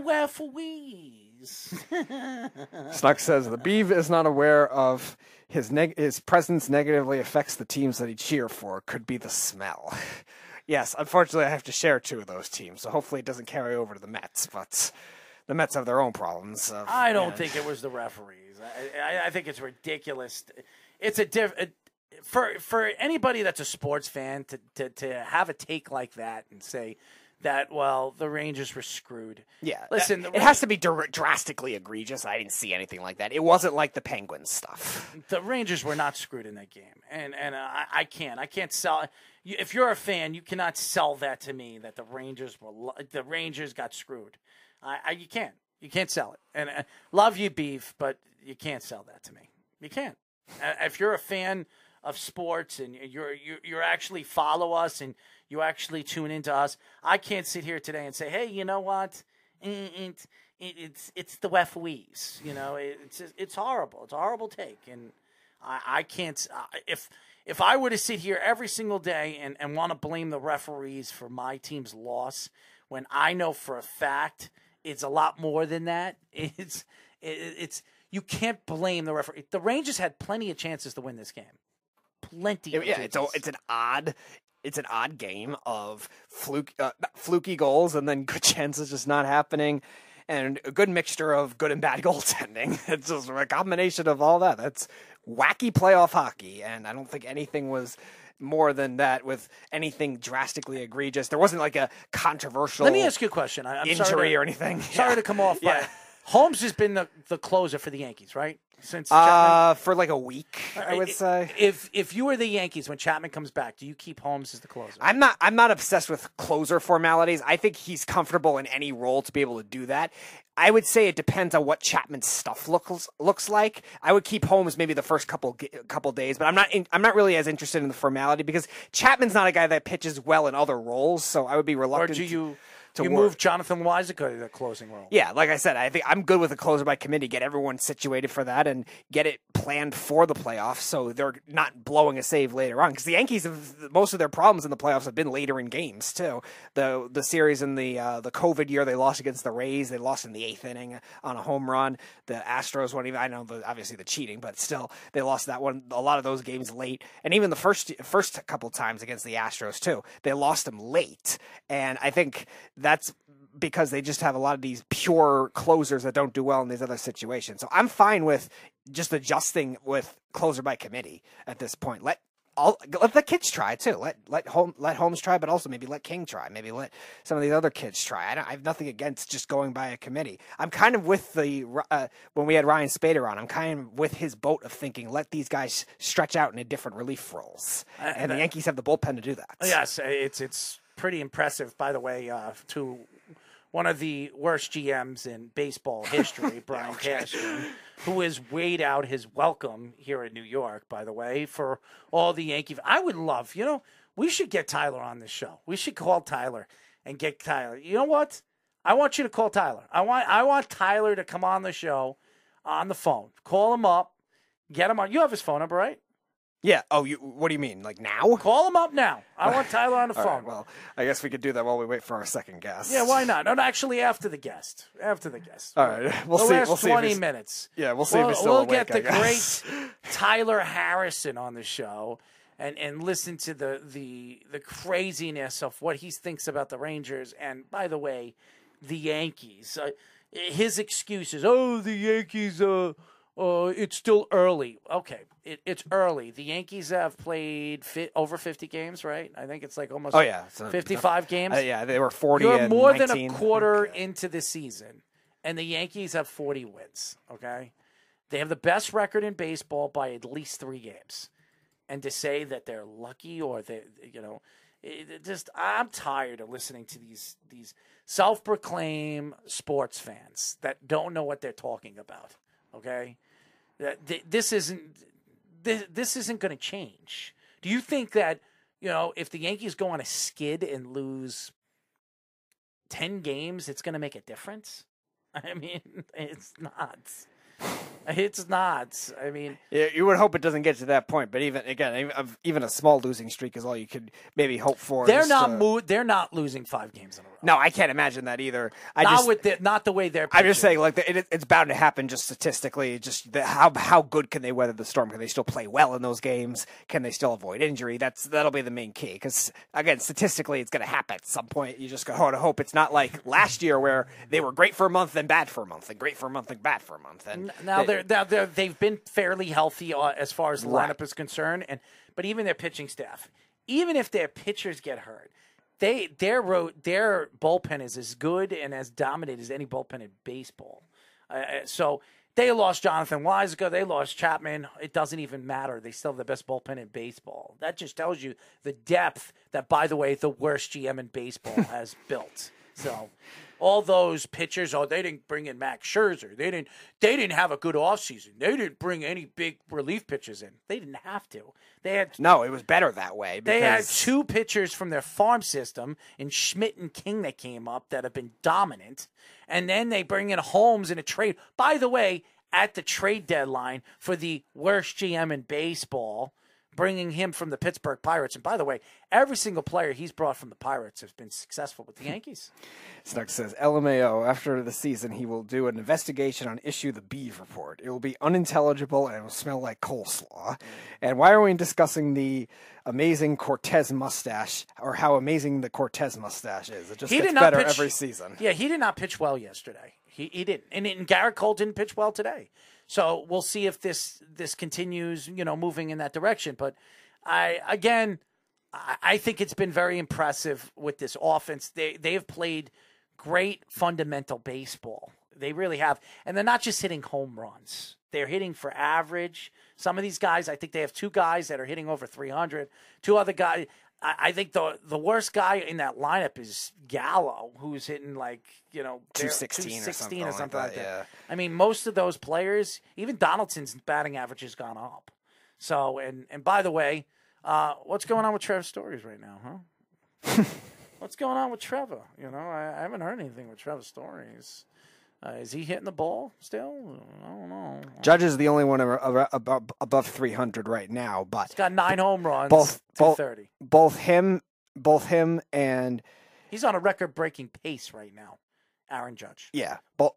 referees. Snuck <laughs> says the Beeve is not aware of his neg- his presence negatively affects the teams that he cheer for. Could be the smell. <laughs> yes, unfortunately, I have to share two of those teams, so hopefully it doesn't carry over to the Mets. But the Mets have their own problems. Of, I don't yeah. think it was the referees. I, I, I think it's ridiculous. It's a diff. a- For for anybody that's a sports fan to, to, to have a take like that and say that well the Rangers were screwed. Yeah, listen, it has to be dr- drastically egregious. I didn't see anything like that. It wasn't like the Penguins stuff. the Rangers were not screwed in that game, and and uh, I, I can't, I can't sell. If you're a fan, you cannot sell that to me that the Rangers were the Rangers got screwed. I, I you can't, you can't sell it. And uh, love you, beef, but you can't sell that to me. You can't. Uh, if you're a fan of sports and you're you, are you are actually follow us and you actually tune into us, I can't sit here today and say, hey, you know what? Mm, It's it, it's it's the referees. You know, it's it's horrible. It's a horrible take, and I, I can't. If if I were to sit here every single day and, and want to blame the referees for my team's loss, when I know for a fact it's a lot more than that, <laughs> it's it, it's you can't blame the referee. The Rangers had plenty of chances to win this game, plenty. of yeah, it's a, it's an odd it's an odd game of fluke, uh, fluky goals and then <laughs> good chances just not happening. And a good mixture of good and bad <laughs> goaltending. It's just a combination of all that. That's wacky playoff hockey. And I don't think anything was more than that with anything drastically egregious. There wasn't like a controversial Let me ask you a question. I, I'm injury sorry to, or anything. Sorry Yeah. <laughs> to come off, Yeah. but Holmes has been the, the closer for the Yankees, right? Since Chapman. Uh, for like a week, I would say. If if you were the Yankees when Chapman comes back, do you keep Holmes as the closer? I'm not. I'm not obsessed with closer formalities. I think he's comfortable in any role to be able to do that. I would say it depends on what Chapman's stuff looks looks like. I would keep Holmes maybe the first couple couple days, but I'm not. In, I'm not really as interested in the formality because Chapman's not a guy that pitches well in other roles. So I would be reluctant. or do you to you wor- move Jonathan Loaisiga to the closing role? Yeah, like I said, I think I'm good with a closer by committee. Get everyone situated for that and get it planned for the playoffs, so they're not blowing a save later on. Because the Yankees have most of their problems in the playoffs have been later in games too. The the series in the uh, the COVID year they lost against the Rays, they lost in the eighth inning on a home run. The Astros won't even. I know the, obviously the cheating, but still they lost that one. A lot of those games late, and even the first first couple times against the Astros too, they lost them late. And I think that's because they just have a lot of these pure closers that don't do well in these other situations. So I'm fine with just adjusting with closer by committee at this point. Let all let the kids try too. Let let home let Holmes try, but also maybe let King try. Maybe let some of these other kids try. I, don't, I have nothing against just going by a committee. I'm kind of with the uh, when we had Ryan Spader on. I'm kind of with his boat of thinking. Let these guys stretch out into different relief roles, and the Yankees have the bullpen to do that. Yes, it's it's pretty impressive. By the way, uh, to one of the worst GMs in baseball <laughs> history, Brian Cashman, who has weighed out his welcome here in New York. By the way, for all the Yankee, I would love. You know, we should get Tyler on this show. We should call Tyler and get Tyler. You know what? I want you to call Tyler. I want I want Tyler to come on the show on the phone. Call him up. Get him on. You have his phone number, right? Yeah. Oh, you. What do you mean? Like now? Call him up now. I want <laughs> Tyler on the phone. right, well, I guess we could do that while we wait for our second guest. Yeah, why not? No, no, actually, after the guest. After the guest. All right, <laughs> we'll the see. Last we'll see twenty minutes. Yeah, we'll see we'll, if he's still We'll awake. get the great <laughs> Tyler Harrison on the show, and and listen to the the the craziness of what he thinks about the Rangers, and by the way, the Yankees. Uh, his excuses. Oh, the Yankees. Uh, uh, it's still early. Okay, it, it's early. The Yankees have played fi- over fifty games, right? I think it's like almost. Oh yeah, so- fifty-five games. Uh, yeah, they were forty. You're and more 19. than a quarter into the season, and the Yankees have 40 wins. Okay, they have the best record in baseball by at least three games, and to say that they're lucky or they, you know, it just I'm tired of listening to these these self-proclaimed sports fans that don't know what they're talking about. Okay, that this isn't this, this isn't going to change. Do you think that you know if the Yankees go on a skid and lose 10 games, it's going to make a difference? <laughs> I mean, it's not. It's not. I mean, Yeah, you would hope it doesn't get to that point, but even again, even, um, a small losing streak is all you could maybe hope for. they're not to- mo- they're not losing 5 games in a row. No, I can't imagine that either. I not just, with the, not the way they're I'm just saying, like it, it's bound to happen. Just statistically, just the, how how good can they weather the storm? Can they still play well in those games? Can they still avoid injury? That's that'll be the main key. Because again, statistically, it's going to happen at some point. You just go to hope it's not like last year where they were great for a month and bad for a month, and great for a month and bad for a month. And now they- they're they're they've been fairly healthy uh, as far as the Right. lineup is concerned, and but even their pitching staff, even if their pitchers get hurt, they their ro- their bullpen is as good and as dominant as any bullpen in baseball. Uh, Uh, so they lost Jonathan Loaisiga, they lost Chapman. It doesn't even matter. They still have the best bullpen in baseball. That just tells you the depth that, by the way, the worst GM in baseball <laughs> has built. So all those pitchers, oh, they didn't bring in Max Scherzer. They didn't. They didn't have a good offseason. They didn't bring any big relief pitchers in. They didn't have to. They had no, it was better that way. they had two pitchers from their farm system in Schmidt and King that came up that have been dominant. And then they bring in Holmes in a trade. By the way, at the trade deadline for the worst GM in baseball, bringing him from the Pittsburgh Pirates. And by the way, every single player he's brought from the Pirates has been successful with the <laughs> Yankees. Snuck says LMAO after the season he will do an investigation on issue the Beeve report. It will be unintelligible and it will smell like coleslaw. And why are we discussing the amazing Cortes mustache or how amazing the Cortes mustache is? It just he gets did not better pitch, every season. Yeah, he did not pitch well yesterday. He he didn't, and, and Gerrit Cole didn't pitch well today. So we'll see if this this continues, you know, moving in that direction. But I again, I, think it's been very impressive with this offense. They they have played great fundamental baseball. They really have, and they're not just hitting home runs. They're hitting for average. Some of these guys, I think they have two guys that are hitting over 300. Two other guys. I, I think the the worst guy in that lineup is Gallo, who's hitting like you know bare- 216 or something or like something like that, that. yeah. I mean, most of those players, even Donaldson's batting average has gone up. So, and and by the way, uh, what's going on with Trevor Stories right now, huh? <laughs> what's going on with Trevor? You know, I, I haven't heard anything with Trevor Stories. Uh, is he hitting the ball still? I don't know. Judge is the only one ab- ab- above 300 right now, but He's got nine home runs, both both both him both him and He's on a record-breaking pace right now, Aaron Judge. yeah, both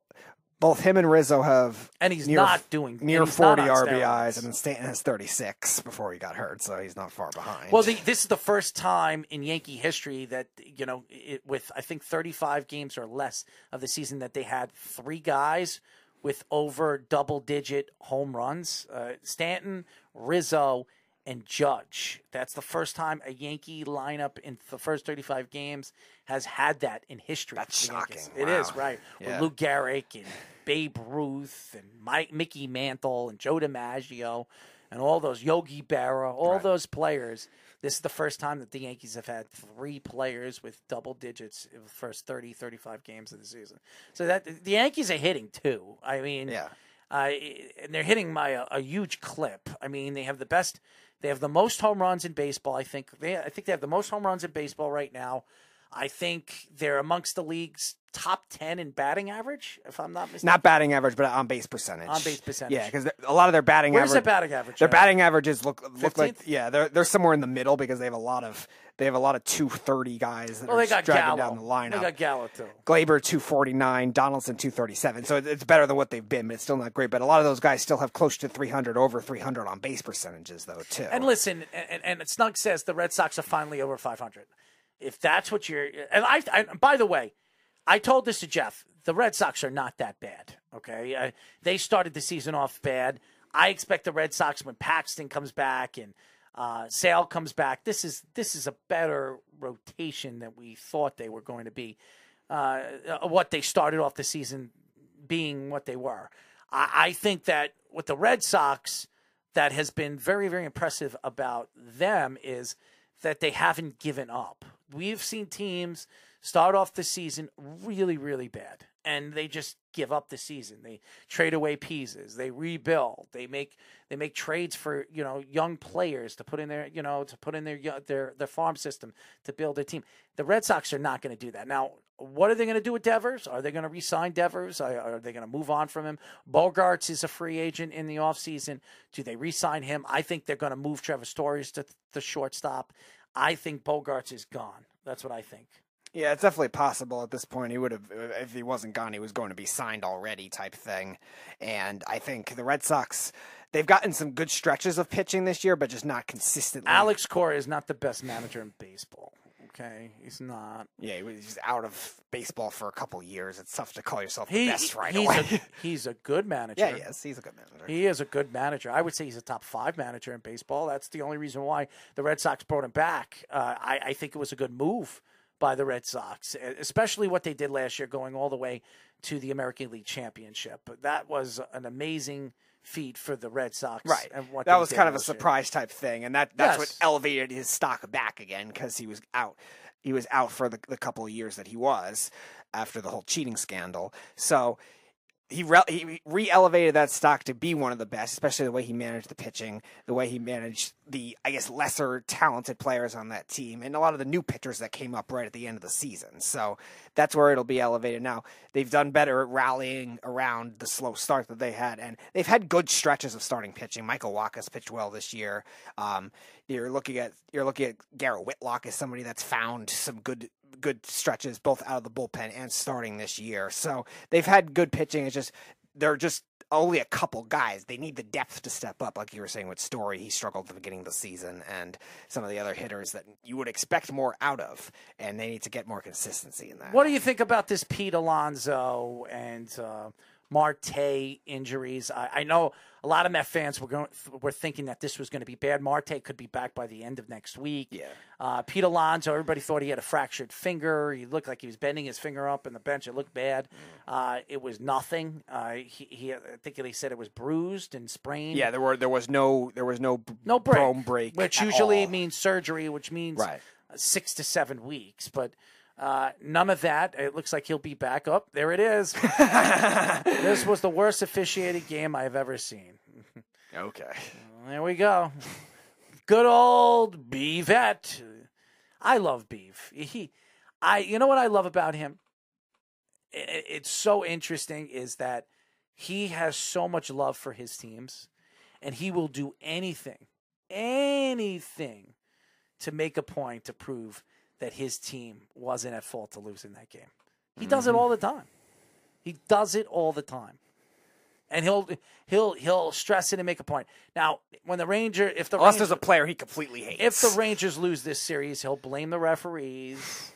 both him and Rizzo have And he's near, not doing- near 40 RBIs, and then Stanton has 36 before he got hurt, so he's not far behind. Well, the, this is the first time in Yankee history that you know, it, with I think 35 games or less of the season, that they had three guys with over double-digit home runs: uh, Stanton, Rizzo, and Judge. That's the first time a Yankee lineup in the first 35 games has had that in history. That's for the Yankees. shocking. It is right. Yeah. With Lou Gehrig and Babe Ruth and Mike Mickey Mantle and Joe DiMaggio and all those Yogi Berra, all those players. This is the first time that the Yankees have had three players with double digits in the first 30, 35 games of the season. So that the Yankees are hitting too. I mean, Yeah. uh, and they're hitting by a, a huge clip. I mean, they have the best, they have the most home runs in baseball. I think they, I think they have the most home runs in baseball right now. I think they're amongst the league's top ten in batting average, if I'm not mistaken. not batting average, but on base percentage. On base percentage. Yeah, because a lot of their batting Where's average. their batting average Their at? batting averages look look like yeah, they're they're somewhere in the middle because they have a lot of they have a lot of two thirty guys that Well, are they got dragging Gallo. down the lineup. They got Gallo too. Gleyber 249, Donaldson 237. So it's better than what they've been, but it's still not great. But a lot of those guys still have close to 300, over 300 on base percentages, though, too. And listen, and, and Snug says the Red Sox are finally over 500. If that's what you're, and I, I by the way, I told this to Jeff. The Red Sox are not that bad. Okay, they started the season off bad. I expect the Red Sox when Paxton comes back and uh, Sale comes back. This is this is a better rotation than we thought they were going to be. Uh, uh, what they started off the season being what they were. I, I think that with the Red Sox, that has been very, very impressive about them is that they haven't given up. We've seen teams start off the season really, really bad, and they just give up the season. They trade away pieces, they rebuild, they make they make trades for you know young players to put in their you know to put in their their their farm system to build a team. The Red Sox are not going to do that now. What are they going to do with Devers? Are they going to re-sign Devers? Are, they going to move on from him? Bogaerts is a free agent in the offseason. Do they re-sign him? I think they're going to move Trevor Stories to the shortstop. I think Bogaerts is gone. That's what I think. Yeah, it's definitely possible at this point. He would have, uh, if he wasn't gone, he was going to be signed already, type thing. And I think the Red Sox, they've gotten some good stretches of pitching this year, but just not consistently. Alex Cora is not the best manager in baseball. Okay, he's not. Yeah, he was he's out of baseball for a couple years. It's tough to call yourself He, the best right he's away. A, he's a good <laughs> manager. yeah, he. He's a good manager. He is a good manager. I would say he's a top five manager in baseball. That's the only reason why the Red Sox brought him back. Uh, I, I think it was a good move by the Red Sox, especially what they did last year, going all the way to the American League Championship. That was an amazing feat for the Red Sox. Right. And what that was kind of a surprise type thing, and that that's what elevated his stock back again because he was out. He was out for the, the couple of years that he was after the whole cheating scandal. So he re- he re-elevated that stock to be one of the best, especially the way he managed the pitching, the way he managed the I guess lesser talented players on that team, and a lot of the new pitchers that came up right at the end of the season. So that's where it'll be elevated. Now they've done better at rallying around the slow start that they had, and they've had good stretches of starting pitching. Michael Wacha's pitched well this year. Um, you're looking at you're looking at Garrett Whitlock as somebody that's found some good good stretches both out of the bullpen and starting this year. So they've had good pitching. It's just they're just only a couple guys. They need the depth to step up, like you were saying with Story. He struggled at the beginning of the season, and some of the other hitters that you would expect more out of, and they need to get more consistency in that. What do you think about this Pete Alonso and uh, Marte injuries? I, I know a lot of Met fans were going were thinking that this was going to be bad. Marte could be back by the end of next week. Yeah. Uh, Pete Alonso, everybody thought he had a fractured finger. He looked like he was bending his finger up in the bench. It looked bad. Uh, it was nothing. Uh, he, he, I think they said it was bruised and sprained. Yeah, there were there was no there was no no break, bone break, which usually all. means surgery, which means Right. six to seven weeks. But uh, none of that. It looks like he'll be back up. There it is. <laughs> this was the worst officiated game I've ever seen. okay. There we go. Good old Bevet. I love Beef. He, I, you know what I love about him? I- I- It's so interesting is that he has so much love for his teams, and he will do anything, anything, to make a point to prove that his team wasn't at fault to lose in that game. He does it mm-hmm. all the time. He does it all the time and he'll he'll he'll stress it and make a point. Now, when the Ranger, if the Unless Ranger- a player he completely hates. if the Rangers lose this series, he'll blame the referees,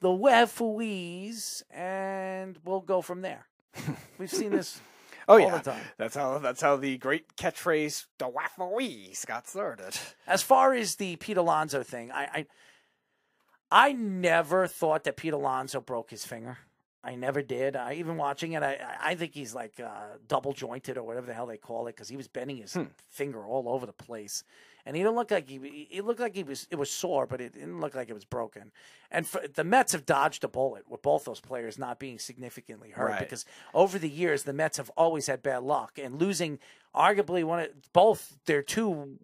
the referees, and we'll go from there. <laughs> We've seen this oh all yeah, the time. that's how that's how the great catchphrase "the Waffle-Wees" got started. As far as the Pete Alonso thing, I, I I never thought that Pete Alonso broke his finger. I never did. I even watching it, I I think he's like uh, double jointed or whatever the hell they call it because he was bending his finger all over the place, and he didn't look like he. It looked like he was. It was sore, but it didn't look like it was broken. And for, the Mets have dodged a bullet with both those players not being significantly hurt Right. because over the years the Mets have always had bad luck and losing arguably one of both their two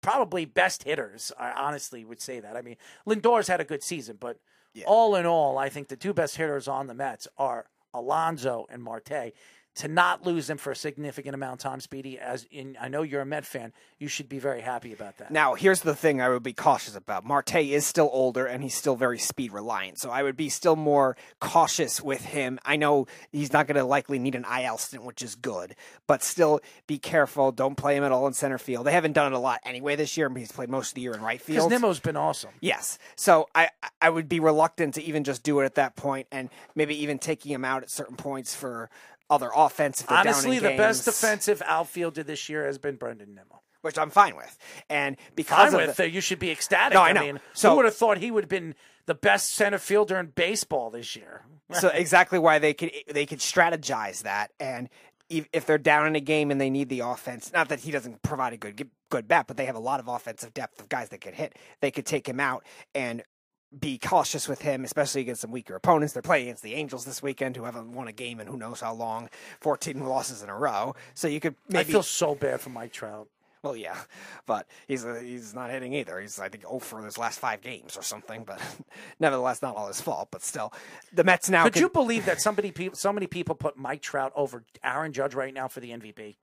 probably best hitters. I honestly would say that. I mean, Lindor's had a good season, but all in all, I think the two best hitters on the Mets are Alonso and Marte. To not lose them for a significant amount of time, Speedy, as in, I know you're a Met fan, you should be very happy about that. Now, here's the thing I would be cautious about. Marte is still older and he's still very speed reliant. So I would be still more cautious with him. I know he's not going to likely need an IL stint, which is good, but still be careful. Don't play him at all in center field. They haven't done it a lot anyway this year, but he's played most of the year in right field. Because. Nimmo's been awesome. Yes. So I I would be reluctant to even just do it at that point and maybe even taking him out at certain points for other offense if down in Honestly, the best games, defensive outfielder this year has been Brandon Nimmo. which I'm fine with. And because Fine of with the, you should be ecstatic. No, I know. mean, So- who would have thought he would have been the best center fielder in baseball this year? so <laughs> exactly why they could they could strategize that and if, if they're down in a game and they need the offense not that he doesn't provide a good good bat but they have a lot of offensive depth of guys that could hit they could take him out and be cautious with him especially against some weaker opponents they're playing against the angels this weekend who haven't won a game in who knows how long 14 losses in a row so you could maybe. I feel so bad for Mike Trout. Well, yeah, but he's uh, he's not hitting either. He's I think 0 for his last five games or something. But <laughs> nevertheless, not all his fault. But still, the Mets now. Could you believe that somebody people so many people put Mike Trout over Aaron Judge right now for the MVP?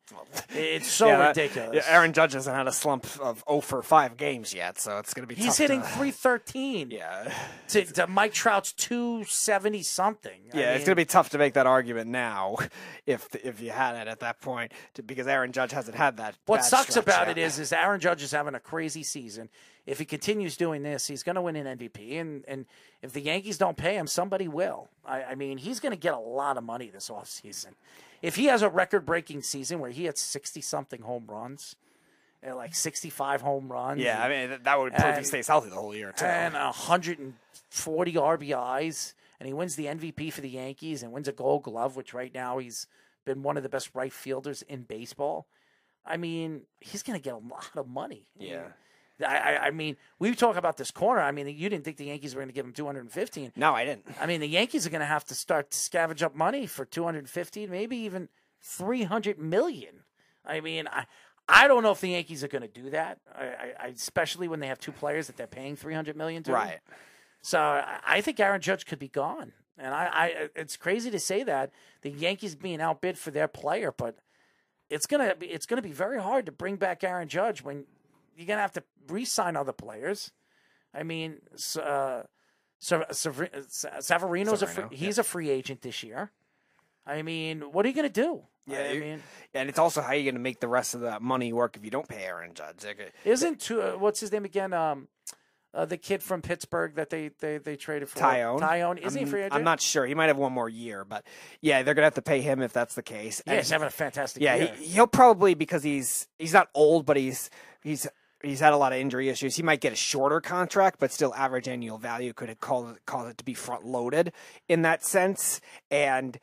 It's so <laughs> Yeah, that- ridiculous. yeah, Aaron Judge hasn't had a slump of 0 for five games yet, so it's going to be. He's hitting To, 313 yeah, <laughs> to, to Mike Trout's 270 something. I yeah, it's going to be tough to make that argument now, if if you had it at that point, to, because Aaron Judge hasn't had that. What sucks about it is, is Aaron Judge is having a crazy season. If he continues doing this, he's going to win an MVP, and and if the Yankees don't pay him, somebody will. I, I mean, he's going to get a lot of money this offseason. If he has a record-breaking season where he hits sixty something home runs, uh, like sixty-five home runs, Yeah, I mean that- that would prove he stays healthy the whole year too. and 140 RBIs, and he wins the MVP for the Yankees and wins a Gold Glove, which right now he's been one of the best right fielders in baseball. I mean, he's going to get a lot of money. Yeah. I, I, I mean, we talk about this corner. I mean, you didn't think the Yankees were going to give him 215. No, I didn't. I mean, the Yankees are going to have to start to scavenge up money for 250, maybe even 300 million. I mean, I, I don't know if the Yankees are going to do that, I, I, especially when they have two players that they're paying 300 million to. Right. So I, I think Aaron Judge could be gone, and I, I, it's crazy to say that the Yankees being outbid for their player, but it's gonna be it's gonna be very hard to bring back Aaron Judge when you're gonna have to re-sign other players. I mean, uh, Severino's a free, yeah. he's a free agent this year. I mean, what are you going to do? Yeah, I mean, and it's also how you're going to make the rest of that money work if you don't pay Aaron Judge. Uh, isn't two, uh, what's his name again? Um, uh, the kid from Pittsburgh that they they, they traded for Taillon. Taillon isn't he I'm, a free agent? I'm not sure. He might have one more year, but yeah, they're gonna have to pay him if that's the case. Yeah, And he's having a fantastic yeah, year. he, he'll probably because he's he's not old, but he's he's he's had a lot of injury issues. He might get a shorter contract, but still average annual value could cause it to be front loaded in that sense. And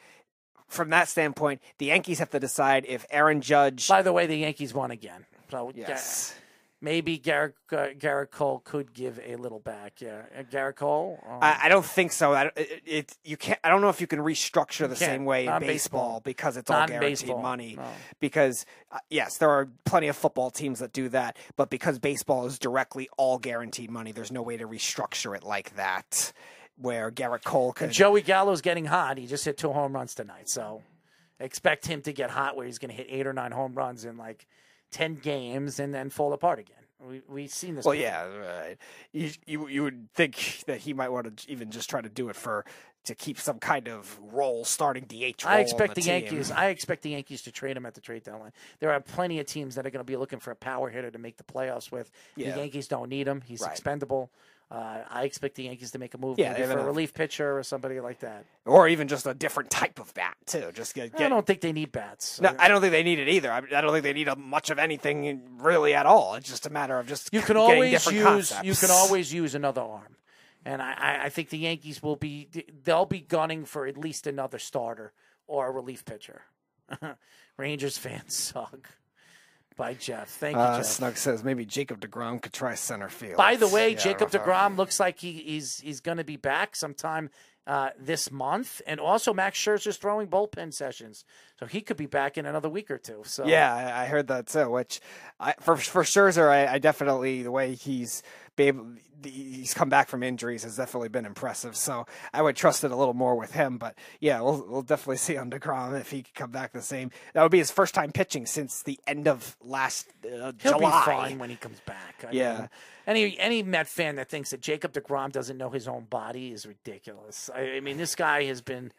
from that standpoint, the Yankees have to decide if Aaron Judge. By the way, the Yankees won again. So Yes. yeah, maybe Gerrit uh, Gerrit Cole could give a little back. Yeah, uh, Gerrit Cole. um, I, I don't think so. I, don't- it, it you can't. I don't know if you can restructure the same way in baseball, because it's all guaranteed money. no. Because uh, yes, there are plenty of football teams that do that, but because baseball is directly all guaranteed money, there's no way to restructure it like that. Where Gerrit Cole could. And Joey Gallo's getting hot. He just hit two home runs tonight. So expect him to get hot where he's going to hit eight or nine home runs in like 10 games and then fall apart again. We, we've seen this. well, before. yeah, right. You, you you would think <laughs> that he might want to even just try to do it for to keep some kind of role, starting DH. Role I expect the, team. Yankees. I expect the Yankees to trade him at the trade deadline. There are plenty of teams that are going to be looking for a power hitter to make the playoffs with. Yeah. The Yankees don't need him. He's Right. expendable. Uh, I expect the Yankees to make a move Yeah, maybe for a relief pitcher or somebody like that. or even just a different type of bat too. Just get, get... I don't think they need bats. No, I don't think they need it either. I, I don't think they need a, much of anything really at all. It's just a matter of just You can getting always use concepts. you can always use another arm, and I, I, I think the Yankees will be they'll be gunning for at least another starter or a relief pitcher. <laughs> Rangers fans <laughs> suck. By Jeff, thank you, Uh, Jeff. Snug says maybe Jacob Degrom could try center field. By the way, Yeah, Jacob. Degrom looks like he, he's he's going to be back sometime uh, this month, and also Max Scherzer's throwing bullpen sessions, so he could be back in another week or two. So Yeah, I, I heard that too. Which, I, for for Scherzer, I, I definitely the way he's be able, he's come back from injuries has definitely been impressive. So I would trust it a little more with him. But yeah, we'll we'll definitely see on Degrom if he can come back the same. That would be his first time pitching since the end of last uh, He'll July. be fine when he comes back. I Yeah. mean, any any Met fan that thinks that Jacob Degrom doesn't know his own body is ridiculous. I, I mean, this guy has been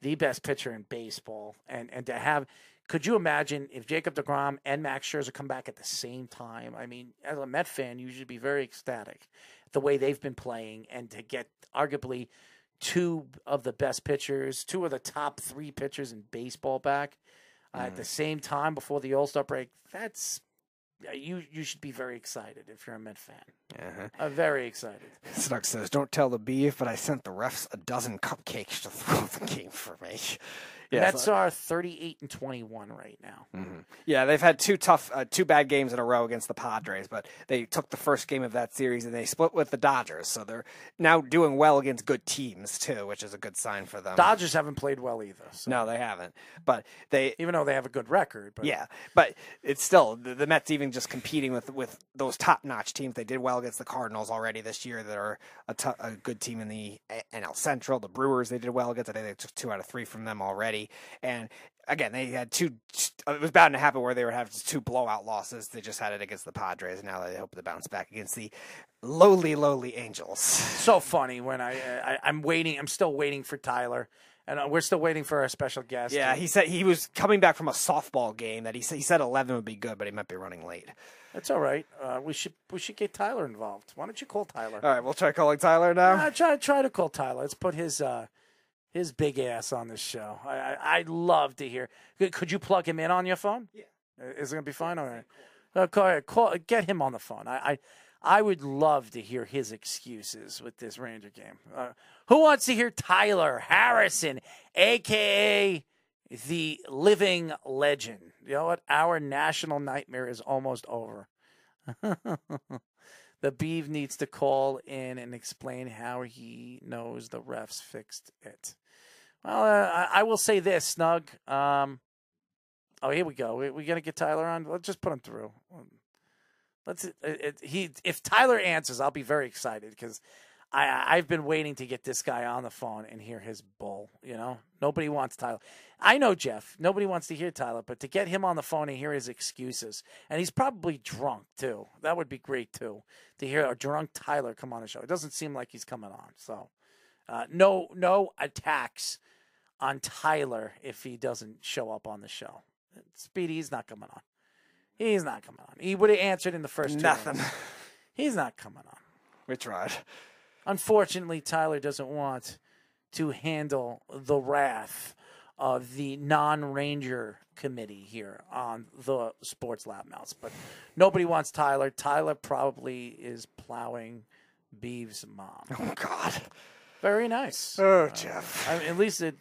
the best pitcher in baseball, and and to have. Could you imagine if Jacob DeGrom and Max Scherzer come back at the same time? I mean, as a Met fan, you should be very ecstatic the way they've been playing and to get arguably two of the best pitchers, two of the top three pitchers in baseball back uh, at the same time before the All Star break. That's uh, you. You should be very excited if you're a Met fan. Uh-huh. Uh, very excited. Snug says, "Don't tell the beef, but I sent the refs a dozen cupcakes to throw the game for me." The Yeah, Mets so- are 38 and 21 right now. Yeah, they've had two tough, uh, two bad games in a row against the Padres, but they took the first game of that series and they split with the Dodgers, so they're now doing well against good teams too, which is a good sign for them. Dodgers haven't played well either. So. No, they haven't, but they even though they have a good record. But yeah, but it's still the, the Mets even just competing with with those top notch teams. They did well against the Cardinals already this year. That are a good team in the NL Central. The Brewers they did well against. I think they took two out of three from them already. And again, they had two. It was bound to happen where they would have two blowout losses. They just had it against the Padres. and Now they hope to bounce back against the lowly, lowly Angels. so funny when I, I I'm waiting. I'm still waiting for Tyler, and uh, we're still waiting for our special guest. Yeah, he said he was coming back from a softball game that he said he said eleven would be good, but he might be running late. That's all right. Uh, we should we should get Tyler involved. Why don't you call Tyler? All right, we'll try calling Tyler now. Uh, try try to call Tyler. Let's put his uh, his big ass on this show. I, I I'd love to hear. Could, could you plug him in on your phone? Yeah. Is it gonna be fine? All right. Uh, call, call, get him on the phone. I, I I would love to hear his excuses with this Ranger game. Uh, who wants to hear Tyler Harrison, aka the living legend? You know what? Our national nightmare is almost over. <laughs> the Beeve needs to call in and explain how he knows the refs fixed it. Well, uh, I, will say this, Snug. Um, oh, here we go. We, we to get Tyler on. Let's just put him through. Let's. It, it, he if Tyler answers, I'll be very excited because I I've been waiting to get this guy on the phone and hear his bull. You know, nobody wants Tyler. I know Jeff. Nobody wants to hear Tyler, but to get him on the phone and hear his excuses, and he's probably drunk too. That would be great too to hear a drunk Tyler come on the show. It doesn't seem like he's coming on. So, uh, no no attacks on Tyler if he doesn't show up on the show. Speedy, he's not coming on. He's not coming on. He would have answered in the first two Nothing. He's not coming on. We tried. Unfortunately, Tyler doesn't want to handle the wrath of the non-Ranger committee here on the Sports Loudmouths. But nobody wants Tyler. Tyler probably is plowing Beeves' mom. Oh God. Very nice. Oh, uh, Jeff. I mean, at least it,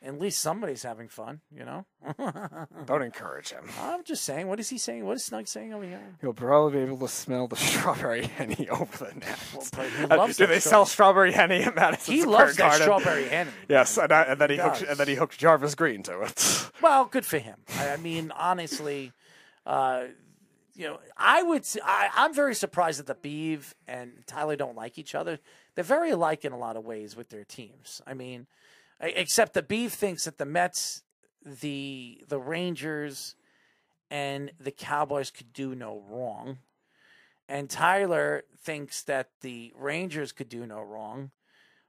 at least somebody's having fun, you know. <laughs> Don't encourage him. I'm just saying. What is he saying? What is Snug saying over here? He'll probably be able to smell the <laughs> strawberry henny over the but he Uh, loves Do they sell strawberry henny at Madison He Square loves that Garden? strawberry henny. Yes, and, I, and then he, hooked, and then he hooked Jarvis Green to it. <laughs> Well, good for him. I, I mean, honestly, uh, you know, I would. I, I'm very surprised that the Beeve and Tyler don't like each other. They're very alike in a lot of ways with their teams. I mean, except the beef thinks that the Mets, the the Rangers, and the Cowboys could do no wrong, and Tyler thinks that the Rangers could do no wrong.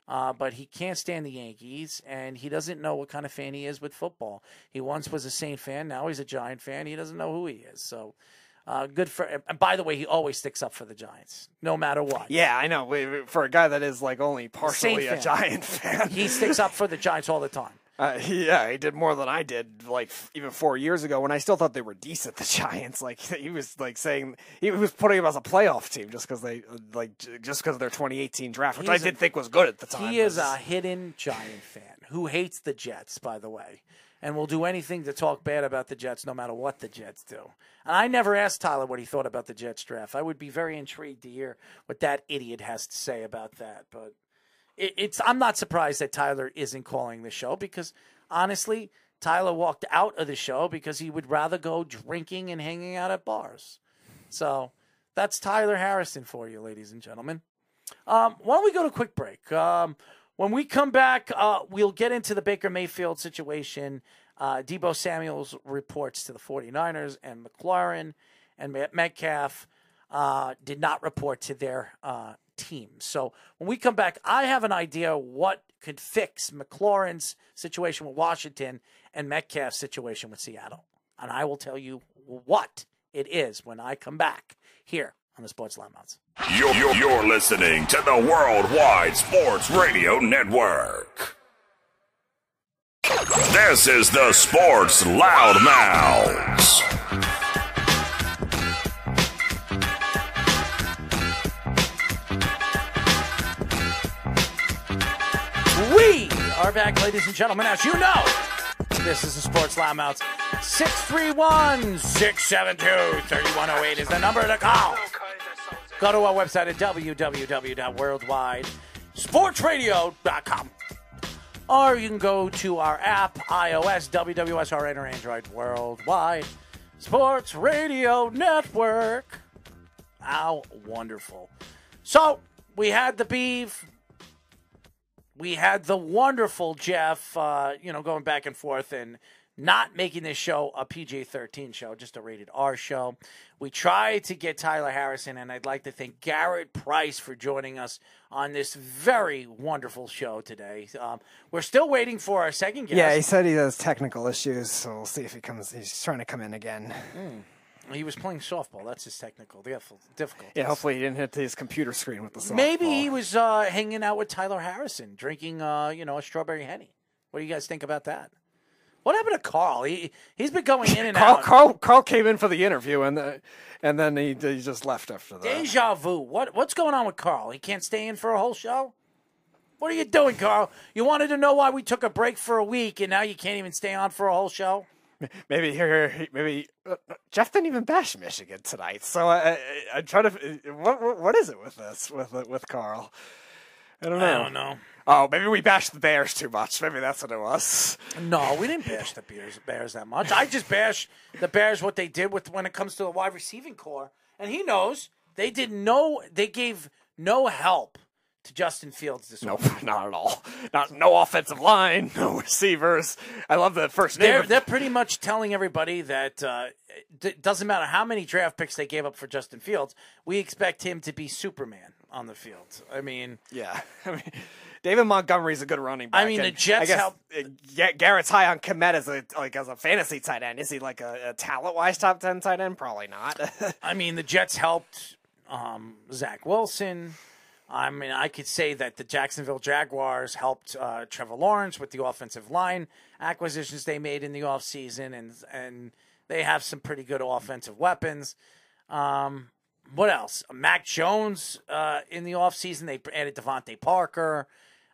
Uh, but he can't stand the Yankees, and he doesn't know what kind of fan he is with football. He once was a Saint fan, now he's a Giant fan. He doesn't know who he is. So, uh, good for. And by the way, he always sticks up for the Giants, no matter what. Yeah, I know. For a guy that is like only partially a. Giant fan, He sticks up for the Giants all the time. <laughs> Uh, yeah, he did more than I did, like even four years ago when I still thought they were decent. The <laughs> Giants, like <laughs> he was like saying he was putting them as a playoff team just because they like just because of their 2018 draft, which I He's a- did think was good at the time. He is a hidden Giant fan who hates the Jets, by the way, and will do anything to talk bad about the Jets, no matter what the Jets do. And I never asked Tyler what he thought about the Jets draft. I would be very intrigued to hear what that idiot has to say about that. But it, it's I'm not surprised that Tyler isn't calling the show because honestly, Tyler walked out of the show because he would rather go drinking and hanging out at bars. So that's Tyler Harrison for you, ladies and gentlemen. Um, why don't we go to quick break? Um, when we come back, uh, we'll get into the Baker Mayfield situation. Uh, Deebo Samuels reports to the 49ers, and McLaurin and Metcalf uh, did not report to their uh, team. So when we come back, I have an idea what could fix McLaurin's situation with Washington and Metcalf's situation with Seattle. And I will tell you what it is when I come back here on the Sports Loudmouths. You're, you're, you're listening to the Worldwide Sports Radio Network. This is the Sports Loudmouths. We are back, ladies and gentlemen. As you know, this is the Sports Loudmouths. 631 672 3108 is the number to call. Go to our website at www.worldwidesportsradio.com. Or you can go to our app, iOS, WWSRN, or Android Worldwide Sports Radio Network. How wonderful. So, we had the beef. We had the wonderful Jeff, uh, you know, going back and forth and not making this show a PG 13 show, just a rated R show. We tried to get Tyler Harrison, and I'd like to thank Garrett Price for joining us on this very wonderful show today. Um, we're still waiting for our second guest. Yeah, he said he has technical issues, so we'll see if he comes. He's trying to come in again. He was playing softball. That's his technical difficult- difficulty. Yeah, hopefully he didn't hit his computer screen with the softball. Maybe he was uh, hanging out with Tyler Harrison, drinking, uh, you know, a strawberry henny. What do you guys think about that? What happened to Carl? He he's been going in and Carl, out. Carl, Carl came in for the interview and the, and then he, he just left after that. Deja vu. What what's going on with Carl? He can't stay in for a whole show. What are you doing, Carl? You wanted to know why we took a break for a week, and now you can't even stay on for a whole show. maybe here, maybe uh, Jeff didn't even bash Michigan tonight. So I, I, I'm trying to. What, what what is it with this with with Carl? I don't know. I don't know. Oh, maybe we bashed the Bears too much. Maybe that's what it was. No, we didn't bash the Bears, Bears that much. I just bash the Bears what they did with when it comes to the wide receiving core, and he knows they did no. They gave no help to Justin Fields this Nope, offseason. not at all. Not no offensive line, no receivers. I love the first name. They're they're pretty much telling everybody that uh, it doesn't matter how many draft picks they gave up for Justin Fields, we expect him to be Superman on the field. I mean, Yeah, <laughs> I mean, David Montgomery's a good running back. I mean, the Jets I guess, help- uh, Garrett's high on Kmet as a like as a fantasy tight end. Is he like a, a talent wise top ten tight end? Probably not. <laughs> I mean, the Jets helped um, Zach Wilson. I mean, I could say that the Jacksonville Jaguars helped uh, Trevor Lawrence with the offensive line acquisitions they made in the offseason, and and they have some pretty good offensive weapons. Um, what else? Mac Jones uh, in the offseason, they added DeVante Parker.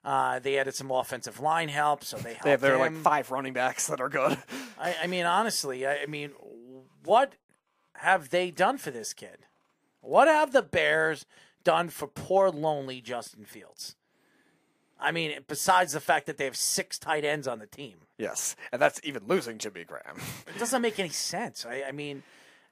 Uh, they added some offensive line help, so they helped they have their like him. five running backs that are good. <laughs> I, I mean, honestly, I, I mean, what have they done for this kid? What have the Bears done for poor, lonely Justin Fields? I mean, besides the fact that they have six tight ends on the team, Yes, and that's even losing Jimmy Graham. it doesn't make any sense. I, I mean,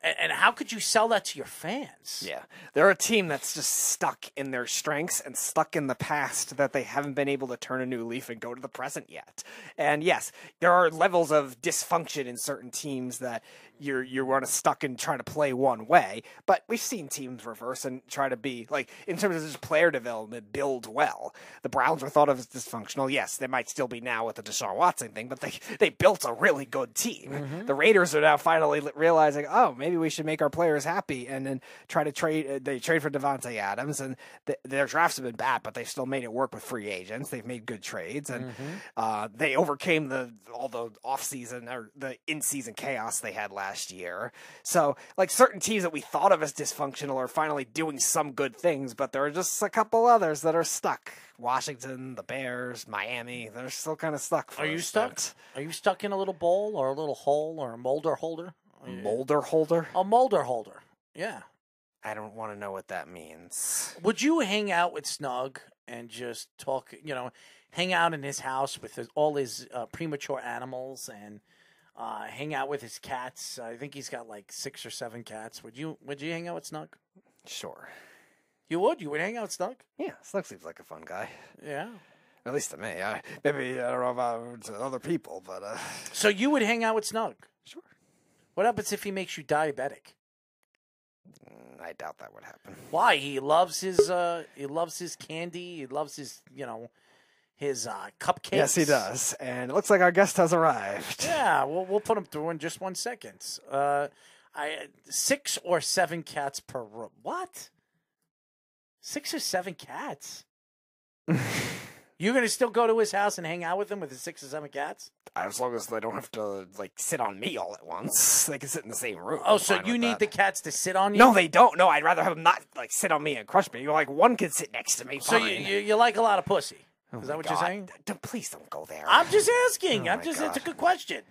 and, and how could you sell that to your fans? Yeah, they're a team that's just stuck in their strengths and stuck in the past that they haven't been able to turn a new leaf and go to the present yet. And yes, there are levels of dysfunction in certain teams that you're you're want to stuck in trying to play one way. But we've seen teams reverse and try to be like in terms of just player development, build well. The Browns were thought of as dysfunctional. Yes, they might still be now with the Deshaun Watson thing, but they they built a really good team. The Raiders are now finally realizing, oh, maybe we should make our players happy, and then try to trade. Uh, they trade for Davante Adams, and th- their drafts have been bad, but they still made it work with free agents. They've made good trades, and uh, they overcame the all the off season or the in season chaos they had last year. So, like certain teams that we thought of as dysfunctional are finally doing some good things, but there are just a couple others that are stuck. Washington, the Bears, Miami, they're still kind of stuck. For Are you stuck? Are you stuck in a little bowl or a little hole or a molder holder? Molder holder? A molder holder. Yeah. I don't want to know what that means. Would you hang out with Snug and just talk, you know, hang out in his house with his, all his uh, premature animals and uh, hang out with his cats? I think he's got like six or seven cats. Would you Would you hang out with Snug? Sure. You would. You would hang out with Snug. Yeah, Snug seems like a fun guy. Yeah. At least to me. I, maybe I don't know about other people, but uh, So you would hang out with Snug. Sure. What happens if he makes you diabetic? I doubt that would happen. Why? He loves his uh he loves his candy, he loves his, you know, his uh cupcakes. Yes, he does. And it looks like our guest has arrived. Yeah, we'll we'll put him through in just one second. Uh I six or seven cats per room. What? Six or seven cats? <laughs> You're gonna still go to his house and hang out with him with his six or seven cats? As long as they don't have to like sit on me all at once, they can sit in the same room. Oh, I'm so you need that. the cats to sit on you? No, they don't. No, I'd rather have them not like sit on me and crush me. You're Like one could sit next to me. So you, you you like a lot of pussy? Oh Is that what you're saying? Don't, please don't go there. I'm just asking. Oh I'm my just it's a good question.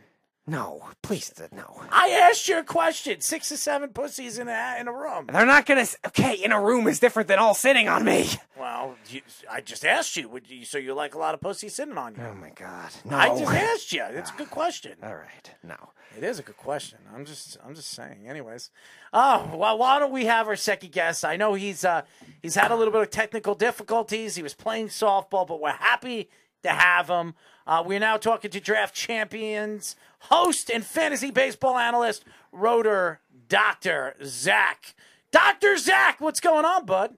No, please no. I asked you a question. Six or seven pussies in a in a room. They're not gonna. s- Okay, in a room is different than all sitting on me. Well, you, I just asked you. Would you. So you like a lot of pussies sitting on you? Oh my god. No. I just asked you. It's a good question. All right. No. It is a good question. I'm just I'm just saying. Anyways, oh well, why don't we have our second guest? I know he's uh he's had a little bit of technical difficulties. He was playing softball, but we're happy to have him. Uh, we're now talking to draft champions, host and fantasy baseball analyst, Roto Doctor Zach. Doctor Zach, what's going on, bud?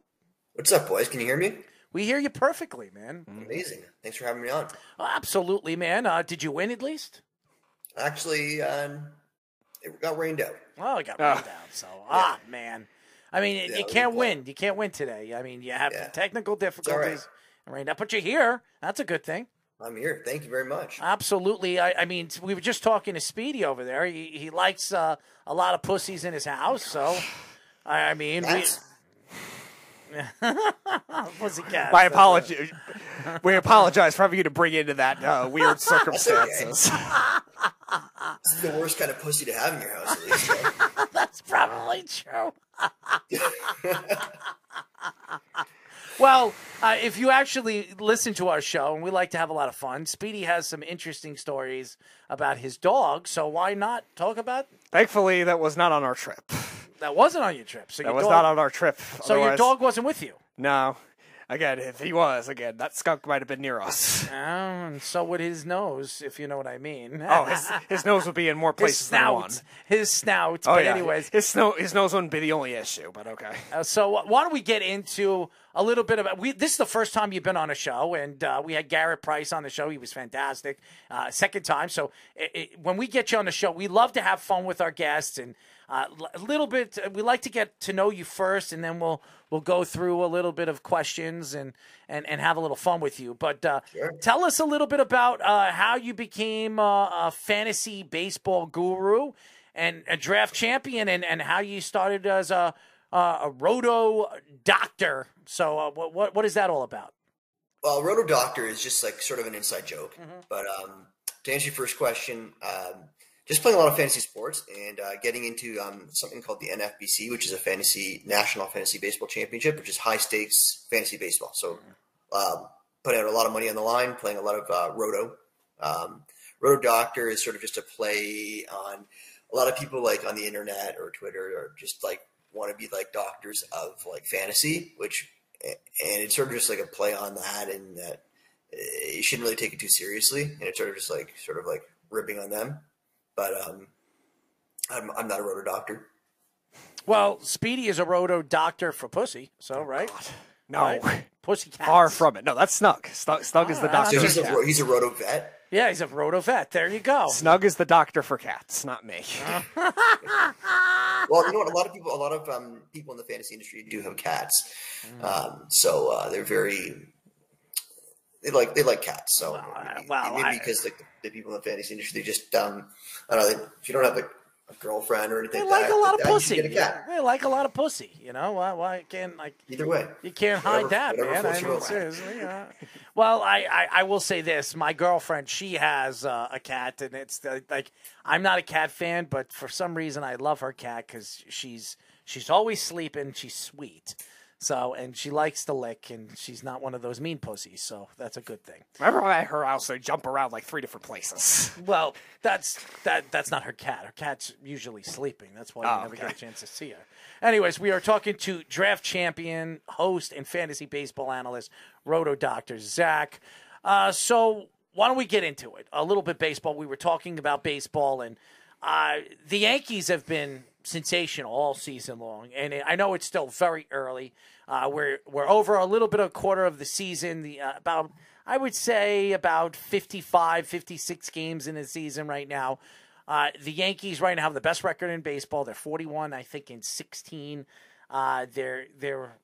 What's up, boys? Can you hear me? We hear you perfectly, man. Amazing. Thanks for having me on. Oh, absolutely, man. Uh, did you win at least? Actually, um, it got rained out. Well, it got rained out. So, ah, man. I mean, Yeah, you can't win. You can't win today. I mean, you have Yeah. technical difficulties. Right now, but you're here. That's a good thing. I'm here. Thank you very much. Absolutely. I, I mean, we were just talking to Speedy over there. He, he likes uh, a lot of pussies in his house. So, I, I mean, That's- we. <laughs> Pussycat. My apology. we apologize for having you to bring into that uh, <laughs> weird circumstances. It's It's the worst kind of pussy to have in your house, at least. right? <laughs> That's probably true. well, uh, if you actually listen to our show, and we like to have a lot of fun, Speedy has some interesting stories about his dog. So why not talk about Thankfully, that was not on our trip. that? Wasn't on your trip. So That was dog, not on our trip. So your dog wasn't with you. No. Again, if he was, again, that skunk might have been near us. Oh, <laughs> and so would his nose, if you know what I mean. Oh, his, his nose would be in more his places than one. His snout. Oh, but yeah. anyways, his, snow, his nose wouldn't be the only issue, but okay. Uh, so why don't we get into a little bit about we this is the first time you've been on a show and uh, we had garrett price on the show he was fantastic uh, second time so it, it, when we get you on the show we love to have fun with our guests and uh, a little bit we like to get to know you first and then we'll we'll go through a little bit of questions and and, and have a little fun with you but uh, tell us a little bit about uh, how you became uh, a fantasy baseball guru and a draft champion and, and how you started as a uh, a roto doctor. So uh, what, what what is that all about? Well, Roto Doctor is just like sort of an inside joke. Mm-hmm. But um, to answer your first question, um, just playing a lot of fantasy sports and uh, getting into um, something called the NFBC, which is a fantasy National Fantasy Baseball Championship, which is high stakes fantasy baseball. So, um, putting out a lot of money on the line, playing a lot of uh, Roto. Um, Roto Doctor is sort of just a play on a lot of people like on the internet or Twitter or just like want to be like doctors of like fantasy, which and it's sort of just like a play on that, and that uh, you shouldn't really take it too seriously, and it's sort of just like sort of like ripping on them. But um, I'm I'm not a roto doctor. Well, Speedy is a roto doctor for pussy. So right? No. Right? Pussy cats. Far from it. No, that's Snug. Snug, Snug is the Ah, doctor. So for he's a cats. he's a roto vet. Yeah, he's a roto vet. There you go. Snug is the doctor for cats, not me. Well, you know what? A lot of people, a lot of um, people in the fantasy industry do have cats, um, so uh, they're very they like they like cats. So maybe, well, maybe I- because like the, the people in the fantasy industry, they just um, I don't know. They, if you don't have like a girlfriend or anything, They like that, a lot of that, pussy. A cat. They like a lot of pussy. You know why? Why can't like Either way, you can't hide Whatever- that, whatever man? I mean, seriously. uh, well, I, I I will say this: my girlfriend, she has uh, a cat, and it's uh, like I'm not a cat fan, but for some reason I love her cat because she's she's always sleeping. She's sweet. So, and she likes to lick, and she's not one of those mean pussies. So that's a good thing. Remember when I heard house they jump around like three different places? <laughs> Well, that's that. That's not her cat. Her cat's usually sleeping. That's why you Oh, never okay. get a chance to see her. Anyways, we are talking to draft champion, host, and fantasy baseball analyst, Roto Doctor Zach. Uh, so why don't we get into it? A little bit baseball. We were talking about baseball, and uh, the Yankees have been sensational all season long. And I know it's still very early. Uh, we're we're over a little bit of a quarter of the season. The uh, about I would say about 55, 56 games in the season right now. Uh, the Yankees right now have the best record in baseball. They're 41, I think, in 16. Uh, they're they're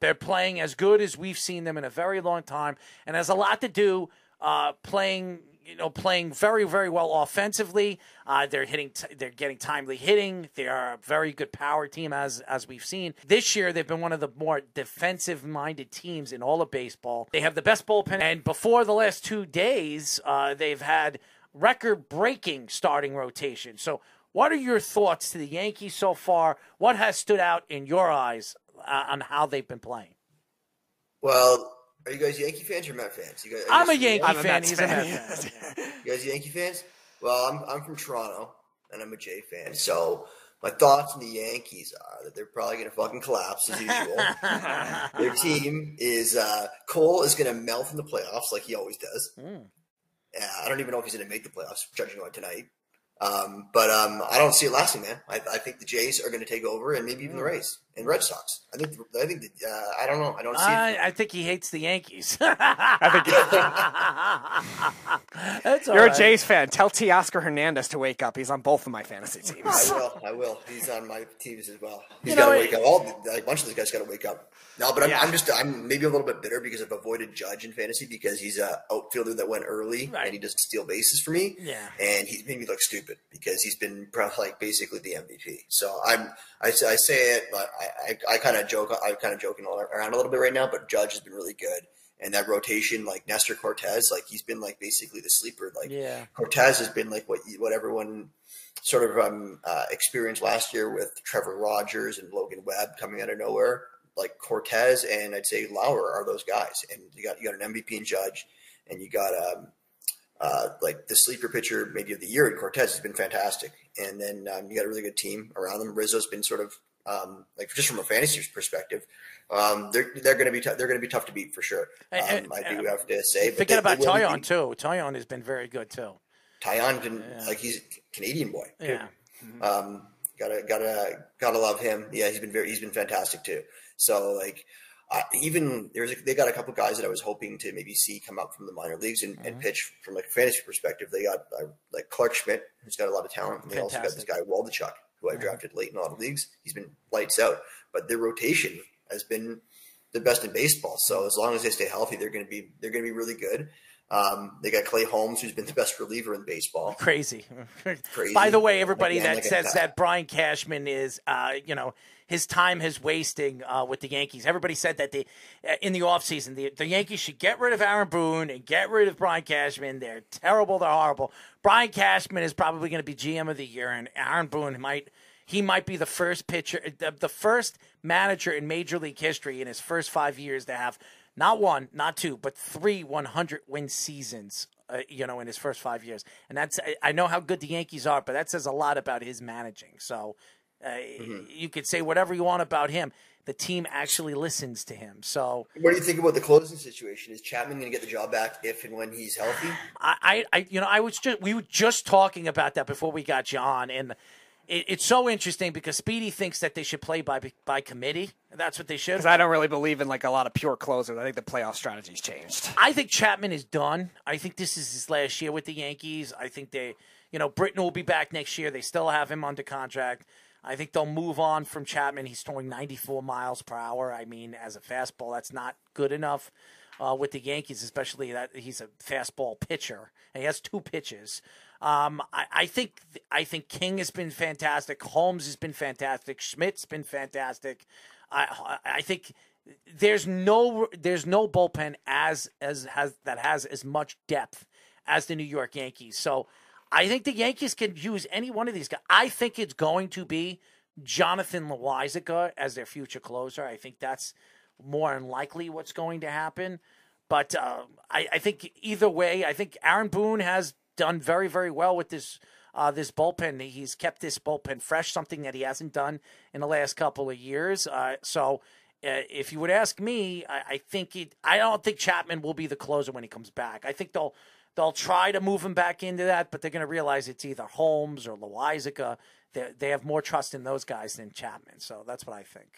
they're playing as good as we've seen them in a very long time, and has a lot to do uh, playing. You know, playing very, very well offensively. Uh, they're hitting. T- they're getting timely hitting. They are a very good power team, as as we've seen this year. They've been one of the more defensive-minded teams in all of baseball. They have the best bullpen, and before the last two days, uh, they've had record-breaking starting rotation. So, what are your thoughts to the Yankees so far? What has stood out in your eyes uh, on how they've been playing? Well, are you guys Yankee fans or Met fans? You guys, I'm a Yankee I'm a fan. Mets He's a fan. <laughs> Fan. You guys Yankee fans? Well, I'm I'm from Toronto and I'm a Jay fan. So my thoughts on the Yankees are that they're probably going to fucking collapse as usual. <laughs> Their team is uh, Cole is going to melt in the playoffs like he always does. Yeah, I don't even know if he's going to make the playoffs, judging by tonight. Um, but um, I don't see it lasting, man. I, I think the Jays are going to take over, and maybe even the. Rays and Red Sox. I think. I think. That, uh, I don't know. I don't see. it. I, I think he hates the Yankees. <laughs> I think <laughs> That's all you're right. a Jays fan. Tell Teoscar Hernandez to wake up. He's on both of my fantasy teams. I will. I will. He's on my teams as well. He's You know, got to wake up. All like, a bunch of these guys got to wake up. No, but I'm, Yeah. I'm just I'm maybe a little bit bitter because I've avoided Judge in fantasy because he's a outfielder that went early Right. and he doesn't steal bases for me. Yeah. and he's made me look stupid because he's been <laughs> like basically the MVP. So I'm I, say- I say it, but I I, I kind of joke. I'm kind of joking around a little bit right now. But Judge has been really good, and that rotation, like Nestor Cortes, like he's been like basically the sleeper. Like Yeah. Cortes has been like what what everyone sort of um, uh, experienced last year with Trevor Rogers and Logan Webb coming out of nowhere. Like Cortes and I'd say Lauer are those guys, and you got you got an MVP and Judge, and you got um, uh, like the sleeper pitcher maybe of the year. At Cortes has been fantastic, and then um, you got a really good team around them. Rizzo's been sort of um, like just from a fantasy perspective, um, they're they're going to be tou- they're going to be tough to beat for sure. Um, And- I do have to say. but Forget they- about they Taillon too. Taillon has been very good too. Taillon can like he's a Canadian boy. too. Yeah. Um, gotta gotta gotta love him. Yeah, he's been very he's been fantastic too. So like. Even there's a, they got a couple guys that I was hoping to maybe see come up from the minor leagues and, Mm-hmm. and pitch from like a fantasy perspective. They got uh, like Clarke Schmidt, who's got a lot of talent, and they also got this guy Waldichuk, who I drafted late in a lot of leagues. He's been lights out, but their rotation has been the best in baseball. So as long as they stay healthy, they're going to be they're going to be really good. Um, they got Clay Holmes, who's been the best reliever in baseball. Crazy. <laughs> Crazy. By the way, everybody Again, that like says that Brian Cashman is, uh, you know, his time is wasting uh, with the Yankees. Everybody said that they, uh, in the offseason, the, the Yankees should get rid of Aaron Boone and get rid of Brian Cashman. They're terrible. They're horrible. Brian Cashman is probably going to be GM of the year, and Aaron Boone might. He might be the first pitcher, the, the first manager in Major League history in his first five years to have not one, not two, but three 100 win seasons. Uh, you know, in his first five years, and that's I know how good the Yankees are, but that says a lot about his managing. So uh, you could say whatever you want about him. The team actually listens to him. So What do you think about the closing situation? Is Chapman going to get the job back if and when he's healthy? I, I, I, you know, I was just we were just talking about that before we got you on, and it, it's so interesting because Speedy thinks that they should play by by committee. That's what they should. Because I don't really believe in like a lot of pure closers. I think the playoff strategy's changed. I think Chapman is done. I think this is his last year with the Yankees. I think they, you know, Britton will be back next year. They still have him under contract. I think they'll move on from Chapman. He's throwing 94 miles per hour. I mean, as a fastball, that's not good enough uh, with the Yankees, especially that he's a fastball pitcher and he has two pitches. Um, I, I think I think King has been fantastic. Holmes has been fantastic. Schmidt's been fantastic. I I think there's no there's no bullpen as as has that has as much depth as the New York Yankees. So I think the Yankees can use any one of these guys. I think it's going to be Jonathan Loaisiga as their future closer. I think that's more than likely what's going to happen. But uh, I, I think either way, I think Aaron Boone has done very, very well with this uh, this bullpen. He's kept this bullpen fresh, something that he hasn't done in the last couple of years. Uh, so, uh, if you would ask me, I, I think I don't think Chapman will be the closer when he comes back. I think they'll they'll try to move him back into that, but they're going to realize it's either Holmes or. They they have more trust in those guys than Chapman. So that's what I think.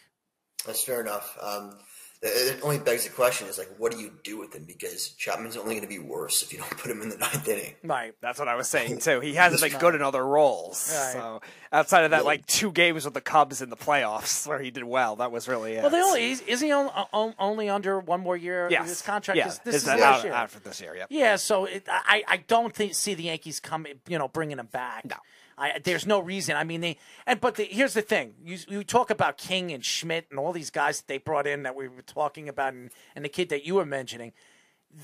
That's fair enough. Um, it it only begs the question: is like, what do you do with him? Because Chapman's only going to be worse if you don't <laughs> put him in the ninth inning. Right. That's what I was saying <laughs> too. He hasn't been good in other roles. Right. So outside of that, like two games with the Cubs in the playoffs where he did well, that was really it. Well, they only is, is he on, on, only under one more year? Yes. His contract Yeah. is this Is is that out- year. out for this year, yep. Yeah, so it, I I don't think see the Yankees coming, you know, bringing him back. No. I, there's no reason. I mean, they and but the, here's the thing: you you talk about King and Schmidt and all these guys that they brought in that we were talking about, and, and the kid that you were mentioning.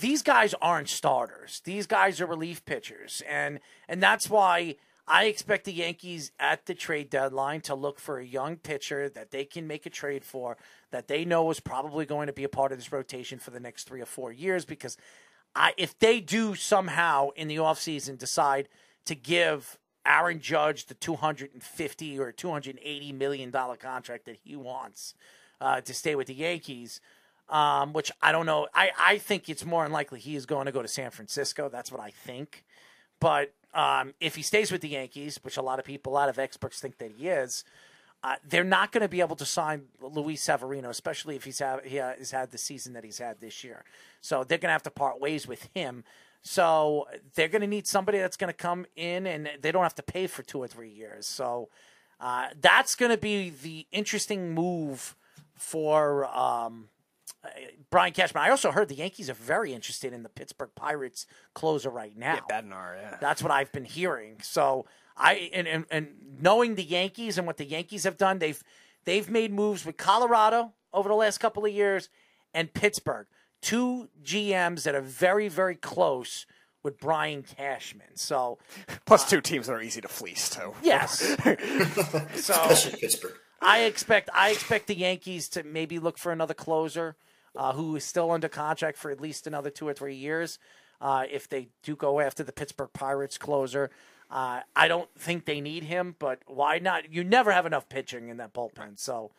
These guys aren't starters. These guys are relief pitchers, and and that's why I expect the Yankees at the trade deadline to look for a young pitcher that they can make a trade for, that they know is probably going to be a part of this rotation for the next three or four years. Because I, if they do somehow in the offseason decide to give Aaron Judge the 250 or 280 million dollar contract that he wants uh, to stay with the Yankees, um, which I don't know. I, I think it's more unlikely he is going to go to San Francisco. That's what I think. But um, if he stays with the Yankees, which a lot of people, a lot of experts think that he is, uh, they're not going to be able to sign Luis Severino, especially if he's have, he has had the season that he's had this year. So they're going to have to part ways with him. So they're going to need somebody that's going to come in, and they don't have to pay for two or three years. So uh, that's going to be the interesting move for um, Brian Cashman. I also heard the Yankees are very interested in the Pittsburgh Pirates closer right now. Yeah, Bednar, yeah. That's what I've been hearing. So I and, and and knowing the Yankees and what the Yankees have done, they've they've made moves with Colorado over the last couple of years and Pittsburgh. Two GMs that are very, very close with Brian Cashman. So Plus two teams that are easy to fleece too. Yes. <laughs> so Especially Pittsburgh. I expect I expect the Yankees to maybe look for another closer uh, who is still under contract for at least another two or three years. Uh, if they do go after the Pittsburgh Pirates closer, uh, I don't think they need him, but why not? You never have enough pitching in that bullpen, so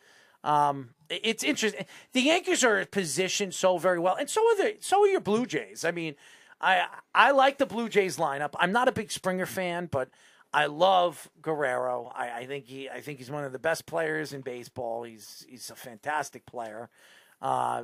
um, it's interesting. The Yankees are positioned so very well, and so are the so are your Blue Jays. I mean, I I like the Blue Jays lineup. I'm not a big Springer fan, but I love Guerrero. I, I think he I think he's one of the best players in baseball. He's he's a fantastic player. Uh,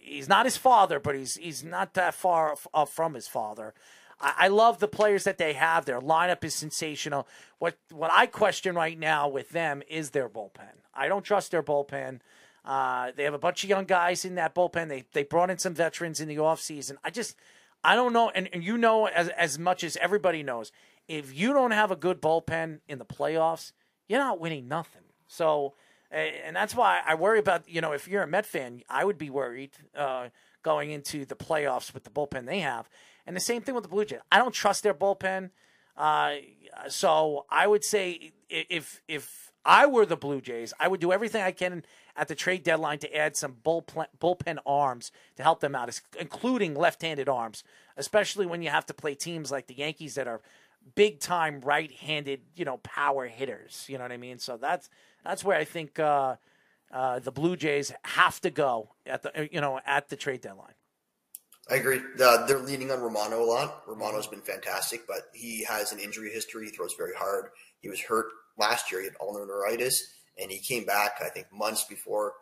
he's not his father, but he's he's not that far f- from his father. I, I love the players that they have. Their lineup is sensational. What what I question right now with them is their bullpen. I don't trust their bullpen. Uh, they have a bunch of young guys in that bullpen. They they brought in some veterans in the offseason. I just I don't know, and, and you know as as much as everybody knows, if you don't have a good bullpen in the playoffs, you're not winning nothing. So, and that's why I worry about you know if you're a Met fan, I would be worried uh, going into the playoffs with the bullpen they have, and the same thing with the Blue Jays. I don't trust their bullpen, uh, so I would say if if I were the Blue Jays, I would do everything I can at the trade deadline to add some bullpen, bullpen arms to help them out, including left-handed arms, especially when you have to play teams like the Yankees that are big time right-handed, you know, power hitters. You know what I mean? So that's that's where I think uh, uh, the Blue Jays have to go at the you know at the trade deadline. I agree. Uh, they're leaning on Romano a lot. Romano's been fantastic, but he has an injury history. He throws very hard. He was hurt last year. He had ulnar neuritis, and he came back, I think, months before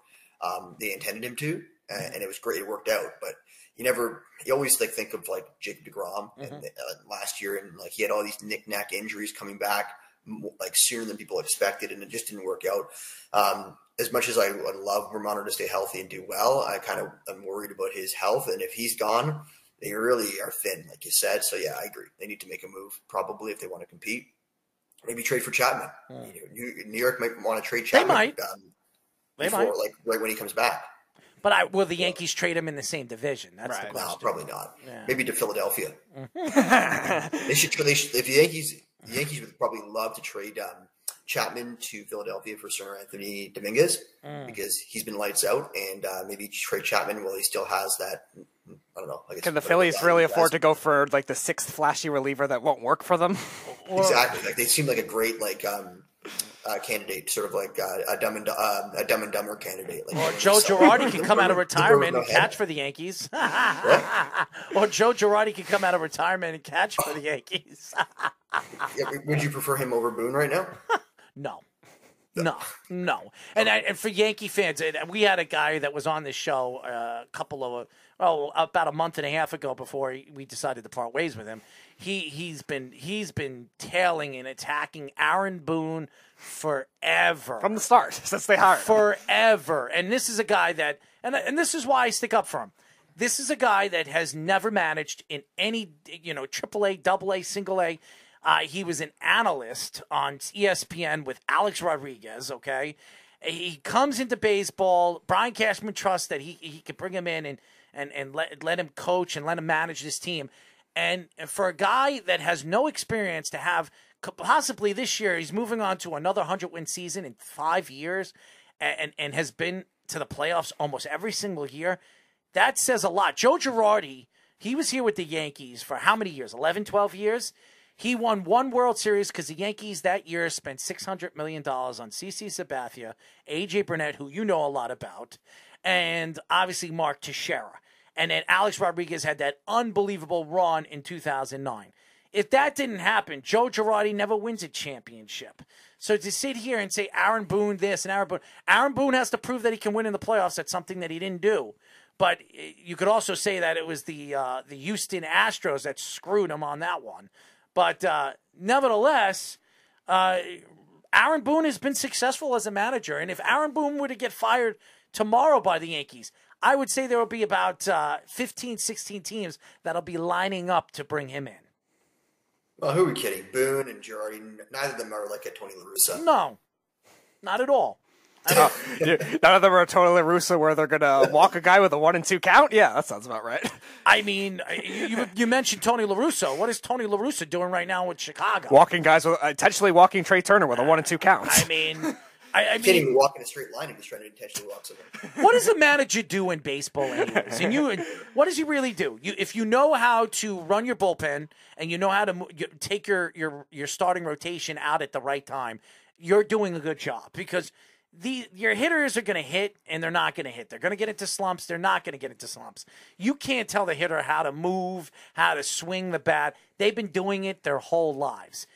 um, they intended him to, and, and it was great. It worked out, but he never. You always like think of like Jake Degrom and, uh, last year, and like he had all these knick-knack injuries coming back like sooner than people expected, and it just didn't work out. Um, as much as I would love Romano to stay healthy and do well, I kind of am worried about his health. And if he's gone, they really are thin, like you said. So yeah, I agree. They need to make a move probably if they want to compete. Maybe trade for Chapman. You know, New, New York might want to trade Chapman. They might. Um, They before, might. like right when he comes back. But I, will the Yankees trade him in the same division? That's the No, probably not. Yeah. Maybe to Philadelphia. <laughs> they should. They should. If the Yankees, the Yankees would probably love to trade um, Chapman to Philadelphia for Seranthony Dominguez Mm. because he's been lights out, and uh, maybe Trey Chapman while he still has that. I don't know. I guess Can the Phillies really he has. afford to go for like the sixth flashy reliever that won't work for them? Exactly. Like they seem like a great like um, uh, candidate, sort of like uh, a dumb and um, a dumb and dumber candidate. Like Or <laughs> <laughs> Joe Girardi could come out of retirement and catch for the Yankees. or Joe Girardi could come out of retirement and catch for the Yankees. <laughs> Yeah, would you prefer him over Boone right now? <laughs> no. No, no, and I, and for Yankee fans, and we had a guy that was on this show uh, a couple of oh about a month and a half ago before we decided to part ways with him. He he's been he's been tailing and attacking Aaron Boone forever From the start, <laughs> since they hired forever. And this is a guy that, and and this is why I stick up for him. This is a guy that has never managed in any, you know, AAA, double A, single A. Uh, he was an analyst on ESPN with Alex Rodriguez. Okay, he comes into baseball. Brian Cashman trusts that he he could bring him in and and and let let him coach and let him manage this team. And for a guy that has no experience to have possibly this year, he's moving on to another 100 win season in five years and, and has been to the playoffs almost every single year. That says a lot. Joe Girardi, he was here with the Yankees for how many years? 11, 12 years? He won one World Series because the Yankees that year spent $600 million on CC Sabathia, AJ Burnett, who you know a lot about, and obviously Mark Teixeira. And then Alex Rodriguez had that unbelievable run in 2009. If that didn't happen, Joe Girardi never wins a championship. So to sit here and say Aaron Boone this and Aaron Boone, Aaron Boone has to prove that he can win in the playoffs. That's something that he didn't do. But eh, you could also say that it was the uh, the Houston Astros that screwed him on that one. But uh, nevertheless, uh, Aaron Boone has been successful as a manager. And if Aaron Boone were to get fired tomorrow by the Yankees, I would say there will be about uh, 15, 16 teams that'll be lining up to bring him in. Well, who are we kidding? Boone and Girardi, neither of them are like a Tony La Russa. No, not at all. <laughs> None of them are Tony La Russa where they're gonna walk a guy with a one and two count. Yeah, that sounds about right. I mean, you, you, you mentioned Tony La Russa. What is Tony La Russa doing right now with Chicago? Walking guys with intentionally walking Trea Turner with a one and two count. I mean, <laughs> I, I Can't even mean, walk in a straight line if he's trying to intentionally walk someone. <laughs> what does a manager do in baseball, anyways? And you, what does he really do? You, if you know how to run your bullpen and you know how to you- take your your your starting rotation out at the right time, you're doing a good job because. The, your hitters are going to hit and they're not going to hit. They're going to get into slumps. They're not going to get into slumps. You can't tell the hitter how to move, how to swing the bat. They've been doing it their whole lives.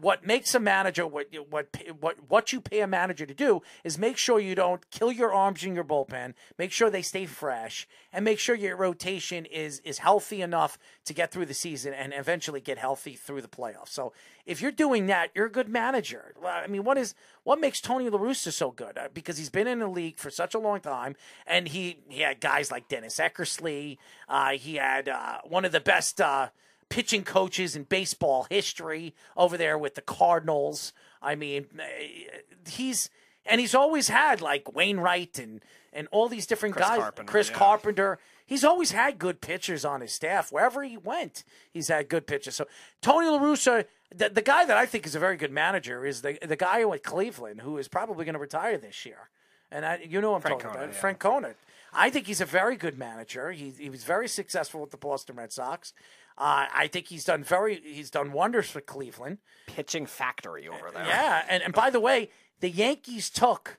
What, makes a manager what what what what you pay a manager to do is make sure you don't kill your arms in your bullpen, make sure they stay fresh, and make sure your rotation is is healthy enough to get through the season and eventually get healthy through the playoffs. So if you're doing that, you're a good manager. I mean, what is what makes Tony La Russa so good? Uh, Because he's been in the league for such a long time, and he he had guys like Dennis Eckersley. Uh, he had uh, one of the best. Uh, pitching coaches in baseball history over there with the Cardinals. I mean, eh, he's and he's always had like Wainwright and and all these different Chris guys. Carpenter, Chris yeah. Carpenter. He's always had good pitchers on his staff. Wherever he went, he's had good pitchers. So Tony La Russa, the, the guy that I think is a very good manager is the the guy with Cleveland who is probably going to retire this year. And I, you know what I'm Frank talking about, yeah. Francona. I think he's a very good manager. He he was very successful with the Boston Red Sox. Uh, I think he's done very he's done wonders for Cleveland. Pitching factory over there. Yeah, and and by the way, the Yankees took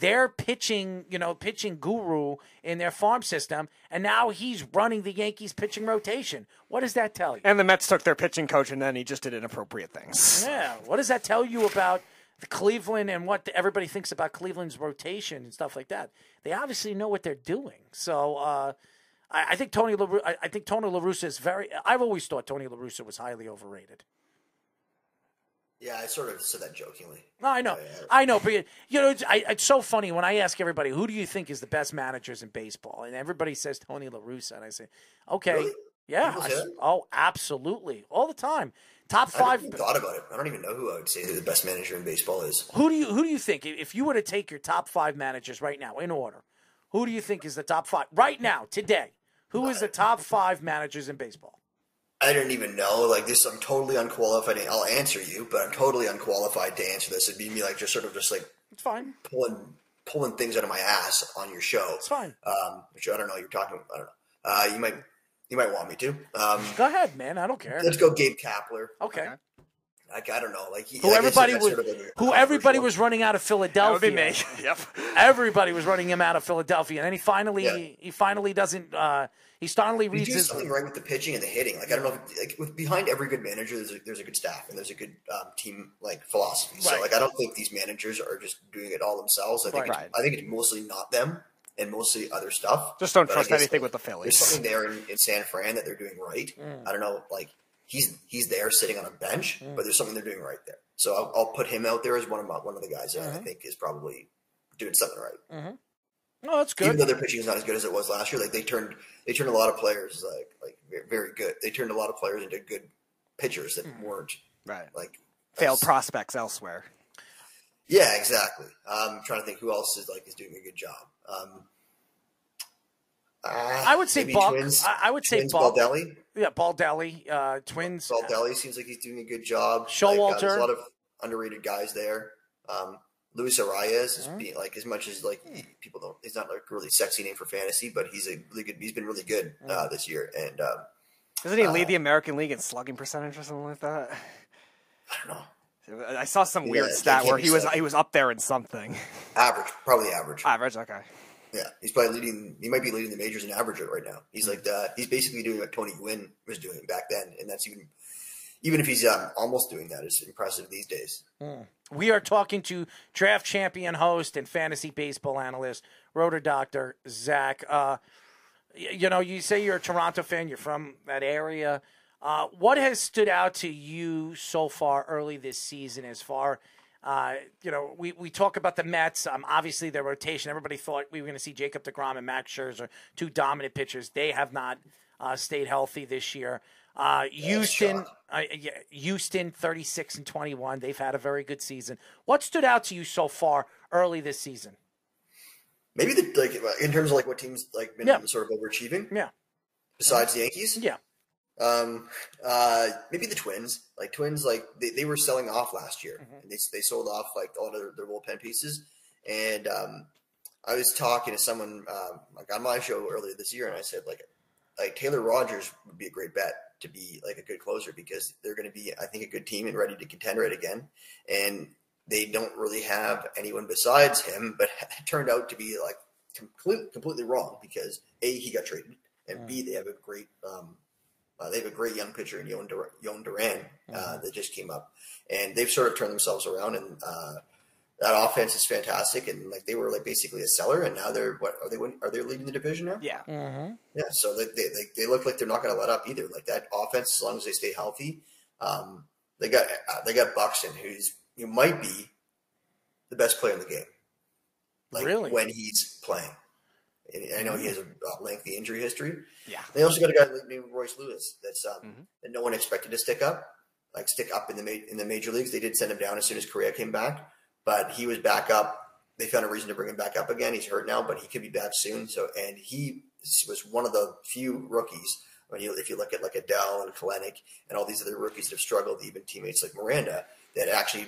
their pitching, you know, pitching guru in their farm system, and now he's running the Yankees pitching rotation. What does that tell you? And the Mets took their pitching coach, and then he just did inappropriate things. <laughs> Yeah, what does that tell you about the Cleveland and what everybody thinks about Cleveland's rotation and stuff like that? They obviously know what they're doing. So uh, I, I think Tony La, I, I think Tony La Russa is very. I've always thought Tony La Russa was highly overrated. Yeah, I sort of said that jokingly. No, I know, I know, but you know, it's, I, it's so funny when I ask everybody, "Who do you think is the best managers in baseball?" and everybody says Tony La Russa, and I say, "Okay, Really? yeah, I say s- that? oh, absolutely, all the time." Top I five. even thought about it. I don't even know who I would say who the best manager in baseball is. Who do you who do you think if you were to take your top five managers right now in order? Who do you think is the top five right now today? Who is the top five managers in baseball? I didn't even know. Like this, I'm totally unqualified. I'll answer you, but I'm totally unqualified to answer this. It'd be me like just sort of just like It's fine. pulling pulling things out of my ass on your show. It's fine. Um, which I don't know. You're talking. I don't know. Uh, you might you might want me to. Um, Go ahead, man. I don't care. let's go, Gabe Kapler. Okay. Like I don't know. Like he, Who I everybody was sort of a who everybody was running out of That Philadelphia. would be me. <laughs> yep. Everybody was running him out of Philadelphia, and then he finally Yeah. he finally doesn't. Uh, he finally He's reads doing his. something right with the pitching and the hitting. Like I don't know, if, like with behind every good manager, there's a, there's a good staff and there's a good um, team like philosophy. So Right. like I don't think these managers are just doing it all themselves. I think Right. it's, I think it's mostly not them and mostly other stuff. Just don't But trust guess, anything like, with the Phillies. There's something there in, in San Fran that they're doing right. Mm. I don't know, like he's he's there sitting on a bench, Mm. but there's something they're doing right there. So I'll, I'll put him out there as one of my, one of the guys that I Mm-hmm. think is probably doing something right. Oh, that's good. Even though their pitching is not as good as it was last year, like they turned they turned a lot of players like like very good. They turned a lot of players into good pitchers that weren't Right. like Failed prospects elsewhere. Yeah, exactly. I'm trying to think who else is like is doing a good job. Um, I would say maybe Buck. Twins, I, I would say Twins Buck. Baldelli. Yeah, Baldelli. Uh, twins. Baldelli seems like he's doing a good job. Like, uh, there's a lot of underrated guys there. Um, Luis Arraez Mm-hmm. is being like as much as like people don't. He's not like a really sexy name for fantasy, but he's a really good. He's been really good Mm-hmm. uh, this year, and um, Doesn't he Uh, lead the American League in slugging percentage or something like that? I don't know. I saw some weird Yeah, stat where he was slugging. he was up there in something. Average, probably average. Average, okay. Yeah, he's probably leading. He might be leading the majors in average right now. He's like the. He's basically doing what Tony Gwynn was doing back then, and that's even. Even if he's um, almost doing that, it's impressive these days. We are talking to draft champion host and fantasy baseball analyst, Roto Doctor Zach. Uh, you know, you say you're a Toronto fan. You're from that area. Uh, what has stood out to you so far early this season? As far, uh, you know, we, we talk about the Mets. Um, obviously, their rotation. Everybody thought we were going to see Jacob Degrom and Max Scherzer, two dominant pitchers. They have not uh, stayed healthy this year. Uh, Houston, uh, yeah, Houston, thirty-six and twenty-one. They've had a very good season. What stood out to you so far early this season? Maybe the like in terms of like what teams like been Yeah. sort of overachieving. Yeah. Besides the Yankees. Yeah. Um. Uh. Maybe the Twins. Like Twins. Like they, they were selling off last year. Mm-hmm. And they they sold off like all their their bullpen pieces. And um, I was talking to someone um, like on my show earlier this year, and I said like like Taylor Rogers would be a great bet to be like a good closer because they're going to be I think a good team and ready to contend right again. And they don't really have anyone besides him, but <laughs> it turned out to be like completely completely wrong because a he got traded and b they have a great um, uh, they have a great young pitcher in Jhoan Dur- Jhoan Duran uh, that just came up, and they've sort of turned themselves around and. Uh, that offense is fantastic, and like they were like basically a seller, and now they're what are they? Are they leading the division now? Yeah. Mm-hmm. Yeah, so they, they, they, they look like they're not going to let up either. Like that offense, as long as they stay healthy, um, they got uh, they got Buxton, who's who might be the best player in the game. Like Really? when he's playing, and I know he has a, lengthy injury history. Yeah. They also got a guy named Royce Lewis that's um, Mm-hmm. that no one expected to stick up, like stick up in the ma- in the major leagues. They did send him down as soon as Correa came back, but he was back up. They found a reason to bring him back up again. He's hurt now, but he could be back soon. So, and he was one of the few rookies. When you, if you look at like Adell and Kelenic and all these other rookies that have struggled, even teammates like Miranda, that actually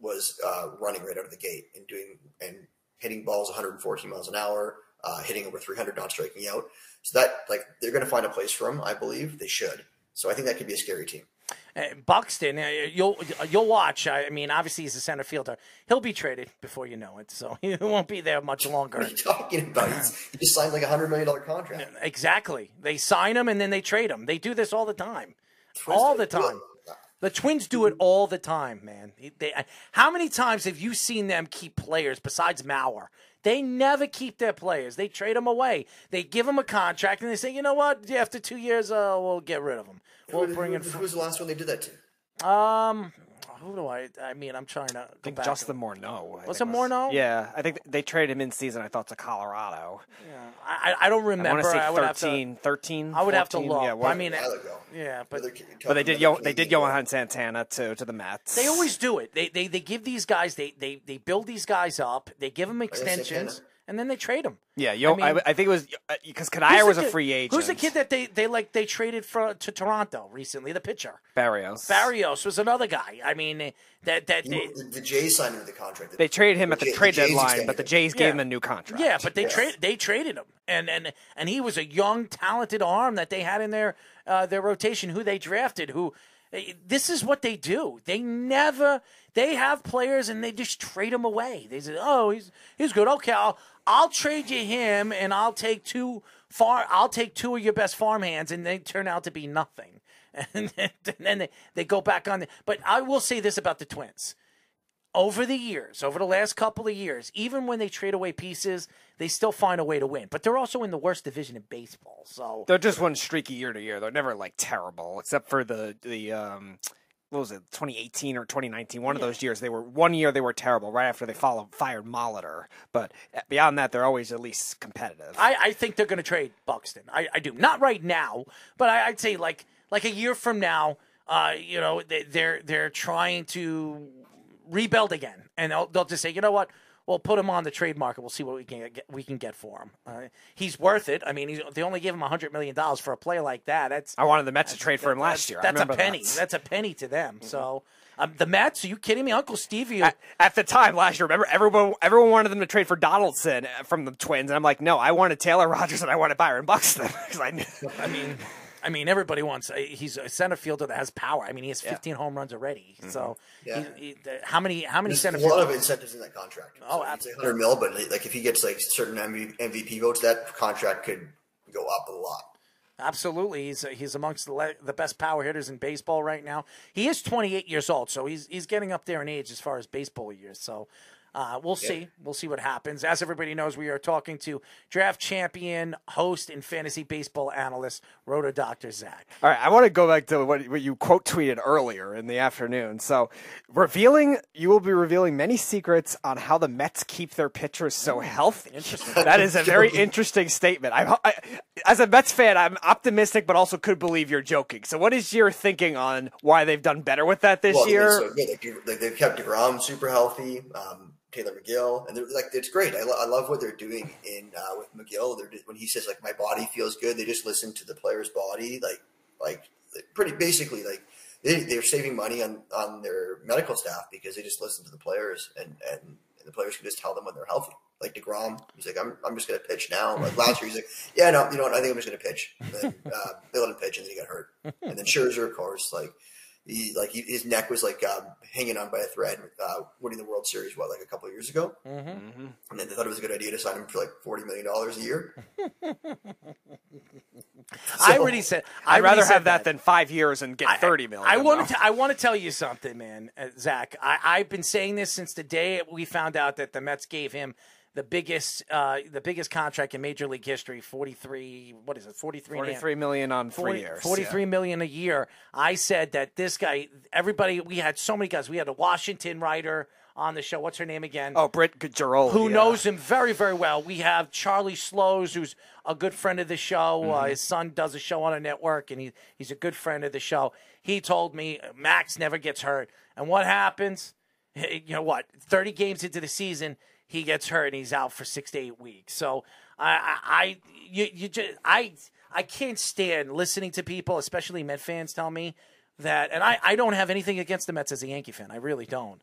was uh, running right out of the gate and doing and hitting balls 114 miles an hour, uh, hitting over 300, not striking out. So that like they're going to find a place for him. I believe they should. So I think that could be a scary team. Uh, Buxton, uh, you'll you'll watch. I mean, obviously he's a center fielder. He'll be traded before you know it, so <laughs> he won't be there much longer. <laughs> What are you talking about? He's, he just signed like a hundred million dollar contract. Exactly. They sign him and then they trade him. They do this all the time. all the time. The Twins do it all the time, man. They, how many times have you seen them keep players besides Mauer? They never keep their players. They trade them away. They give them a contract and they say, you know what? After two years, uh, we'll get rid of them. We'll Who- bring who, in. who was the last one they did that to? Um, who do I? I mean, I'm trying to. Go I think back. Justin Morneau. I Was it Morneau? Yeah, I think they traded him in season. I thought to Colorado. Yeah, I, I don't remember. I want to say I would 13, have to. 13, I would have to look. Yeah, I mean, A while ago. yeah, but but they did. Yo, they did Johan Santana to to the Mets. They always do it. They they, they give these guys they, they they build these guys up. They give them Santana. extensions, and then they trade them. Yeah, yo, I, mean- I, think it was because Who's Kadire the was a kid- free agent. Who's the kid that they, they like they traded for to Toronto recently? The pitcher Berrios. Berrios was another guy. I mean that that they, the, the Jays signed him to the contract. They traded him at the Jay- trade Jays deadline, extended but the him. Jays Yeah. gave him a new contract. yeah, but they Yes. trade they traded him, and and and he was a young, talented arm that they had in their uh, their rotation. Who they drafted? Who eh, this is what they do. They never they have players and they just trade them away. They say, "Oh, he's he's good. Okay, I'll I'll trade you him, and I'll take two far. I'll take two of your best farm hands, and they turn out to be nothing." <laughs> And then they, they go back on. The, but I will say this about the Twins over the years, over the last couple of years, even when they trade away pieces, they still find a way to win. But they're also in the worst division in baseball. So They're just one streaky year to year. They're never like terrible, except for the the um, what was it, 2018 or 2019? One of those years they were one year they were terrible right after they followed, fired Molitor. But uh, beyond that, they're always at least competitive. I, I think they're going to trade Buxton. I, I do not right now, but I, I'd say like like a year from now. Uh, you know, they, they're they're trying to rebuild again, and they'll, they'll just say, you know what, we'll put him on the trade market. We'll see what we can get. We can get for him. Uh, he's worth it. I mean, he's, they only gave him hundred million dollars for a player like that. That's I wanted the Mets to trade for him last year. That's a penny. that. That's a penny to them. So um, the Mets? Are you kidding me? Uncle Stevie. At, at the time last year, remember everyone everyone wanted them to trade for Donaldson uh, from the Twins, and I'm like, no, I wanted Taylor Rogers and I wanted Byron Buxton <laughs> because I knew. I mean, I mean, everybody wants. uh, He's a center fielder that has power. I mean, he has 15 home runs already. So, Yeah. he, he, the- how many? How many There's center a lot of incentives in that contract. Oh, so like 100 mil, but like if he gets like certain MVP votes, that contract could go up a lot. Absolutely, he's he's amongst the le- the best power hitters in baseball right now. He is 28 years old, so he's he's getting up there in age as far as baseball years. So, Uh, we'll see. We'll see what happens. As everybody knows, we are talking to draft champion, host, and fantasy baseball analyst, Roto Doctor Zach. All right, I want to go back to what, what you quote tweeted earlier in the afternoon. So, revealing, you will be revealing many secrets on how the Mets keep their pitchers so healthy. Interesting. <laughs> That is a very <laughs> interesting statement. I'm, I, as a Mets fan, I'm optimistic, but also could believe you're joking. So, what is your thinking on why they've done better with that this well, year? So good. Like, they've kept Degrom super healthy. Um, Tylor Megill, and they're like it's great. I, lo- I love what they're doing in uh, with McGill. They're just, when he says like my body feels good, they just listen to the player's body. Like like pretty basically like they they're saving money on on their medical staff because they just listen to the players and and, and the players can just tell them when they're healthy. Like Degrom, he's like I'm I'm just gonna pitch now. Like <laughs> last year, he's like yeah no you know what I think I'm just gonna pitch. And then uh, they let him pitch and then he got hurt. <laughs> And then Scherzer, of course, like he like he, his neck was like um, hanging on by a thread, uh, winning the World Series what like a couple of years ago, Mm-hmm. and then they thought it was a good idea to sign him for like forty million dollars a year. <laughs> I already said. I I'd rather said have that, than five years and get thirty million. I want to. I want to tell you something, man, uh, Zach. I, I've been saying this since the day we found out that the Mets gave him the biggest, uh, the biggest contract in Major League history. Forty three. What is it? Forty three. Forty-three million on three 40 years. 43 million a year. I said that this guy, everybody, we had so many guys. We had a Washington writer on the show. What's her name again? Oh, Britt Ghiroli. who yeah. knows him very, very well. We have Charlie Slowes, who's a good friend of the show. Uh, Mm-hmm. his son does a show on a network, and he, he's a good friend of the show. He told me Max never gets hurt. And what happens? <laughs> You know what? 30 games into the season, he gets hurt and he's out for six to eight weeks. So I, I, you, you just, I, I can't stand listening to people, especially Met fans, tell me that. And I, I don't have anything against the Mets as a Yankee fan. I really don't.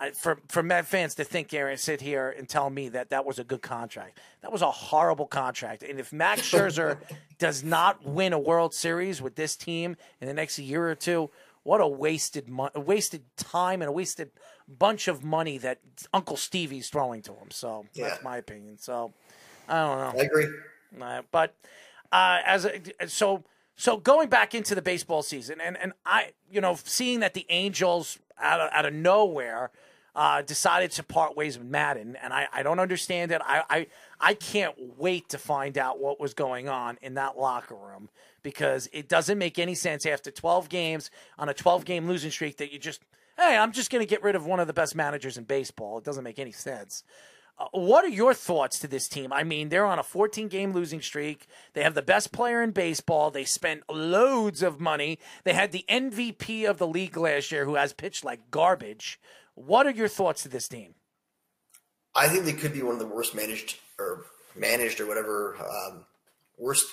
I, for for Met fans to think here and sit here and tell me that that was a good contract. That was a horrible contract. And if Max <laughs> Scherzer does not win a World Series with this team in the next year or two, what a wasted mo- a wasted time and a wasted bunch of money that Uncle Stevie's throwing to him. So that's my opinion. So I don't know. I agree. Uh, but uh, as a, so so going back into the baseball season, and and I you know seeing that the Angels out of, out of nowhere uh, decided to part ways with Maddon, and I, I don't understand it. I, I I can't wait to find out what was going on in that locker room because it doesn't make any sense after 12 games on a 12 game losing streak that you just hey I'm just going to get rid of one of the best managers in baseball. It doesn't make any sense. Uh, what are your thoughts to this team? I mean, they're on a 14 game losing streak. They have the best player in baseball. They spent loads of money. They had the MVP of the league last year who has pitched like garbage. What are your thoughts to this team? I think they could be one of the worst managed or managed or whatever um, worst.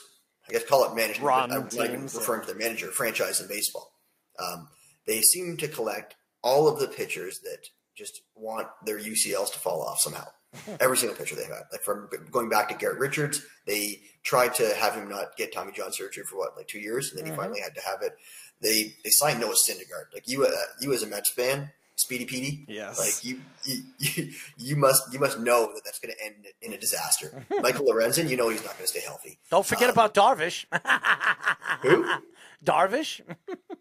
I guess call it. Run I'm not referring to their manager franchise in baseball. Um, they seem to collect all of the pitchers that just want their UCLs to fall off somehow. <laughs> Every single pitcher they've had, like from going back to Garrett Richards, they tried to have him not get Tommy John surgery for what, like two years, and then he finally had to have it. They they signed Noah Syndergaard. Like you, uh, you as a Mets fan, Speedy Petey, Yes. like you, you, you, you must you must know that that's going to end in a disaster. <laughs> Michael Lorenzen, you know he's not going to stay healthy. Don't forget about Darvish. <laughs> Who? Darvish?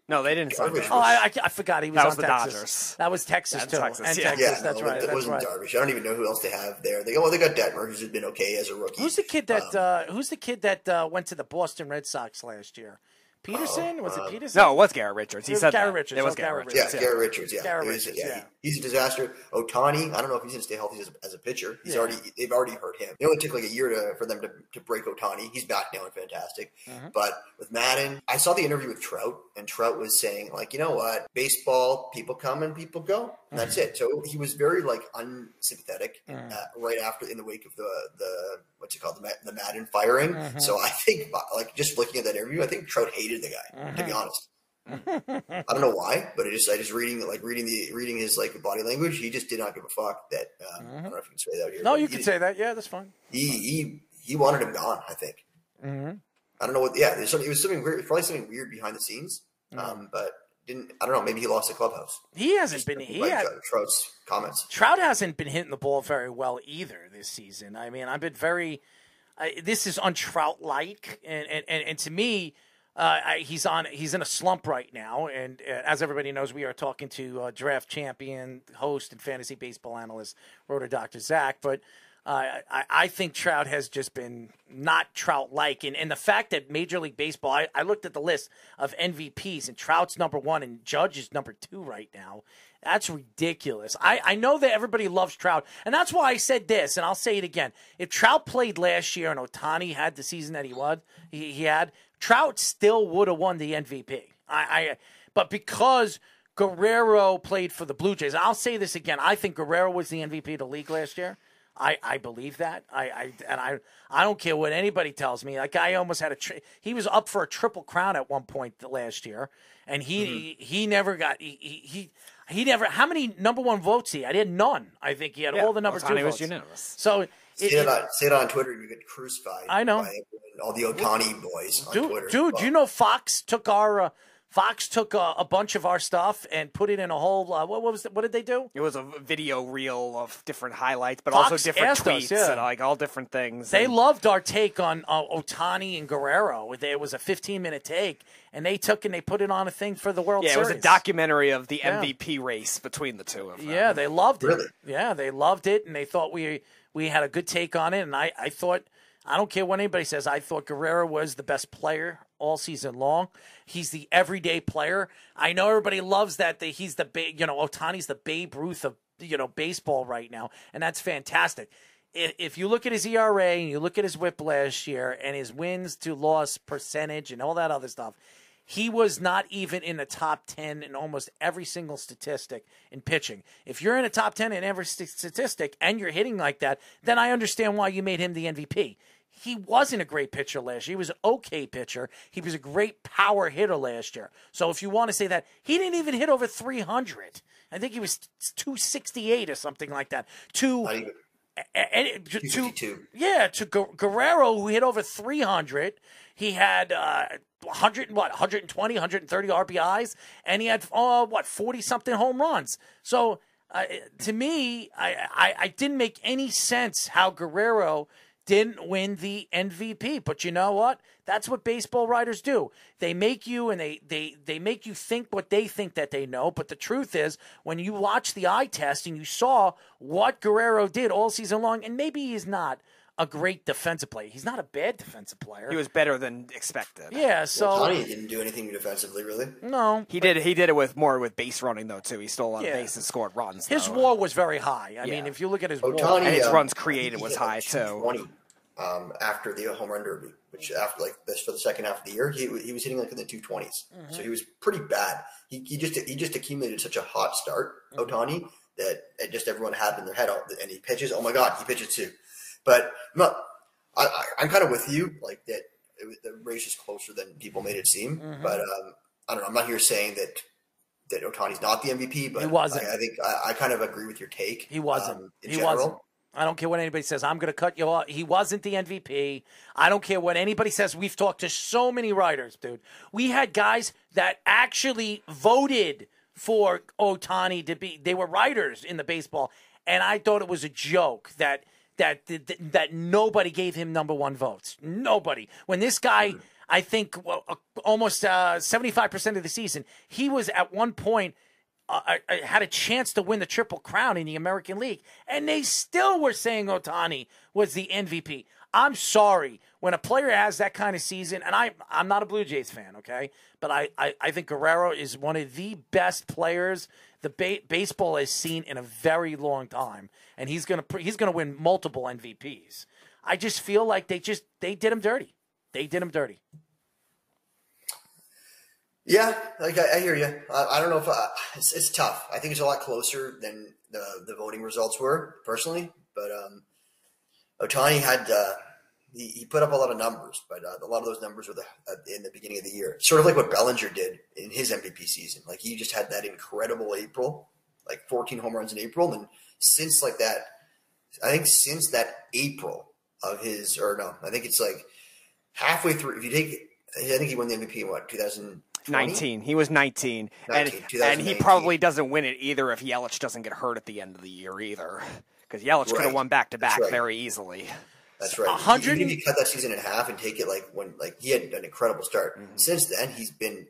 No, they didn't sign Darvish him. Oh, I, I, I forgot he was That on the Texas. Dodgers. That was Texas That's too, Texas, and yeah. Texas. Yeah, that's no, right. That wasn't right. Darvish. I don't even know who else they have there. They well, they got Detmer, who's been okay as a rookie. Who's the kid that Um, uh, Who's the kid that uh, went to the Boston Red Sox last year? Peterson? was it uh, Peterson? No, it was Garrett Richards. He It was said Garrett that. Richards. It was Oh, Garrett Garrett Yeah, Richards. Richards. Garrett Richards. Yeah, Garrett It was- Richards, yeah. He- he's a disaster. Ohtani, I don't know if he's going to stay healthy as a, as a pitcher. He's Yeah. already they've already hurt him. It only took like a year to, for them to, to break Ohtani. He's back now and fantastic. Mm-hmm. But with Maddon, I saw the interview with Trout, and Trout was saying like, you know what, baseball, people come and people go. And that's Mm-hmm. it. So he was very like unsympathetic Mm. uh, right after in the wake of the the what's it called the, the Maddon firing. Mm-hmm. So I think like just looking at that interview, I think Trout hated the guy. To be honest. I don't know why, but I just I just reading like reading the reading his like body language. He just did not give a fuck that. Um, I don't know if you can say that here. No, you can say that. Yeah, that's fine. he he he wanted him gone. I think. Mm-hmm. I don't know what. Yeah, there's something. It was something weird. Probably something weird behind the scenes. Um, but didn't I don't know. Maybe he lost the clubhouse. He hasn't been. He had, uh, Trout's comments. Trout hasn't been hitting the ball very well either this season. I mean, I've been very. I this is untrout like, and, and and and to me, Uh, I, he's on. He's in a slump right now, and uh, as everybody knows, we are talking to uh, draft champion, host, and fantasy baseball analyst, Roto Doctor Zach. But uh, I, I think Trout has just been not Trout like, and, and the fact that Major League Baseball, I, I looked at the list of MVPs, and Trout's number one, and Judge is number two right now. That's ridiculous. I, I know that everybody loves Trout, and that's why I said this, and I'll say it again. If Trout played last year and Ohtani had the season that he was, he, he had, Trout still would have won the MVP. I, I but because Guerrero played for the Blue Jays, I'll say this again. I think Guerrero was the MVP of the league last year. I, I believe that. I, I and I I don't care what anybody tells me. Like I almost had a tri- he was up for a triple crown at one point last year, and he Mm-hmm. he, never got he, he he he never. How many number one votes he had? He had none. I think he had Yeah, all the number two Ohtani was votes. unanimous. So it, Say it- it, on, say it on Twitter, you get crucified. I know. by all the Ohtani boys on dude, Twitter. dude, Well, you know Fox took our uh, Fox took uh, a bunch of our stuff and put it in a whole. Uh, what, what was it? What did they do? It was a video reel of different highlights, but Fox also different asked us, tweets yeah. and like all different things. They and- loved our take on uh, Ohtani and Guerrero. It was a 15 minute take, and they took and they put it on a thing for the World yeah, it was a documentary of the Yeah. MVP race between the two of them. Yeah, they loved it. Really? Yeah, they loved it, and they thought we we had a good take on it. And I, I thought, I don't care what anybody says, I thought Guerrero was the best player all season long. He's the everyday player. I know everybody loves that. The, he's the ba- you know Ohtani's the Babe Ruth of you know baseball right now, and that's fantastic. If you look at his ERA and you look at his WHIP last year and his wins to loss percentage and all that other stuff, he was not even in the top 10 in almost every single statistic in pitching. If you're in the top 10 in every statistic and you're hitting like that, then I understand why you made him the MVP. He wasn't a great pitcher last year. He was an okay pitcher. He was a great power hitter last year. So if you want to say that, he didn't even hit over 300. I think he was 268 or something like that. To not even a- a- to, yeah, to Guerrero, who hit over 300. He had uh, 100, what, 120, 130 RBIs, and he had, uh, what, 40 something home runs. So uh, to me, I, I, I didn't make any sense how Guerrero didn't win the MVP. But you know what? That's what baseball writers do. They make you and they, they, they make you think what they think that they know. But the truth is, when you watch the eye test and you saw what Guerrero did all season long, and maybe he's not a great defensive player. He's not a bad defensive player. He was better than expected. yeah, so Ohtani didn't do anything defensively, really. no, He did. He did it with more with base running though too. He stole a lot Yeah. of bases, scored runs. his though. WAR was very high. I mean, if you look at his WAR, Ohtani, And his um, runs created he was high, like, too. 220, um, after the home run derby, which after like this for the second half of the year, he he was hitting like in the two Mm-hmm. So he was pretty bad. He, he just he just accumulated such a hot start, Mm-hmm. Ohtani, that just everyone had in their head. oh, And he pitches. Oh my god, he pitches too. But I'm not. I, I, I'm kind of with you, like that. It, the race is closer than people made it seem. Mm-hmm. But um, I don't know. I'm not here saying that that Ohtani's not the MVP, but He wasn't. I, I think I, I kind of agree with your take. He wasn't. um, in he general. wasn't. I don't care what anybody says. I'm going to cut you off. He wasn't the MVP. I don't care what anybody says. We've talked to so many writers, dude. We had guys that actually voted for Ohtani to be. They were writers in the baseball, and I thought it was a joke that that that, that nobody gave him number one votes. Nobody. When this guy. I think well, uh, almost seventy five percent of the season, he was at one point uh, uh, had a chance to win the triple crown in the American League, and they still were saying Ohtani was the MVP. I'm sorry when a player has that kind of season, and I I'm not a Blue Jays fan, okay, but I I, I think Guerrero is one of the best players the ba- baseball has seen in a very long time, and he's gonna he's gonna win multiple MVPs. I just feel like they just they did him dirty. They did him dirty. Yeah, like I, I hear you. I, I don't know if I, it's, it's tough. I think it's a lot closer than the the voting results were personally. But um, Ohtani had uh, he, he put up a lot of numbers, but uh, a lot of those numbers were the, uh, in the beginning of the year. Sort of like what Bellinger did in his MVP season. Like he just had that incredible April, like 14 home runs in April, and since like that, I think since that April of his or no, I think it's like halfway through. If you take, I think he won the MVP in what 2000. 19. He was 19. 19, and, and he probably doesn't win it either if Yelich doesn't get hurt at the end of the year either. Because Yelich could have won back to back very easily. That's right. 100 Even if you cut that season in half and take it like when like he had an incredible start. Mm-hmm. Since then, he's been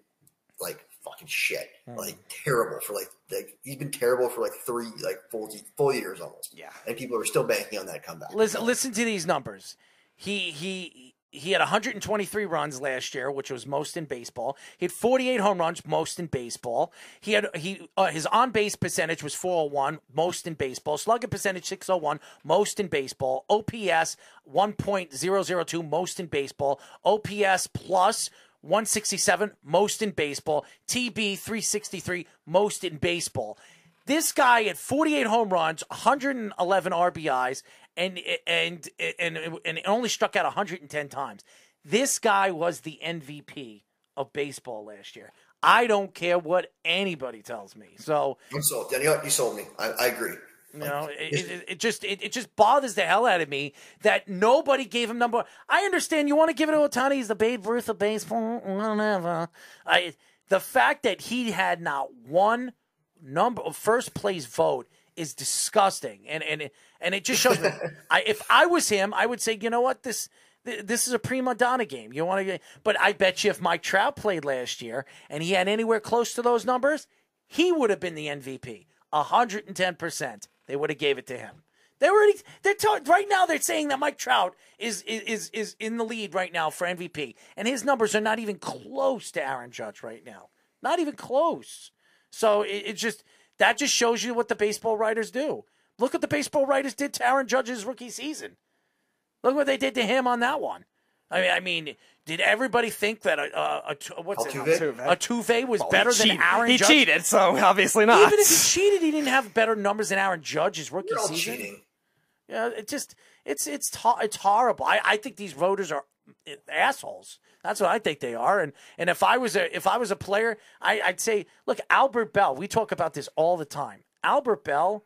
like fucking shit, Mm-hmm. like terrible for like like he's been terrible for like three like full full years almost. Yeah. and people are still banking on that comeback. Listen, listen to these numbers. He he he had 123 runs last year, which was most in baseball. He had 48 home runs, most in baseball. He had he uh, his on base percentage was 401, most in baseball. Slugging percentage 601, most in baseball. OPS 1.002, most in baseball. OPS plus 167, most in baseball. TB 363, most in baseball. This guy had 48 home runs, 111 RBIs, and and and and only struck out 110 times. This guy was the MVP of baseball last year. I don't care what anybody tells me. So I'm sold. What? you sold me. I, I agree. you know, it, it, it just it, it just bothers the hell out of me that nobody gave him number. I understand you want to give it to Ohtani. He's the Babe Ruth of baseball, whatever. I the fact that he had not one number first place vote is disgusting, and and it- and it just shows me. <laughs> I, if I was him, I would say, you know what, this th- this is a prima donna game. You want to, but I bet you if Mike Trout played last year and he had anywhere close to those numbers, he would have been the MVP. hundred and ten percent. They would have gave it to him. They already they're right now they're saying that Mike Trout is is is in the lead right now for MVP, and his numbers are not even close to Aaron Judge right now. Not even close. So it, it just that just shows you what the baseball writers do. Look what the baseball writers did to Aaron Judge's rookie season. Look what they did to him on that one. I mean, I mean, did everybody think that a what's it? Altuve? A Tuve was Well, better than cheated. Aaron He Judge? cheated, so obviously not. Even if he cheated, he didn't have better numbers than Aaron Judge his rookie You're all season. cheating. Yeah, it just it's it's ho- it's horrible. I, I think these voters are assholes. That's what I think they are. And and if I was a if I was a player, I, I'd say, look, Albert Belle. We talk about this all the time. Albert Belle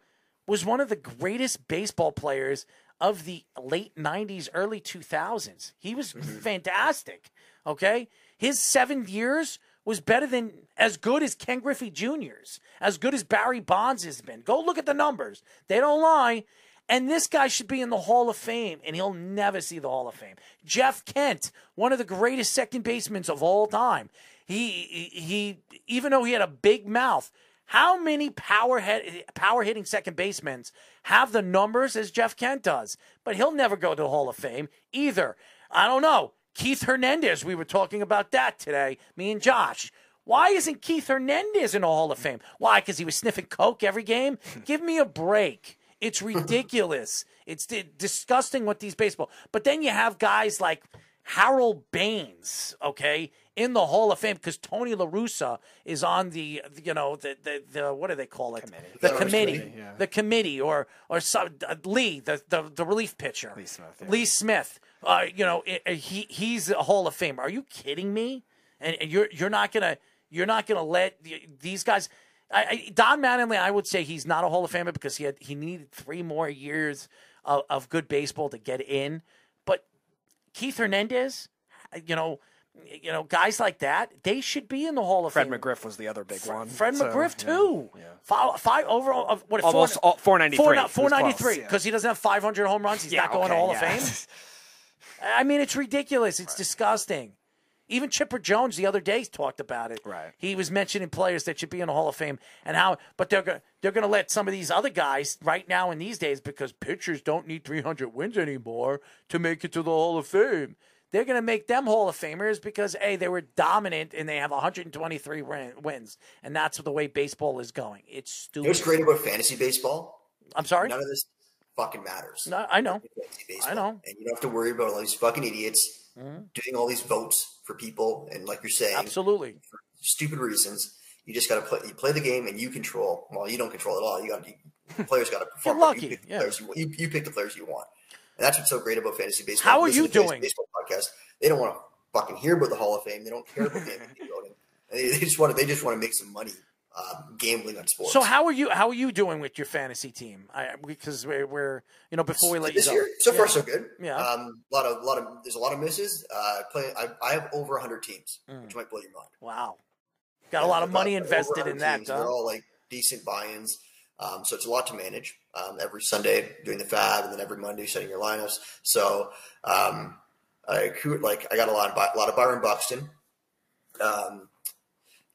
was one of the greatest baseball players of the late '90s, early 2000s. He was mm-hmm. fantastic. Okay, his seven years was better than as good as Ken Griffey Jr.'s, as good as Barry Bonds has been. Go look at the numbers; they don't lie. And this guy should be in the Hall of Fame, and he'll never see the Hall of Fame. Jeff Kent, one of the greatest second basemen of all time. He, he, even though he had a big mouth, how many power head, power hitting second basemen have the numbers as Jeff Kent does? But he'll never go to the Hall of Fame either. I don't know. Keith Hernandez, we were talking about that today, me and Josh. Why isn't Keith Hernandez in the Hall of Fame? Why? Because he was sniffing coke every game? <laughs> Give me a break. It's ridiculous. it's di- disgusting what these baseball. But then you have guys like Harold Baines, okay, in the Hall of Fame because Tony La Russa is on the, you know, the the, the what do they call it? Committee. The Veterans committee, Committee, yeah. the committee, or or some, uh, Lee, the, the the relief pitcher, Lee Smith, yeah. Lee Smith. Uh, you know, i- i- he he's a Hall of Famer. Are you kidding me? And, and you're you're not gonna you're not gonna let the- these guys. I, I, Don Mattingly, I would say he's not a Hall of Famer because he had he needed three more years of, of good baseball to get in. But Keith Hernandez, you know, you know, guys like that, they should be in the Hall of Fred Fame. Fred McGriff was the other big one. Fred so, McGriff too. yeah. Five, five overall. Of, uh, what? Almost all- 493. Four, He was 493 close, yeah. because he doesn't have 500 home runs. He's Yeah, not going to okay, Hall yeah. of Fame. <laughs> I mean, it's ridiculous. It's disgusting. Even Chipper Jones the other day talked about it. Right. He was mentioning players that should be in the Hall of Fame and how, but they're going they're going to let some of these other guys right now in these days because pitchers don't need 300 wins anymore to make it to the Hall of Fame. They're going to make them Hall of Famers because a they were dominant and they have 123 win- wins, and that's the way baseball is going. It's You know what's great about fantasy baseball? I'm sorry. None of this fucking matters. No, I know. I know. And you don't have to worry about all these fucking idiots mm-hmm. doing all these votes for people and like you're saying, Absolutely. stupid reasons. You just got to play. You play the game, and you control. Well, you don't control it all. You got you, players got to <laughs> perform. lucky, You pick, yeah. players you, want- you, you pick the players you want, and that's what's so great about fantasy baseball. How are you doing? Baseball podcast. They don't want to fucking hear about the Hall of Fame. They don't care about the MVP voting. <laughs> They, they just want to. They just want to make some money um, gambling on sports. So how are you? How are you doing with your fantasy team? I, because we're, we're you know before we let this you go. year, so far so good. Yeah. Um, a lot of, lot of, there's a lot of misses. Uh, play, I, I have over 100 teams, Mm. which might blow your mind. Wow, got a lot of money invested in that. teams. Huh? They're all like decent buy-ins, um, so it's a lot to manage. um, every Sunday doing the FAAB, and then every Monday setting your lineups. So um, I like I got a lot of a lot of Byron Buxton. Um,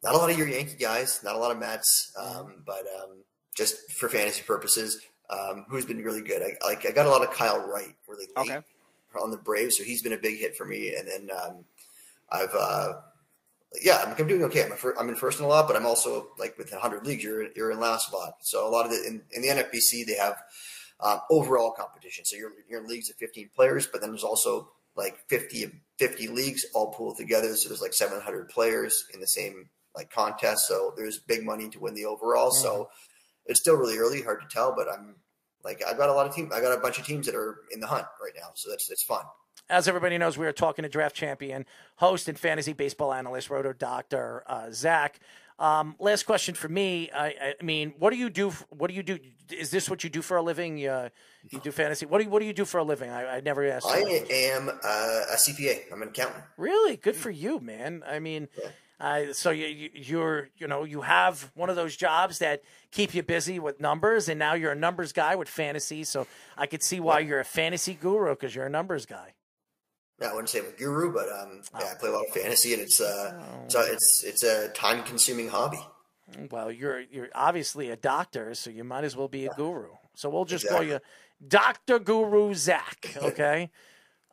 not a lot of your Yankee guys, not a lot of Mets, um, but um, just for fantasy purposes, um, who's been really good. I, like I got a lot of Kyle Wright really late Okay. on the Braves, so he's been a big hit for me. And then um, I've uh, yeah, I'm, I'm doing okay. I'm, a I'm in first in a lot, but I'm also like with 100 leagues, you're you're in last spot. So a lot of the in, in the NFBC they have um, overall competition. So you're you're in leagues of 15 players, but then there's also like 50 50 leagues all pooled together. So there's like 700 players in the same like contest. So there's big money to win the overall. So it's still really early, hard to tell, but I'm like I've got a lot of teams. I got a bunch of teams that are in the hunt right now. So that's it's fun. As everybody knows, we are talking to draft champion, host, and fantasy baseball analyst, Roto Doctor uh, Zach. Um, last question for me. I, I mean, what do you do? What do you do? Is this what you do for a living? Uh, you do fantasy. What do you, What do you do for a living? I, I never asked. I am uh, a CPA. I'm an accountant. Really good for you, man. I mean, uh, so you, you you're you know you have one of those jobs that keep you busy with numbers, and now you're a numbers guy with fantasy. So I could see why you're a fantasy guru because you're a numbers guy. Yeah, I wouldn't say I'm a guru, but um, Oh. yeah, I play a lot of fantasy, and it's uh, so it's it's a time consuming hobby. Well, you're you're obviously a doctor, so you might as well be a guru. So we'll just Exactly. call you Doctor Guru Zach. <laughs> Okay.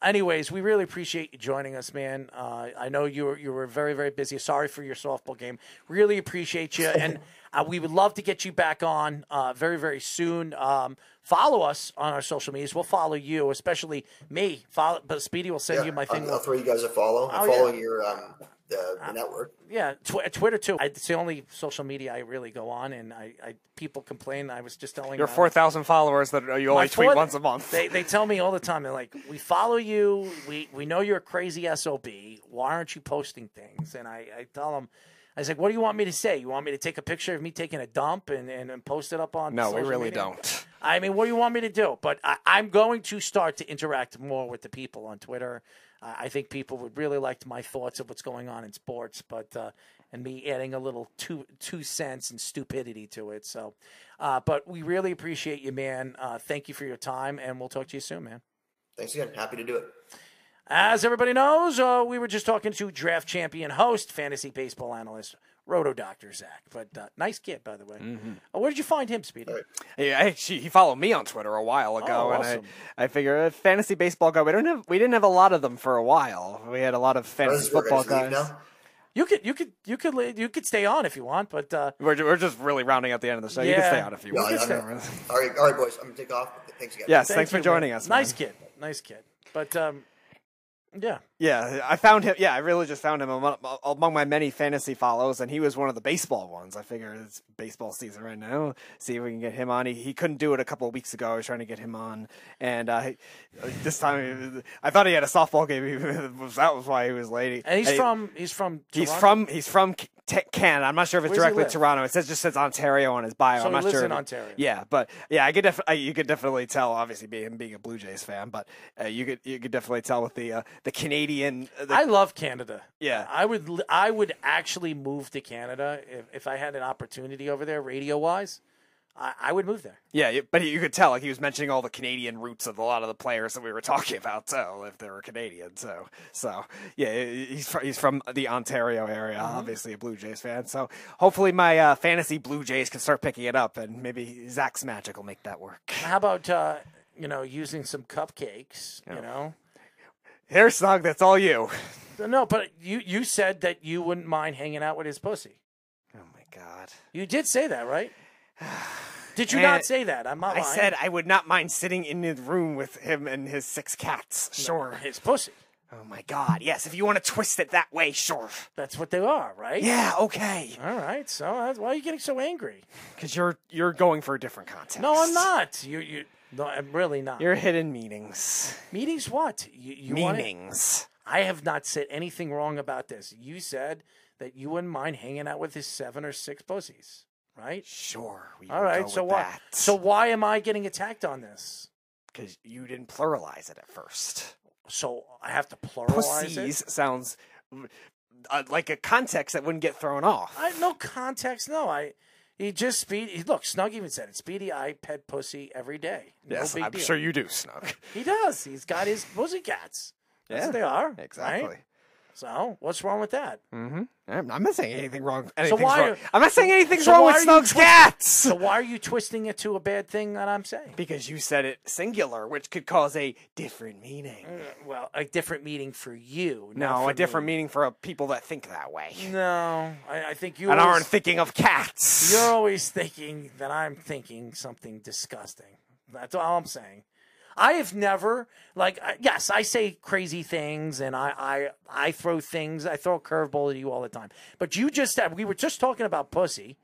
Anyways, we really appreciate you joining us, man. Uh, I know you were you were very very busy. Sorry for your softball game. Really appreciate you, and <laughs> uh, we would love to get you back on uh, very very soon. Um, follow us on our social medias. We'll follow you, especially me. Follow, but Speedy will send Yeah, you my thing. I'll, I'll throw you guys a follow. I'm Oh, yeah. your um, the, the network. Yeah, tw- Twitter too. I, it's the only social media I really go on, and I, I people complain. I was just telling Your uh, 4,000 followers that you my only tweet fourth- once a month. They they tell me all the time. They're like, "We follow you. We we know you're a crazy sob. Why aren't you posting things?" And I, I tell them, I was like, "What do you want me to say? You want me to take a picture of me taking a dump and, and, and post it up on?" no, we really media? don't. I mean, what do you want me to do? But I, I'm going to start to interact more with the people on Twitter. I think people would really like my thoughts of what's going on in sports, but uh, and me adding a little two two cents and stupidity to it. So, uh, but we really appreciate you, man. Uh, thank you for your time, and we'll talk to you soon, man. Thanks again. Happy to do it. As everybody knows, uh, we were just talking to draft champion host, fantasy baseball analyst, Roto Doctor Zach. But uh, nice kid, by the way. Uh, where did you find him, Speedy? Yeah, actually, he followed me on Twitter a while ago, Oh, and. I, I figure uh, fantasy baseball guy. We don't have we didn't have a lot of them for a while. We had a lot of fantasy Brothers, we're football guys. You could, you could, you could, li- you could stay on if you want, but uh, We're, we're just really rounding out the end of the show. You can stay on if you Yeah, want. I- I'm- all right, all right, boys. I'm gonna take off. Thanks again. Yes, thank thanks for joining man. us. Nice man. kid, nice kid. But um, yeah, Yeah, I found him. Yeah, I really just found him among, among my many fantasy follows, and he was one of the baseball ones. I figure it's baseball season right now. See if we can get him on. He, he couldn't do it a couple of weeks ago. I was trying to get him on, and uh, this time I thought he had a softball game. <laughs> that was why he was late. and he's he- from, he's from, He's Toronto? from he's from Ca- Canada. I'm not sure if it's Where's directly? Toronto. It says just says Ontario on his bio. So I'm he not lives sure. in Ontario. Yeah, but yeah, I could def- I, you could definitely tell. Obviously, being being a Blue Jays fan, but uh, you could you could definitely tell with the uh, the Canadian. Uh, The, I love Canada. Yeah. I would, I would actually move to Canada if, if I had an opportunity over there, radio wise. I, I would move there. yeah, but you could tell like he was mentioning all the Canadian roots of a lot of the players that we were <laughs> talking about. So if they were Canadian, so so yeah, he's from, he's from the Ontario area. Mm-hmm. Obviously, a Blue Jays fan. So hopefully, my uh, fantasy Blue Jays can start picking it up, and maybe Zach's magic will make that work. How about uh, you know using some cupcakes? You know, Here, Snug, that's all you. no, but you you said that you wouldn't mind hanging out with his pussy. Oh my god. You did say that, right? <sighs> Did you Man, not say that? I'm not I lying. said I would not mind sitting in the room with him and his six cats. Sure. his pussy. Oh my god. Yes, if you want to twist it that way, sure. That's what they are, right? Yeah, okay. All right. So uh, why are you getting so angry? Cuz you're you're going for a different context. No, I'm not. You you. No, I'm really not. Your hidden meanings. Meetings what? You, you? Meanings. I have not said anything wrong about this. You said that you wouldn't mind hanging out with his seven or six pussies, right? Sure. We All go So why? that. So why am I getting attacked on this? cuz you didn't pluralize it at first. So I have to pluralize Pussies it. sounds uh, like a context that wouldn't get thrown off. I no context. No, I. He just speed. He, look, Snug even said it. Speedy, I pet pussy every day. No Yes, I'm deal. sure you do, Snug. He does. He's got his pussycats. That's Yeah, what they are. exactly. Right? So what's wrong with that? Mm-hmm. I'm I'm not saying anything wrong. So why? wrong. I'm not saying anything's so wrong with are Snug's twist- cats. <laughs> So why are you twisting it to a bad thing that I'm saying? Because you said it singular, which could cause a different meaning. Well, a different meaning for you. No, for a different me. meaning for people that think that way No, I, I think you and always- aren't thinking of cats. You're always thinking that I'm thinking something disgusting. That's all I'm saying. I have never like yes, I say crazy things and I I I throw things. I throw a curveball at you all the time. But you just said we were just talking about pussy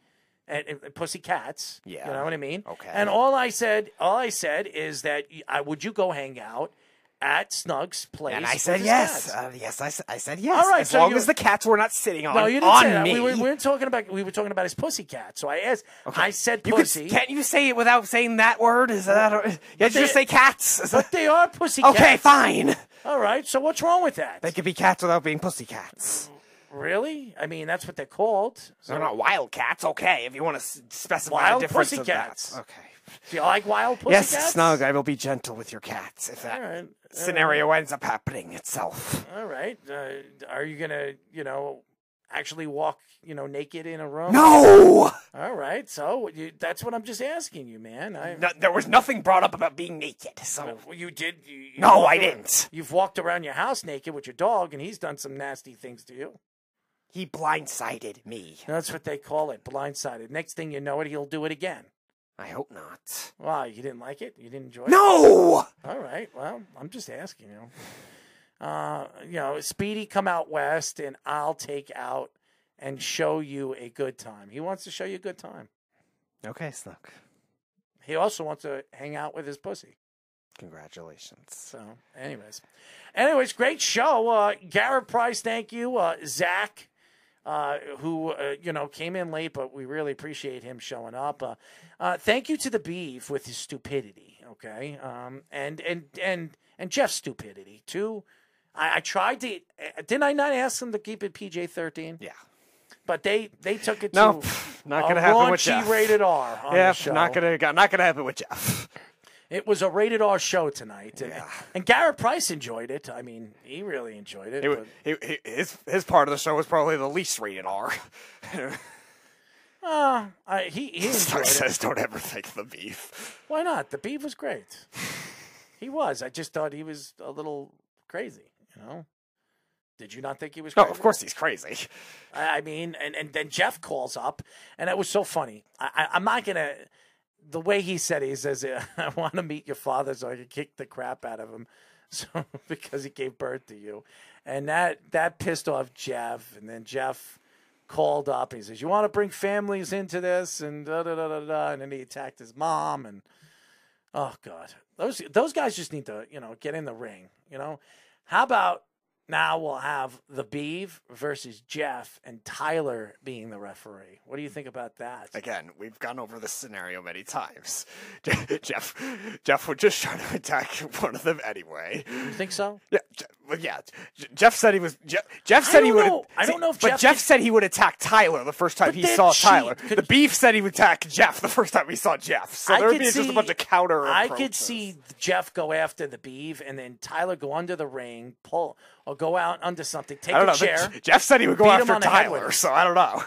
and, and pussy cats. Yeah. you know what I mean. Okay. And all I said, all I said is that I would you go hang out at Snug's place? and I said yes. Uh, yes, I said yes. All right, as so long as the cats were not sitting on, no, you didn't say that. me. We, were, we weren't talking about. We were talking about his pussy cat. So I asked. I said You could- pussy. can't you say it without saying that word? Is that? Or, you they- just say cats? Is <laughs> But they are pussy cats. okay, fine. All right. So what's wrong with that? They could be cats without being pussy cats. Really? I mean, that's what they're called. So, They're not wild cats. Okay, if you want to specify Wild a difference pussy of that. cats. Okay. Do you like wild pussy yes? Snug. I will be gentle with your cats if that All right. scenario ends up happening itself. All right. Uh, are you gonna, you know, actually walk, you know, naked in a room? No. All right. So you, that's what I'm just asking you, man. I, No, there was nothing brought up about being naked. So Well, you did. You, you No, I around- didn't. You've walked around your house naked with your dog, and he's done some nasty things to you. he blindsided me. That's what they call it, blindsided. Next thing you know it, he'll do it again. I hope not. Why? You didn't like it? You didn't enjoy it? No. All right. Well, I'm just asking you. Uh, you know, Speedy come out west, and I'll take out and show you a good time. He wants to show you a good time. Okay, Snug. He also wants to hang out with his pussy. Congratulations. So, anyways, anyways, great show. Uh, Garrett Price, thank you. Uh, Zach, uh, who uh, you know came in late, but we really appreciate him showing up. Uh, uh, thank you to the Beef with his stupidity. Okay, um, and and and and Jeff's stupidity too. I, I tried to. uh, Didn't I not ask them to keep it PG thirteen? Yeah. But they they took it No, to not gonna happen with Jeff. rated R. Yeah, not gonna not gonna happen with Jeff. It was a rated R show tonight, and, and Garrett Price enjoyed it. I mean, he really enjoyed it. But- he, he, his his part of the show was probably the least rated R. <laughs> Uh, I, he he <laughs> it. says, "Don't ever think the beef." Why not? The beef was great. he was. I just thought he was a little crazy. You know. Did you not think he was? No, of course he's crazy. I I mean, and, and then Jeff calls up, and it was so funny. I, I, I'm not gonna. The way he said it, he says, <laughs> "I want to meet your father so I can kick the crap out of him." <laughs> So because he gave birth to you, and that that pissed off Jeff, and then Jeff called up. And he says, "You want to bring families into this?" And da da da da da. And then he attacked his mom, and oh god, those those guys just need to you know get in the ring. You know, how about now we'll have the Beeve versus Jeff and Tyler being the referee. What do you think about that? Again, we've gone over this scenario many times. <laughs> Jeff, Jeff would just try to attack <laughs> one of them anyway. You think so? Yeah, well, yeah. Jeff said he was. Jeff, Jeff said he would. know. I don't know if but Jeff Jeff could- said he would attack Tyler the first time But he saw Tyler. could- the Beef said he would attack Jeff the first time he saw Jeff. So there would be just a bunch of counter. I could see Jeff go after the beef, and then Tyler go under the ring, pull or go out under something, take I don't a know. chair. <laughs> Jeff said he would go after on the head with Tyler, so I don't know.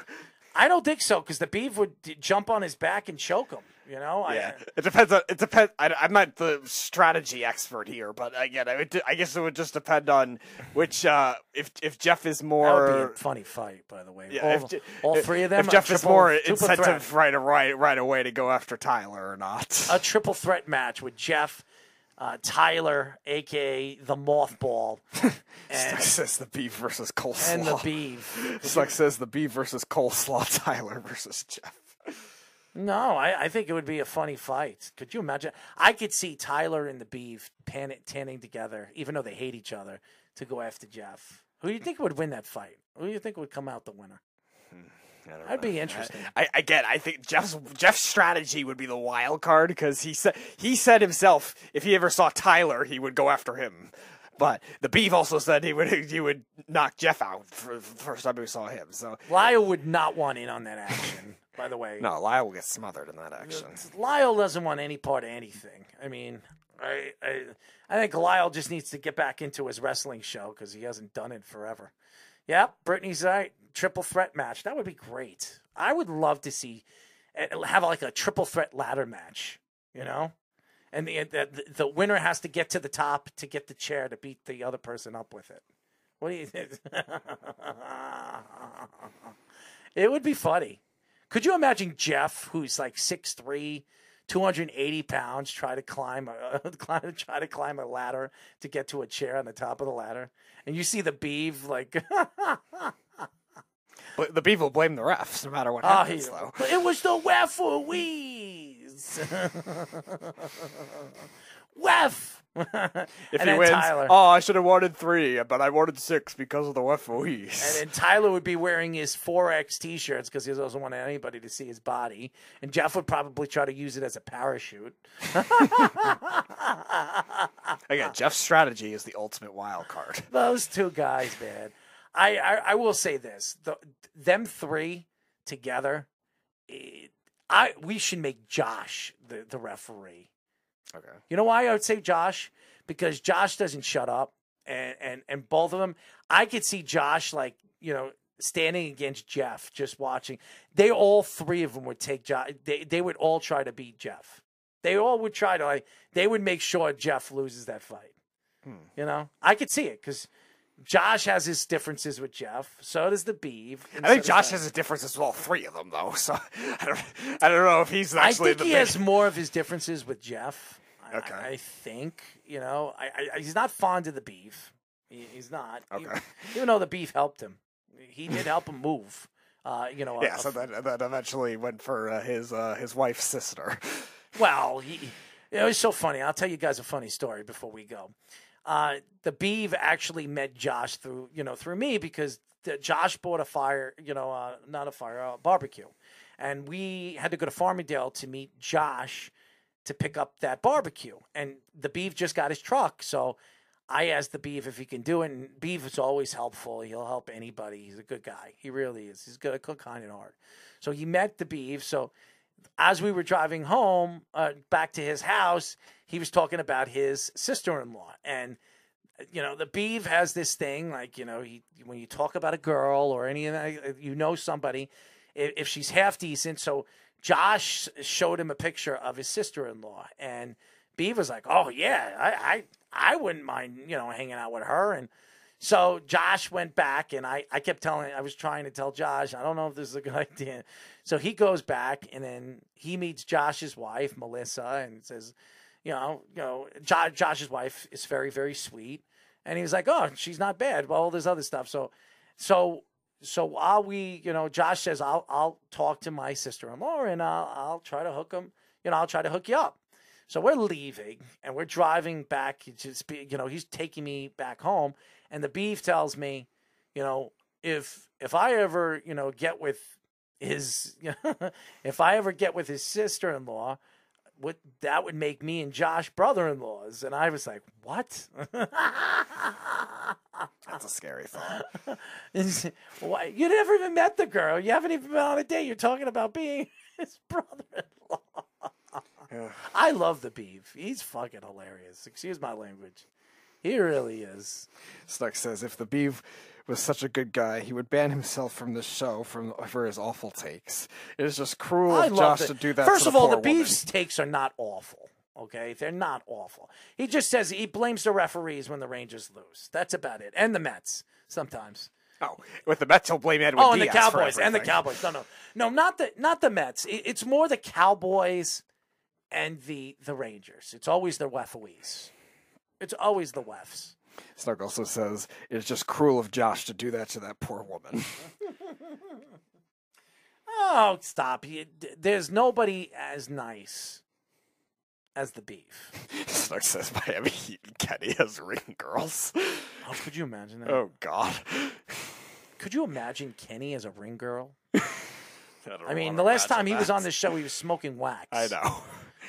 I don't think so because the beef would d- jump on his back and choke him. You know, Yeah, I, it depends. On, it depends. I, I'm not the strategy expert here, but again, I, would, I guess it would just depend on which. Uh, if if Jeff is that more, would be a funny fight, by the way. Yeah, all, if, all three of them. If Jeff is triple- more triple incentive threat. right, right, right away to go after Tyler or not. a triple threat match with Jeff, uh, Tyler, aka the Mothball, <laughs> and, says the beef versus coleslaw. and the Beeve. Snug says the beef versus coleslaw. <laughs> Tyler versus Jeff. No, I, I think it would be a funny fight. Could you imagine? I could see Tyler and the Beef pan- tanning together, even though they hate each other, to go after Jeff. Who do you think would win that fight? Who do you think would come out the winner? Hmm, I That'd be interesting. I, again, I think Jeff's Jeff's strategy would be the wild card because he said he said himself if he ever saw Tyler, he would go after him. But the beef also said he would he would knock Jeff out for, for the first time we saw him. So Lyle would not want in on that action. By the way. No, Lyle will get smothered in that action. Lyle doesn't want any part of anything. I mean, I I, I think Lyle just needs to get back into his wrestling show because he hasn't done it forever. Yep, Brittany's right. Triple threat match. That would be great. I would love to see eh, have like a triple threat ladder match. You know, and the the, the winner has to get to the top to get the chair to beat the other person up with it. What do you think? <laughs> it would be funny. Could you imagine Jeff, who's like 6'3", 280 pounds, try to climb a <laughs> climb, try to climb a ladder to get to a chair on the top of the ladder, and you see the beeve like. <laughs> But the beef will blame the refs no matter what Oh, happens, he- though. it was the referees. <laughs> Ref. If and he wins, Tyler. oh, I should have wanted three, but I wanted six because of the referees. And then Tyler would be wearing his 4X t shirts because he doesn't want anybody to see his body. And Jeff would probably try to use it as a parachute. <laughs> Again, Jeff's strategy is the ultimate wild card. <laughs> Those two guys, man. I, I, I will say this: the, them three together, it, I we should make Josh the, the referee. Okay. You know why I would say Josh? Because Josh doesn't shut up, and and and both of them, I could see Josh like you know standing against Jeff, just watching. They all three of them would take Josh. They they would all try to beat Jeff. They all would try to like. They would make sure Jeff loses that fight. Hmm. You know, I could see it because Josh has his differences with Jeff. So does the Beeve. I think Josh has a difference with all three of them though. <laughs> So I don't, I don't know if he's actually. The I think the he big- has more of his differences with Jeff. I- Okay. I, I think you know. I, I he's not fond of the beef. He, he's not. Okay. Even, <laughs> even though the beef helped him, he did help him move. Uh, you know. Yeah, a so that that eventually went for uh, his uh, his wife's sister. <laughs> Well, he, it was so funny. I'll tell you guys a funny story before we go. Uh, the Beeve actually met Josh through, you know, through me because the, Josh bought a fire, you know, uh, not a fire, a barbecue, and we had to go to Farmingdale to meet Josh to pick up that barbecue. And the Beeve just got his truck, so I asked the Beeve if he can do it. And Beeve is always helpful. He'll help anybody. He's a good guy. He really is. He's good, cook kind and hard. So he met the Beeve. So as we were driving home uh, back to his house, he was talking about his sister-in-law, and you know the Beeve has this thing like you know he when you talk about a girl or any of that, you know somebody if, if she's half decent. So Josh showed him a picture of his sister-in-law, and Beeve was like, "Oh yeah, I I, I wouldn't mind you know hanging out with her." And so Josh went back, and I, I kept telling, I was trying to tell Josh, I don't know if this is a good <laughs> idea. So he goes back, and then he meets Josh's wife, Melissa, and says, you know, you know, jo- Josh's wife is very, very sweet, and he was like, oh, she's not bad. Well, there's other stuff. So, so, so while we, you know, Josh says, I'll, I'll talk to my sister-in-law, and I'll, I'll try to hook him. You know, I'll try to hook you up. So we're leaving and we're driving back. Just be, you know, he's taking me back home, and the beef tells me, you know, if if I ever you know get with his, <laughs> if I ever get with his sister in law, what that would make me and Josh brother in laws. And I was like, what? <laughs> That's a scary thought. <laughs> Why? You never even met the girl. You haven't even been on a date. You're talking about being <laughs> his brother in law. <sighs> I love the beef. He's fucking hilarious. Excuse my language. He really is. Snug says if the beef was such a good guy, he would ban himself from the show from for his awful takes. It is just cruel I of Josh the- to do that. First of the all, the woman. beef's takes are not awful. Okay, they're not awful. He just says he blames the referees when the Rangers lose. That's about it, and the Mets sometimes. Oh, with the Mets, he'll blame Edwin Oh, and the Diaz Cowboys, and the. Cowboys. No, no, no, not the not the Mets. It's more the Cowboys and the the Rangers. It's always the referees. It's always the refs. Snug also says it's just cruel of Josh to do that to that poor woman. <laughs> <laughs> Oh, stop! There's nobody as nice as the beef. <laughs> Snug says Miami Heat and Kenny as ring girls. Oh, could you imagine that? Oh God. Could you imagine Kenny as a ring girl? <laughs> I, I mean, the last time he was on this show, he was smoking wax. I know.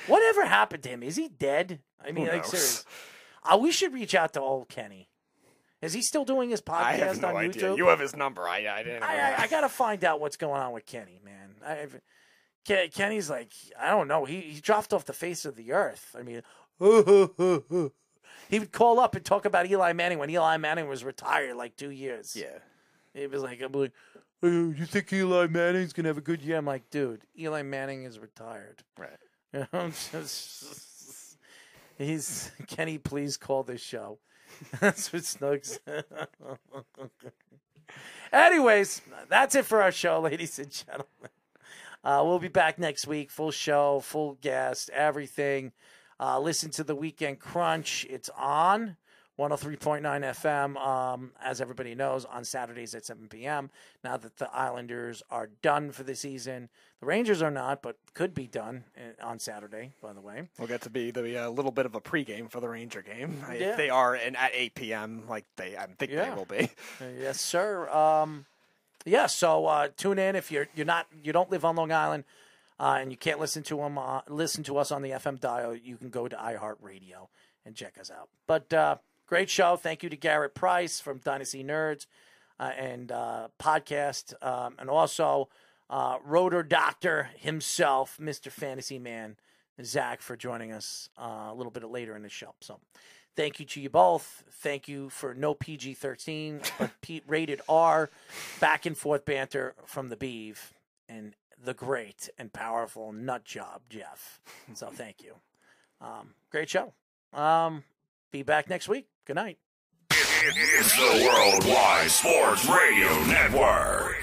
Whatever happened to him? Is he dead? I mean, like knows? serious. Uh, we should reach out to old Kenny. Is he still doing his podcast I have no on idea. YouTube? You have his number. I, I didn't. I, I, I got to find out what's going on with Kenny, man. I, Ken, Kenny's like, I don't know. He he dropped off the face of the earth. I mean, <laughs> he would call up and talk about Eli Manning when Eli Manning was retired like two years. Yeah. It was like, I'm like, "Oh, you think Eli Manning's gonna have a good year? I'm like, dude, Eli Manning is retired. Right. <laughs> You know, just, <laughs> he's Kenny. Please call this show. That's what Snugs. Anyways, that's it for our show, ladies and gentlemen. Uh, we'll be back next week. Full show, full guest, everything. Uh, listen to the Weekend Crunch. It's on 103.9 FM, um, as everybody knows, on Saturdays at 7 p.m. Now that the Islanders are done for the season, the Rangers are not, but could be done uh, on Saturday, by the way. We'll get to be the uh, little bit of a pregame for the Ranger game. Yeah. If they are in, at 8 p.m., like they, I think Yeah. they will be. Yes, sir. Um, yeah, so uh, tune in if you're you're not you don't live on Long Island uh, and you can't listen to them uh, listen to us on the FM dial. You can go to iHeartRadio and check us out. But uh, great show. Thank you to Garrett Price from Dynasty Nerds uh, and uh, podcast, um, and also Roto Doctor himself, Mister Fantasy Man Zach, for joining us a little bit later in the show. So. Thank you to you both. Thank you for no PG 13, but <laughs> P- rated R, back and forth banter from the Beeve and the great and powerful nut job, Jeff. So <laughs> thank you. Um, great show. Um, be back next week. Good night. It's the Worldwide Sports Radio Network.